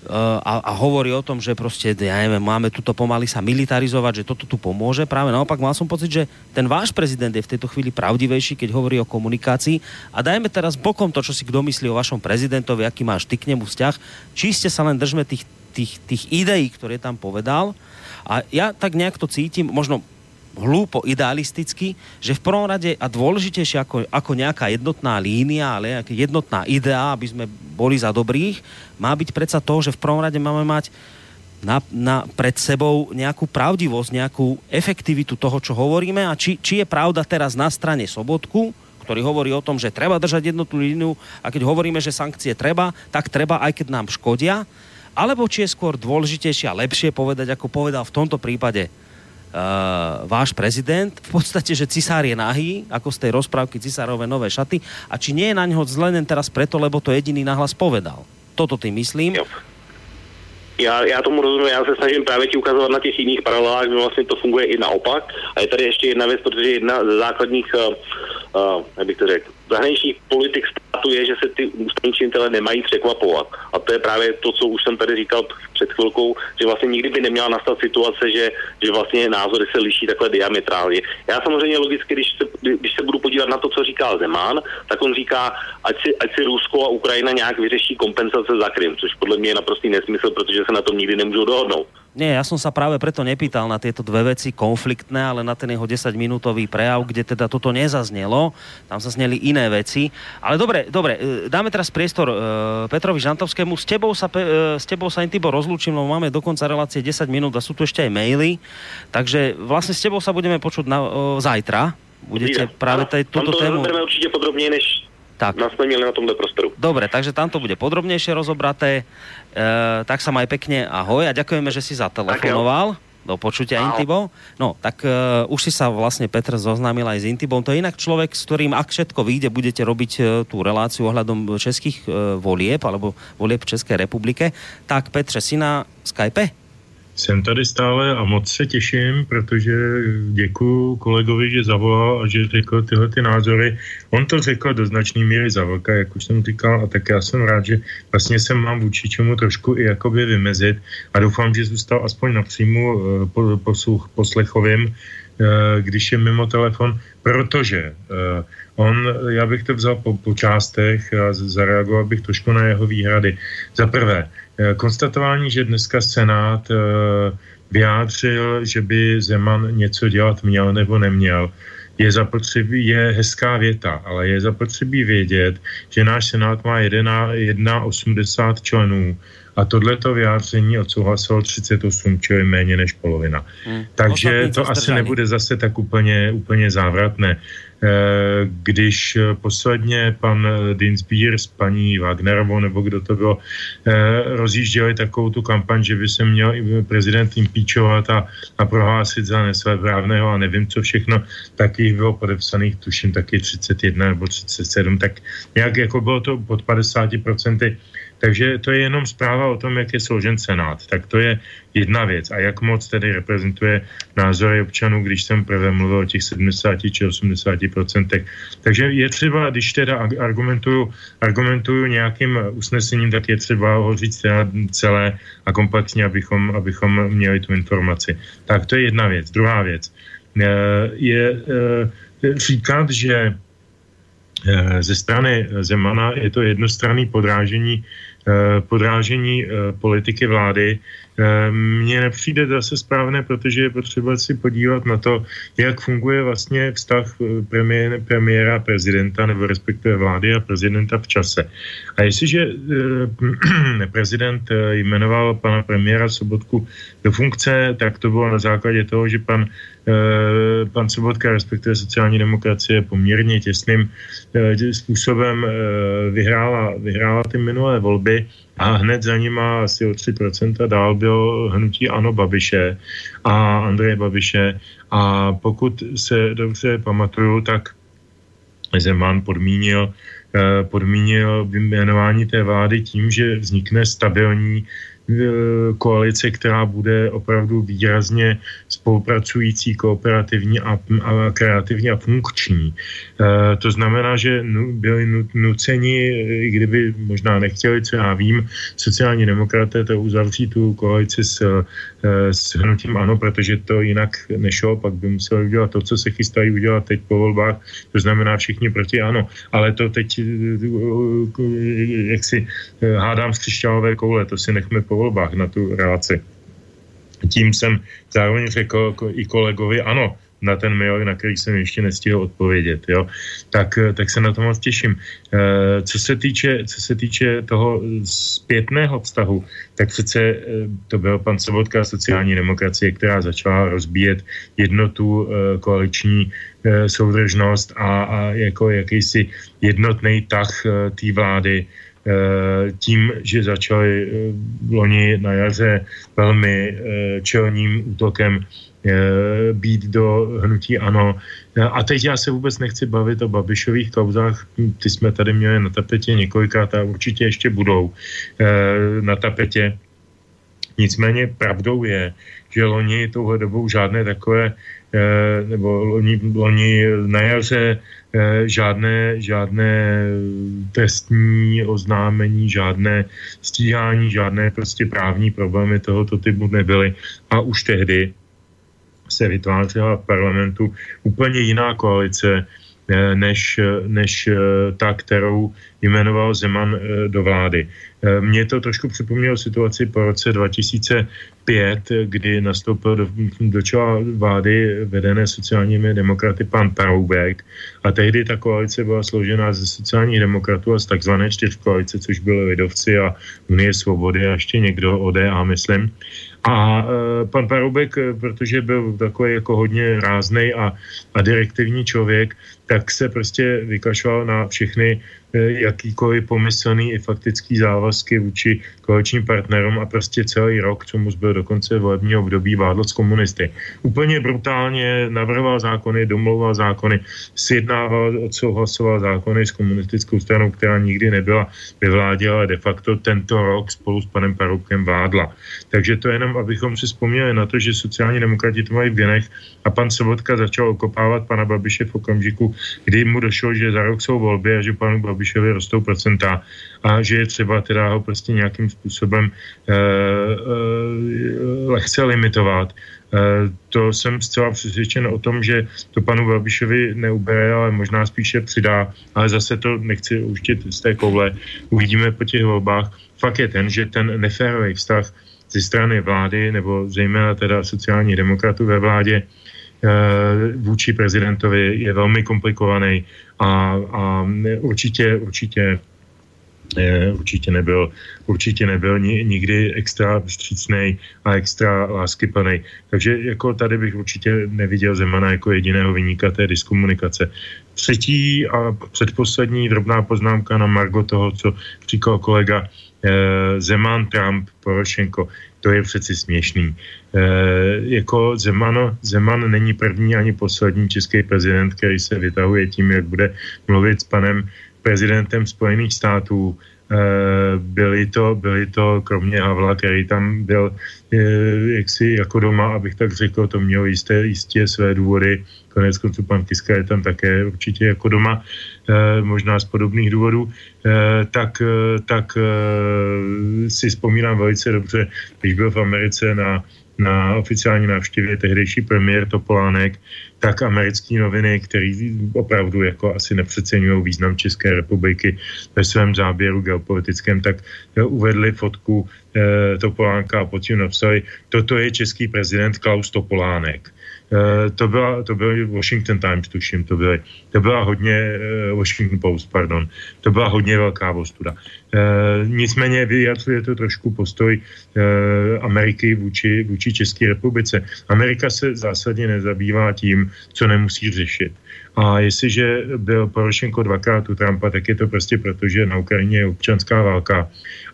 a, a hovorí o tom, že prostě, ja neviem, máme tuto pomaly sa militarizovať, že toto tu pomôže. Práve naopak mal som pocit, že ten váš prezident je v tejto chvíli pravdivejší, keď hovorí o komunikácii. A dajme teraz bokom to, čo si kdo myslí o vašom prezidentovi, aký máš ty k nemu vzťah. Čiste sa len držme tých, tých, tých ideí, ktoré tam povedal. A ja tak nejak to cítim, možno hlúpo idealisticky, že v prvom rade a dôležitejšie ako, ako nejaká jednotná línia, ale jednotná idea, aby sme boli za dobrých, má byť predsa to, že v prvom rade máme mať na, na, pred sebou nejakú pravdivosť, nejakú efektivitu toho, čo hovoríme. A či, či je pravda teraz na strane Sobotku, ktorý hovorí o tom, že treba držať jednotnú líniu a keď hovoríme, že sankcie treba, tak treba aj keď nám škodia, alebo či je skôr dôležitejšie a lepšie povedať, ako povedal v tomto prípade váš prezident, v podstate, že cisár je nahý, ako z tej rozprávky cisárové nové šaty, a či nie je na něho zle teraz preto, lebo to jediný nahlas povedal. Toto ty myslím. Jo. Já, já tomu rozumím, já se snažím právě ti ukazovat na těch jiných paralelách, že vlastně to funguje i naopak. A je tady ještě jedna věc, protože jedna z základních, uh, uh, jak bych to řekl, zahraničních politik státu je, že se ty ústavní činitele nemají překvapovat. A to je právě to, co už jsem tady říkal před chvilkou, že vlastně nikdy by neměla nastat situace, že, že vlastně názory se liší takhle diametrálně. Já samozřejmě logicky, když se, když se budu podívat na to, co říká Zeman, tak on říká, ať si, ať si Rusko a Ukrajina nějak vyřeší kompenzace za Krym, což podle mě je naprostý nesmysl, protože se na tom nikdy nemůžou dohodnout. Nie, ja som sa práve preto nepýtal na tieto dve veci konfliktné, ale na ten jeho 10-minútový prejav, kde teda toto nezaznelo. Tam sa zneli iné veci. Ale dobre, dobre, e, dáme teraz priestor uh, Petrovi Žantovskému. S tebou sa, uh, s tebou sa Intibo rozlúčim, lebo máme do konca relácie 10 minút a sú tu ešte aj maily. Takže vlastne s tebou sa budeme počuť na, uh, zajtra. Budete Díra. práve tady túto tému... Určite podrobne, než tak. nás jsme měli na tomhle prostoru. Dobre, takže tam to bude podrobnejšie rozobraté. E, tak sa maj pekne, ahoj a ďakujeme, že si zatelefonoval. Do počutia. Intibo. No, tak uh, už si sa vlastne Petr zoznámil aj s Intibom. To je inak človek, s ktorým, ak všetko vyjde, budete robiť uh, tú reláciu ohľadom českých uh, volieb, alebo volieb v Českej republike. Tak Petře, si na Skype? Jsem tady stále a moc se těším, protože děkuji kolegovi, že zavolal a že řekl tyhle ty názory. On to řekl do značné míry za velká, jak už jsem říkal, a tak já jsem rád, že vlastně se mám vůči čemu trošku i jakoby vymezit a doufám, že zůstal aspoň na příjmu eh, posluch, poslechovým když je mimo telefon, protože on, já bych to vzal po, po částech a zareagoval bych trošku na jeho výhrady. Za prvé, konstatování, že dneska Senát vyjádřil, že by Zeman něco dělat měl nebo neměl, je zapotřebí, je hezká věta, ale je zapotřebí vědět, že náš Senát má 1,80 členů a tohleto vyjádření odsouhlasilo 38, čili méně než polovina. Hmm. Takže to asi nebude zase tak úplně, úplně závratné. Eh, když posledně pan Dinsbier s paní Wagnerovou, nebo kdo to bylo, eh, rozjížděli takovou tu kampaň, že by se měl prezident impeachovat a, a prohlásit za nesvéprávného a nevím co všechno, tak jich bylo podepsaných, tuším taky 31 nebo 37, tak nějak jako bylo to pod 50%. Takže to je jenom zpráva o tom, jak je složen Senát. Tak to je jedna věc. A jak moc tedy reprezentuje názory občanů, když jsem prvé mluvil o těch 70 či 80 procentech. Takže je třeba, když teda argumentuju, argumentuju nějakým usnesením, tak je třeba ho říct celé a komplexně, abychom, abychom měli tu informaci. Tak to je jedna věc. Druhá věc eh, je eh, říkat, že eh, ze strany Zemana je to jednostranný podrážení podrážení eh, politiky vlády eh, mně nepřijde zase správné, protože je potřeba si podívat na to, jak funguje vlastně vztah premiéra, premiéra prezidenta, nebo respektive vlády a prezidenta v čase. A jestliže (clears throat) prezident jmenoval pana premiéra Sobotku do funkce, tak to bylo na základě toho, že pan Eh, pan Sobotka, respektive sociální demokracie, poměrně těsným eh, způsobem eh, vyhrála, vyhrála ty minulé volby a hned za nima asi o 3% dál bylo hnutí Ano Babiše a Andreje Babiše. A pokud se dobře pamatuju, tak Zeman podmínil podmínil jmenování té vlády tím, že vznikne stabilní Eh, koalice, která bude opravdu výrazně spolupracující, kooperativní a, a kreativní a funkční. E, to znamená, že nu, byli nuceni, i kdyby možná nechtěli, co já vím, sociální demokraté to uzavřít tu koalici s, e, s hnutím ano, protože to jinak nešlo, pak by museli udělat to, co se chystají udělat teď po volbách, to znamená všichni proti ano. Ale to teď, jak si hádám z křišťálové koule, to si nechme po volbách na tu relaci. Tím jsem zároveň řekl i kolegovi, ano, na ten mail, na který jsem ještě nestihl odpovědět, jo. Tak, tak se na to moc těším. E, co se týče, co se týče toho zpětného vztahu, tak přece e, to byl pan Sobotka sociální demokracie, která začala rozbíjet jednotu e, koaliční soudržnost a, a jako jakýsi jednotný tah té vlády Eh, tím, že začali eh, loni na jaře velmi eh, čelním útokem být do hnutí ANO. A teď já se vůbec nechci bavit o Babišových kauzách, ty jsme tady měli na tapetě několikrát a určitě ještě budou na tapetě. Nicméně pravdou je, že loni touhle dobou žádné takové, nebo loni, loni na jaře Eh, žádné, žádné trestní oznámení, žádné stíhání, žádné prostě právní problémy tohoto typu nebyly. A už tehdy se vytvářela v parlamentu úplně jiná koalice, eh, než, než eh, ta, kterou jmenoval Zeman do vlády. Mně to trošku připomnělo situaci po roce 2000, 2005, kdy nastoupil do, do čela vlády vedené sociálními demokraty pan Paroubek a tehdy ta koalice byla složena ze sociálních demokratů a z takzvané čtyřkoalice, což byly Lidovci a Unie svobody a ještě někdo ODA, myslím. A e, pan Paroubek, e, protože byl takový jako hodně ráznej a, a direktivní člověk, tak se prostě vykašoval na všechny jakýkoliv pomyslný i faktický závazky vůči koaličním partnerům a prostě celý rok, co mu zbyl do konce volebního období, vládl s komunisty. Úplně brutálně navrhoval zákony, domlouval zákony, sjednával, odsouhlasoval zákony s komunistickou stranou, která nikdy nebyla ve vládě, ale de facto tento rok spolu s panem Paroubkem vládla. Takže to jenom, abychom si vzpomněli na to, že sociální demokrati to mají v genech a pan Sobotka začal okopávat pana Babiše v okamžiku, kdy mu došlo, že za rok jsou volby a že panu Babiš Babišovi rostou procenta a že je třeba teda ho prostě nějakým způsobem eh, eh, lehce limitovat. Eh, to jsem zcela přesvědčen o tom, že to panu Babišovi neubere, ale možná spíše přidá, ale zase to nechci užtit z té koule. Uvidíme po těch volbách. Fakt je ten, že ten neférový vztah ze strany vlády, nebo zejména teda sociálních demokratů ve vládě, vůči prezidentovi je velmi komplikovaný a, a určitě, určitě určitě nebyl, určitě nebyl nikdy extra vstřícný a extra láskyplný. Takže jako tady bych určitě neviděl Zemana jako jediného vyníka té diskomunikace. Třetí a předposlední drobná poznámka na Margo toho, co říkal kolega eh, Zeman, Trump, Porošenko. To je přeci směšný. Eh, jako Zeman, Zeman není první ani poslední český prezident, který se vytahuje tím, jak bude mluvit s panem prezidentem Spojených států. Eh, byli to, byli to kromě Havla, který tam byl eh, jaksi jako doma, abych tak řekl, to mělo jisté, jistě své důvody. Konec konců pan Kiska je tam také určitě jako doma, eh, možná z podobných důvodů. Tak, tak si vzpomínám velice dobře, když byl v Americe na na oficiální návštěvě tehdejší premiér Topolánek, tak americké noviny, který opravdu jako asi nepřeceňují význam České republiky ve svém záběru geopolitickém, tak uvedli fotku eh, Topolánka a pod tím napsali, toto je český prezident Klaus Topolánek. Eh, to, byla, to byl Washington Times, tuším, to, byly, to byla hodně, eh, Washington Post, pardon, to byla hodně velká vostuda. Eh, nicméně vyjadřuje to trošku postoj Ameriky vůči, vůči České republice. Amerika se zásadně nezabývá tím, co nemusí řešit. A jestliže byl Porošenko dvakrát u Trumpa, tak je to prostě proto, že na Ukrajině je občanská válka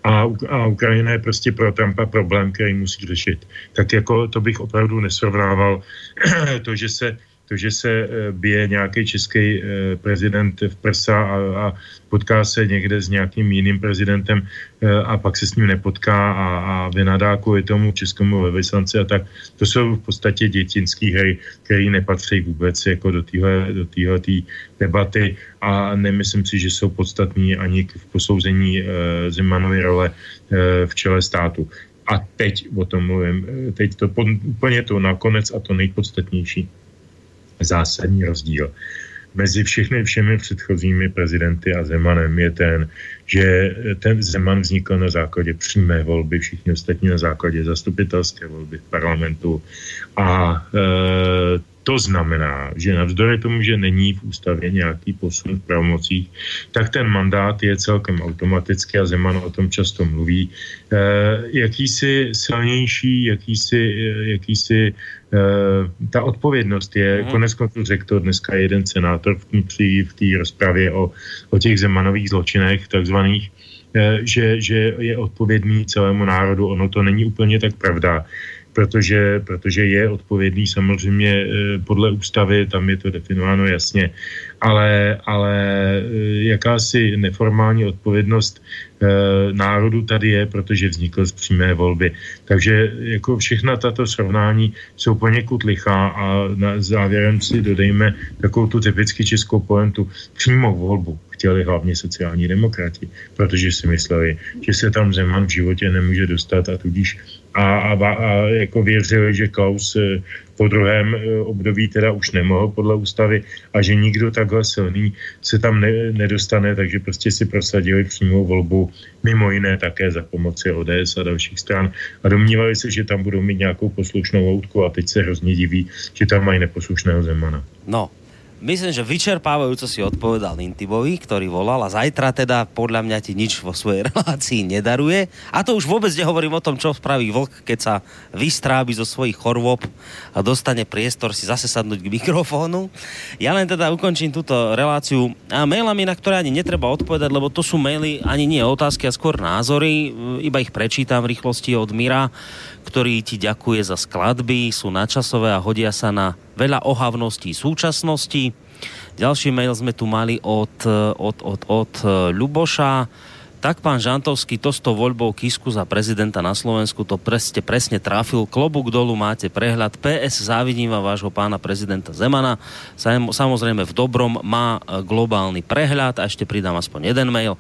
a, a Ukrajina je prostě pro Trumpa problém, který musí řešit. Tak jako to bych opravdu nesrovnával (clears throat) to, že se to, že se eh, bije nějaký český eh, prezident v prsa a, a potká se někde s nějakým jiným prezidentem eh, a pak se s ním nepotká a, a vynadá kvůli tomu českému velvyslanci a tak. To jsou v podstatě dětinský hry, které nepatří vůbec jako do téhle do tý debaty a nemyslím si, že jsou podstatní ani v posouzení e, Zemanovy role e, v čele státu. A teď o tom mluvím. Teď to úplně to nakonec a to nejpodstatnější zásadní rozdíl mezi všechny všemi předchozími prezidenty a Zemanem je ten, že ten Zeman vznikl na základě přímé volby, všichni ostatní na základě zastupitelské volby v parlamentu a e, to znamená, že navzdory tomu, že není v ústavě nějaký posun v pravomocích, tak ten mandát je celkem automatický a Zeman o tom často mluví. E, jakýsi silnější, jakýsi, jakýsi e, ta odpovědnost je, mm. konec konců řekl to dneska jeden senátor v té rozpravě o, o těch Zemanových zločinech takzvaných, e, že, že je odpovědný celému národu. Ono to není úplně tak pravda protože, protože je odpovědný samozřejmě eh, podle ústavy, tam je to definováno jasně, ale, ale eh, jakási neformální odpovědnost eh, národu tady je, protože vznikl z přímé volby. Takže jako všechna tato srovnání jsou poněkud lichá a na závěrem si dodejme takovou tu typicky českou pointu přímou volbu chtěli hlavně sociální demokrati, protože si mysleli, že se tam Zeman v životě nemůže dostat a tudíž a, a, a jako věřili, že Klaus eh, po druhém eh, období teda už nemohl podle ústavy a že nikdo takhle silný se tam ne, nedostane, takže prostě si prosadili přímou volbu, mimo jiné také za pomoci ODS a dalších stran a domnívali se, že tam budou mít nějakou poslušnou loutku a teď se hrozně diví, že tam mají neposlušného Zemana. No, myslím, že vyčerpávajúco si odpovedal Intibovi, ktorý volal a zajtra teda podľa mňa ti nič vo svojej (laughs) relácii nedaruje. A to už vôbec nehovorím o tom, čo spraví vlk, keď sa vystrábi zo svojich chorôb a dostane priestor si zase sadnúť k mikrofónu. Ja len teda ukončím túto reláciu a mailami, na ktoré ani netreba odpovedať, lebo to sú maily ani nie otázky a skôr názory. Iba ich prečítam v rýchlosti od Mira ktorý ti ďakuje za skladby, sú načasové a hodia sa na veľa ohavností súčasnosti. Ďalší mail sme tu mali od, od, od, od Ľuboša. Tak pán Žantovský, to s tou voľbou Kisku za prezidenta na Slovensku, to presne, presne trafil. Klobuk dolu máte prehľad. PS závidím vášho pána prezidenta Zemana. Samozrejme v dobrom má e, globálny prehľad a ešte pridám aspoň jeden mail.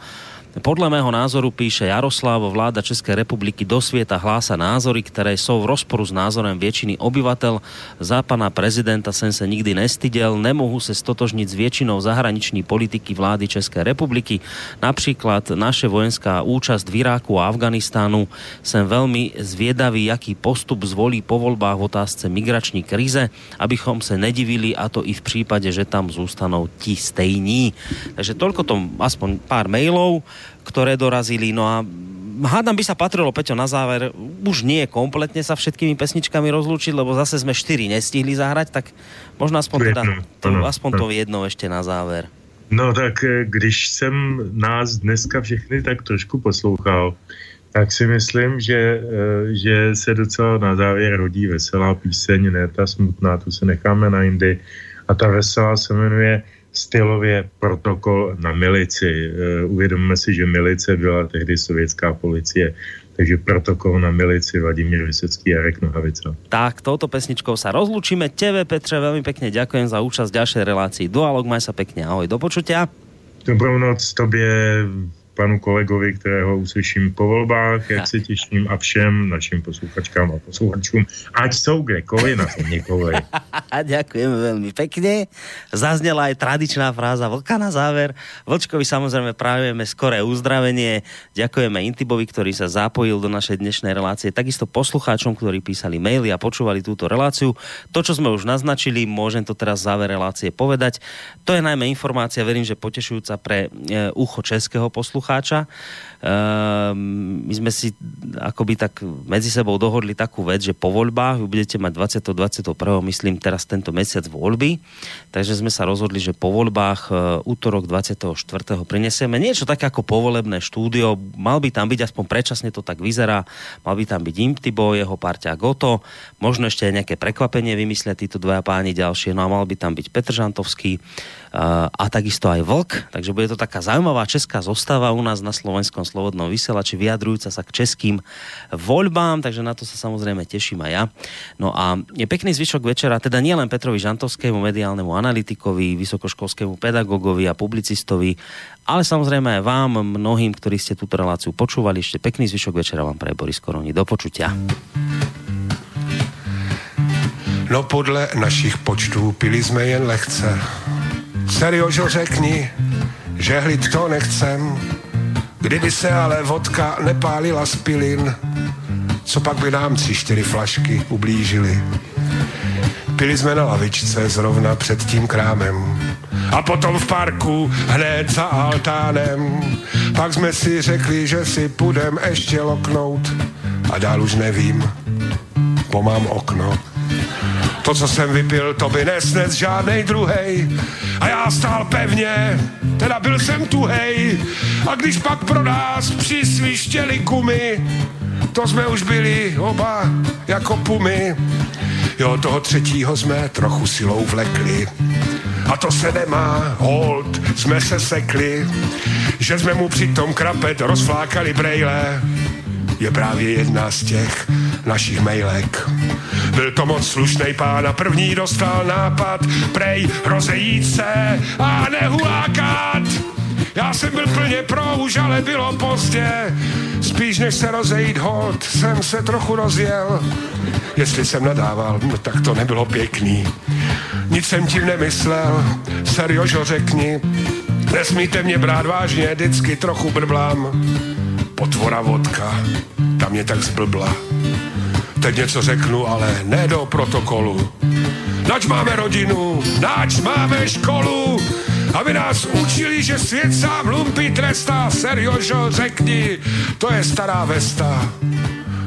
Podľa mého názoru píše Jaroslav, vláda Českej republiky do sveta hlása názory, ktoré sú v rozporu s názorem väčšiny obyvateľ. Za pana prezidenta sem se nikdy nestydel, nemohu se stotožniť s väčšinou zahraniční politiky vlády Českej republiky. Například naše vojenská účasť v Iráku a Afganistánu. Sem veľmi zviedavý, jaký postup zvolí po voľbách v otázce migrační krize, abychom se nedivili a to i v prípade, že tam zústanou ti stejní. Takže toľko to aspoň pár mailov ktoré dorazili. No a hádam by sa patrilo, Peťo, na záver, už nie kompletne sa všetkými pesničkami rozlúčiť, lebo zase sme štyri nestihli zahrať, tak možná aspoň, teda, to, aspoň to jedno ešte na záver. No tak eh, když jsem nás dneska všechny tak trošku poslouchal, tak si myslím, že, eh, že se docela na závěr rodí veselá píseň, ne ta smutná, tu se necháme na jindy. A ta veselá se jmenuje stylově protokol na milici. Eh, uvědomíme si, že milice byla tehdy sovětská policie, takže protokol na milici Vladimír Vysecký a Jarek Nohavica. Tak, touto pesničkou sa rozlučíme. Tebe, Petře, veľmi pekne ďakujem za účasť v ďalšej relácii. Dualog, maj sa pekne. Ahoj, do počutia. Dobrou noc tobě, panu kolegovi, kterého uslyším po volbách, jak se těším a všem našim posluchačkám a posluchačům, ať jsou kdekoliv na Tomníkovi. (laughs) Ďakujeme veľmi pekne. Zaznela aj tradičná fráza Vlka na záver. Vlčkovi samozrejme právujeme skoré uzdravenie. Ďakujeme Intibovi, ktorý sa zapojil do našej dnešnej relácie. Takisto poslucháčom, ktorí písali maily a počúvali túto reláciu. To, čo sme už naznačili, môžem to teraz záver relácie povedať. To je najmä informácia, verím, že potešujúca pre e, ucho českého poslucháča poslucháča. Ehm, my sme si akoby tak medzi sebou dohodli takú vec, že po voľbách vy budete mať 20. 21. myslím teraz tento mesiac voľby, takže sme sa rozhodli, že po voľbách e, útorok 24. prinesieme niečo také ako povolebné štúdio. Mal by tam byť, aspoň predčasne to tak vyzerá, mal by tam byť Imtibo, jeho parťa Goto, možno ešte aj nejaké prekvapenie vymyslia títo dvaja páni ďalšie, no a mal by tam byť Petr Žantovský, a takisto aj Vlk. Takže bude to taká zaujímavá česká zostava u nás na slovenskom slobodnom vysielači, vyjadrujúca sa k českým voľbám, takže na to sa samozrejme teším aj ja. No a je pekný zvyšok večera, teda nielen Petrovi Žantovskému, mediálnemu analytikovi, vysokoškolskému pedagogovi a publicistovi, ale samozrejme aj vám, mnohým, ktorí ste túto reláciu počúvali. Ešte pekný zvyšok večera vám pre Boris Koroni. Do počutia. No podle našich počtů pili jsme jen lehce. Seriožo řekni, že hlid to nechcem, kdyby se ale vodka nepálila z pilin, co pak by nám tři, čtyři flašky ublížili. Pili jsme na lavičce zrovna před tím krámem a potom v parku hned za altánem. Pak jsme si řekli, že si půjdem ještě loknout a dál už nevím, pomám okno. To, co jsem vypil, to by nesnes žádnej druhej. A já stál pevně, teda byl jsem tuhej. A když pak pro nás přisvištěli gumy, to jsme už byli oba jako pumy. Jo, toho třetího jsme trochu silou vlekli. A to se nemá, hold, jsme se sekli, že jsme mu přitom krapet rozflákali brejle je právě jedna z těch našich mailek. Byl to moc slušný pán a první dostal nápad, prej rozejít se a nehulákat. Já jsem byl plně pro, už ale bylo pozdě. Spíš než se rozejít hold, jsem se trochu rozjel. Jestli jsem nadával, no tak to nebylo pěkný. Nic jsem tím nemyslel, seriožo řekni. Nesmíte mě brát vážně, vždycky trochu brblám potvora vodka, ta mě tak zblbla. Teď něco řeknu, ale ne do protokolu. Nač máme rodinu, nač máme školu, aby nás učili, že svět sám lumpy trestá. Seriožo, řekni, to je stará vesta.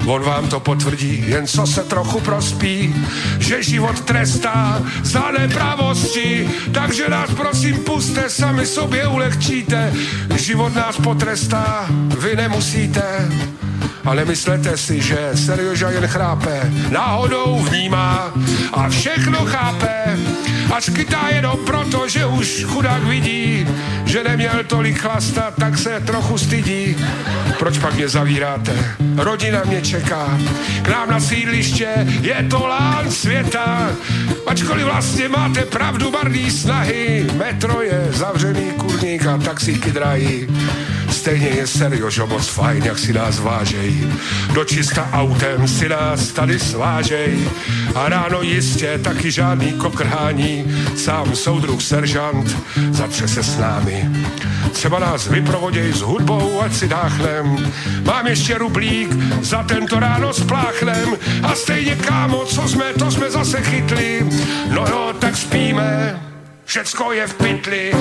On vám to potvrdí, jen co se trochu prospí, že život trestá za nepravosti, takže nás prosím puste, sami sobě ulehčíte, život nás potrestá, vy nemusíte. Ale myslete si, že Serioža jen chrápe, náhodou vnímá a všechno chápe, A skytá jenom proto, že už chudák vidí, že neměl tolik chlasta, tak se trochu stydí. Proč pak mě zavíráte? Rodina mě čeká. K nám na sídliště je to lán světa. Ačkoliv vlastně máte pravdu, marný snahy. Metro je zavřený kurník a taxíky drahý. Stejně je Serjožo moc fajn, jak si nás vážej. Do čista autem si nás tady svážej. A ráno jistě taky žádný kokrhání. Sám soudruh seržant zatře se s námi. Třeba nás vyprovoděj s hudbou, ať si dáchnem. Mám ještě rublík, za tento ráno spláchnem. A stejně kámo, co jsme, to jsme zase chytli. No jo, tak spíme, všecko je v pytli.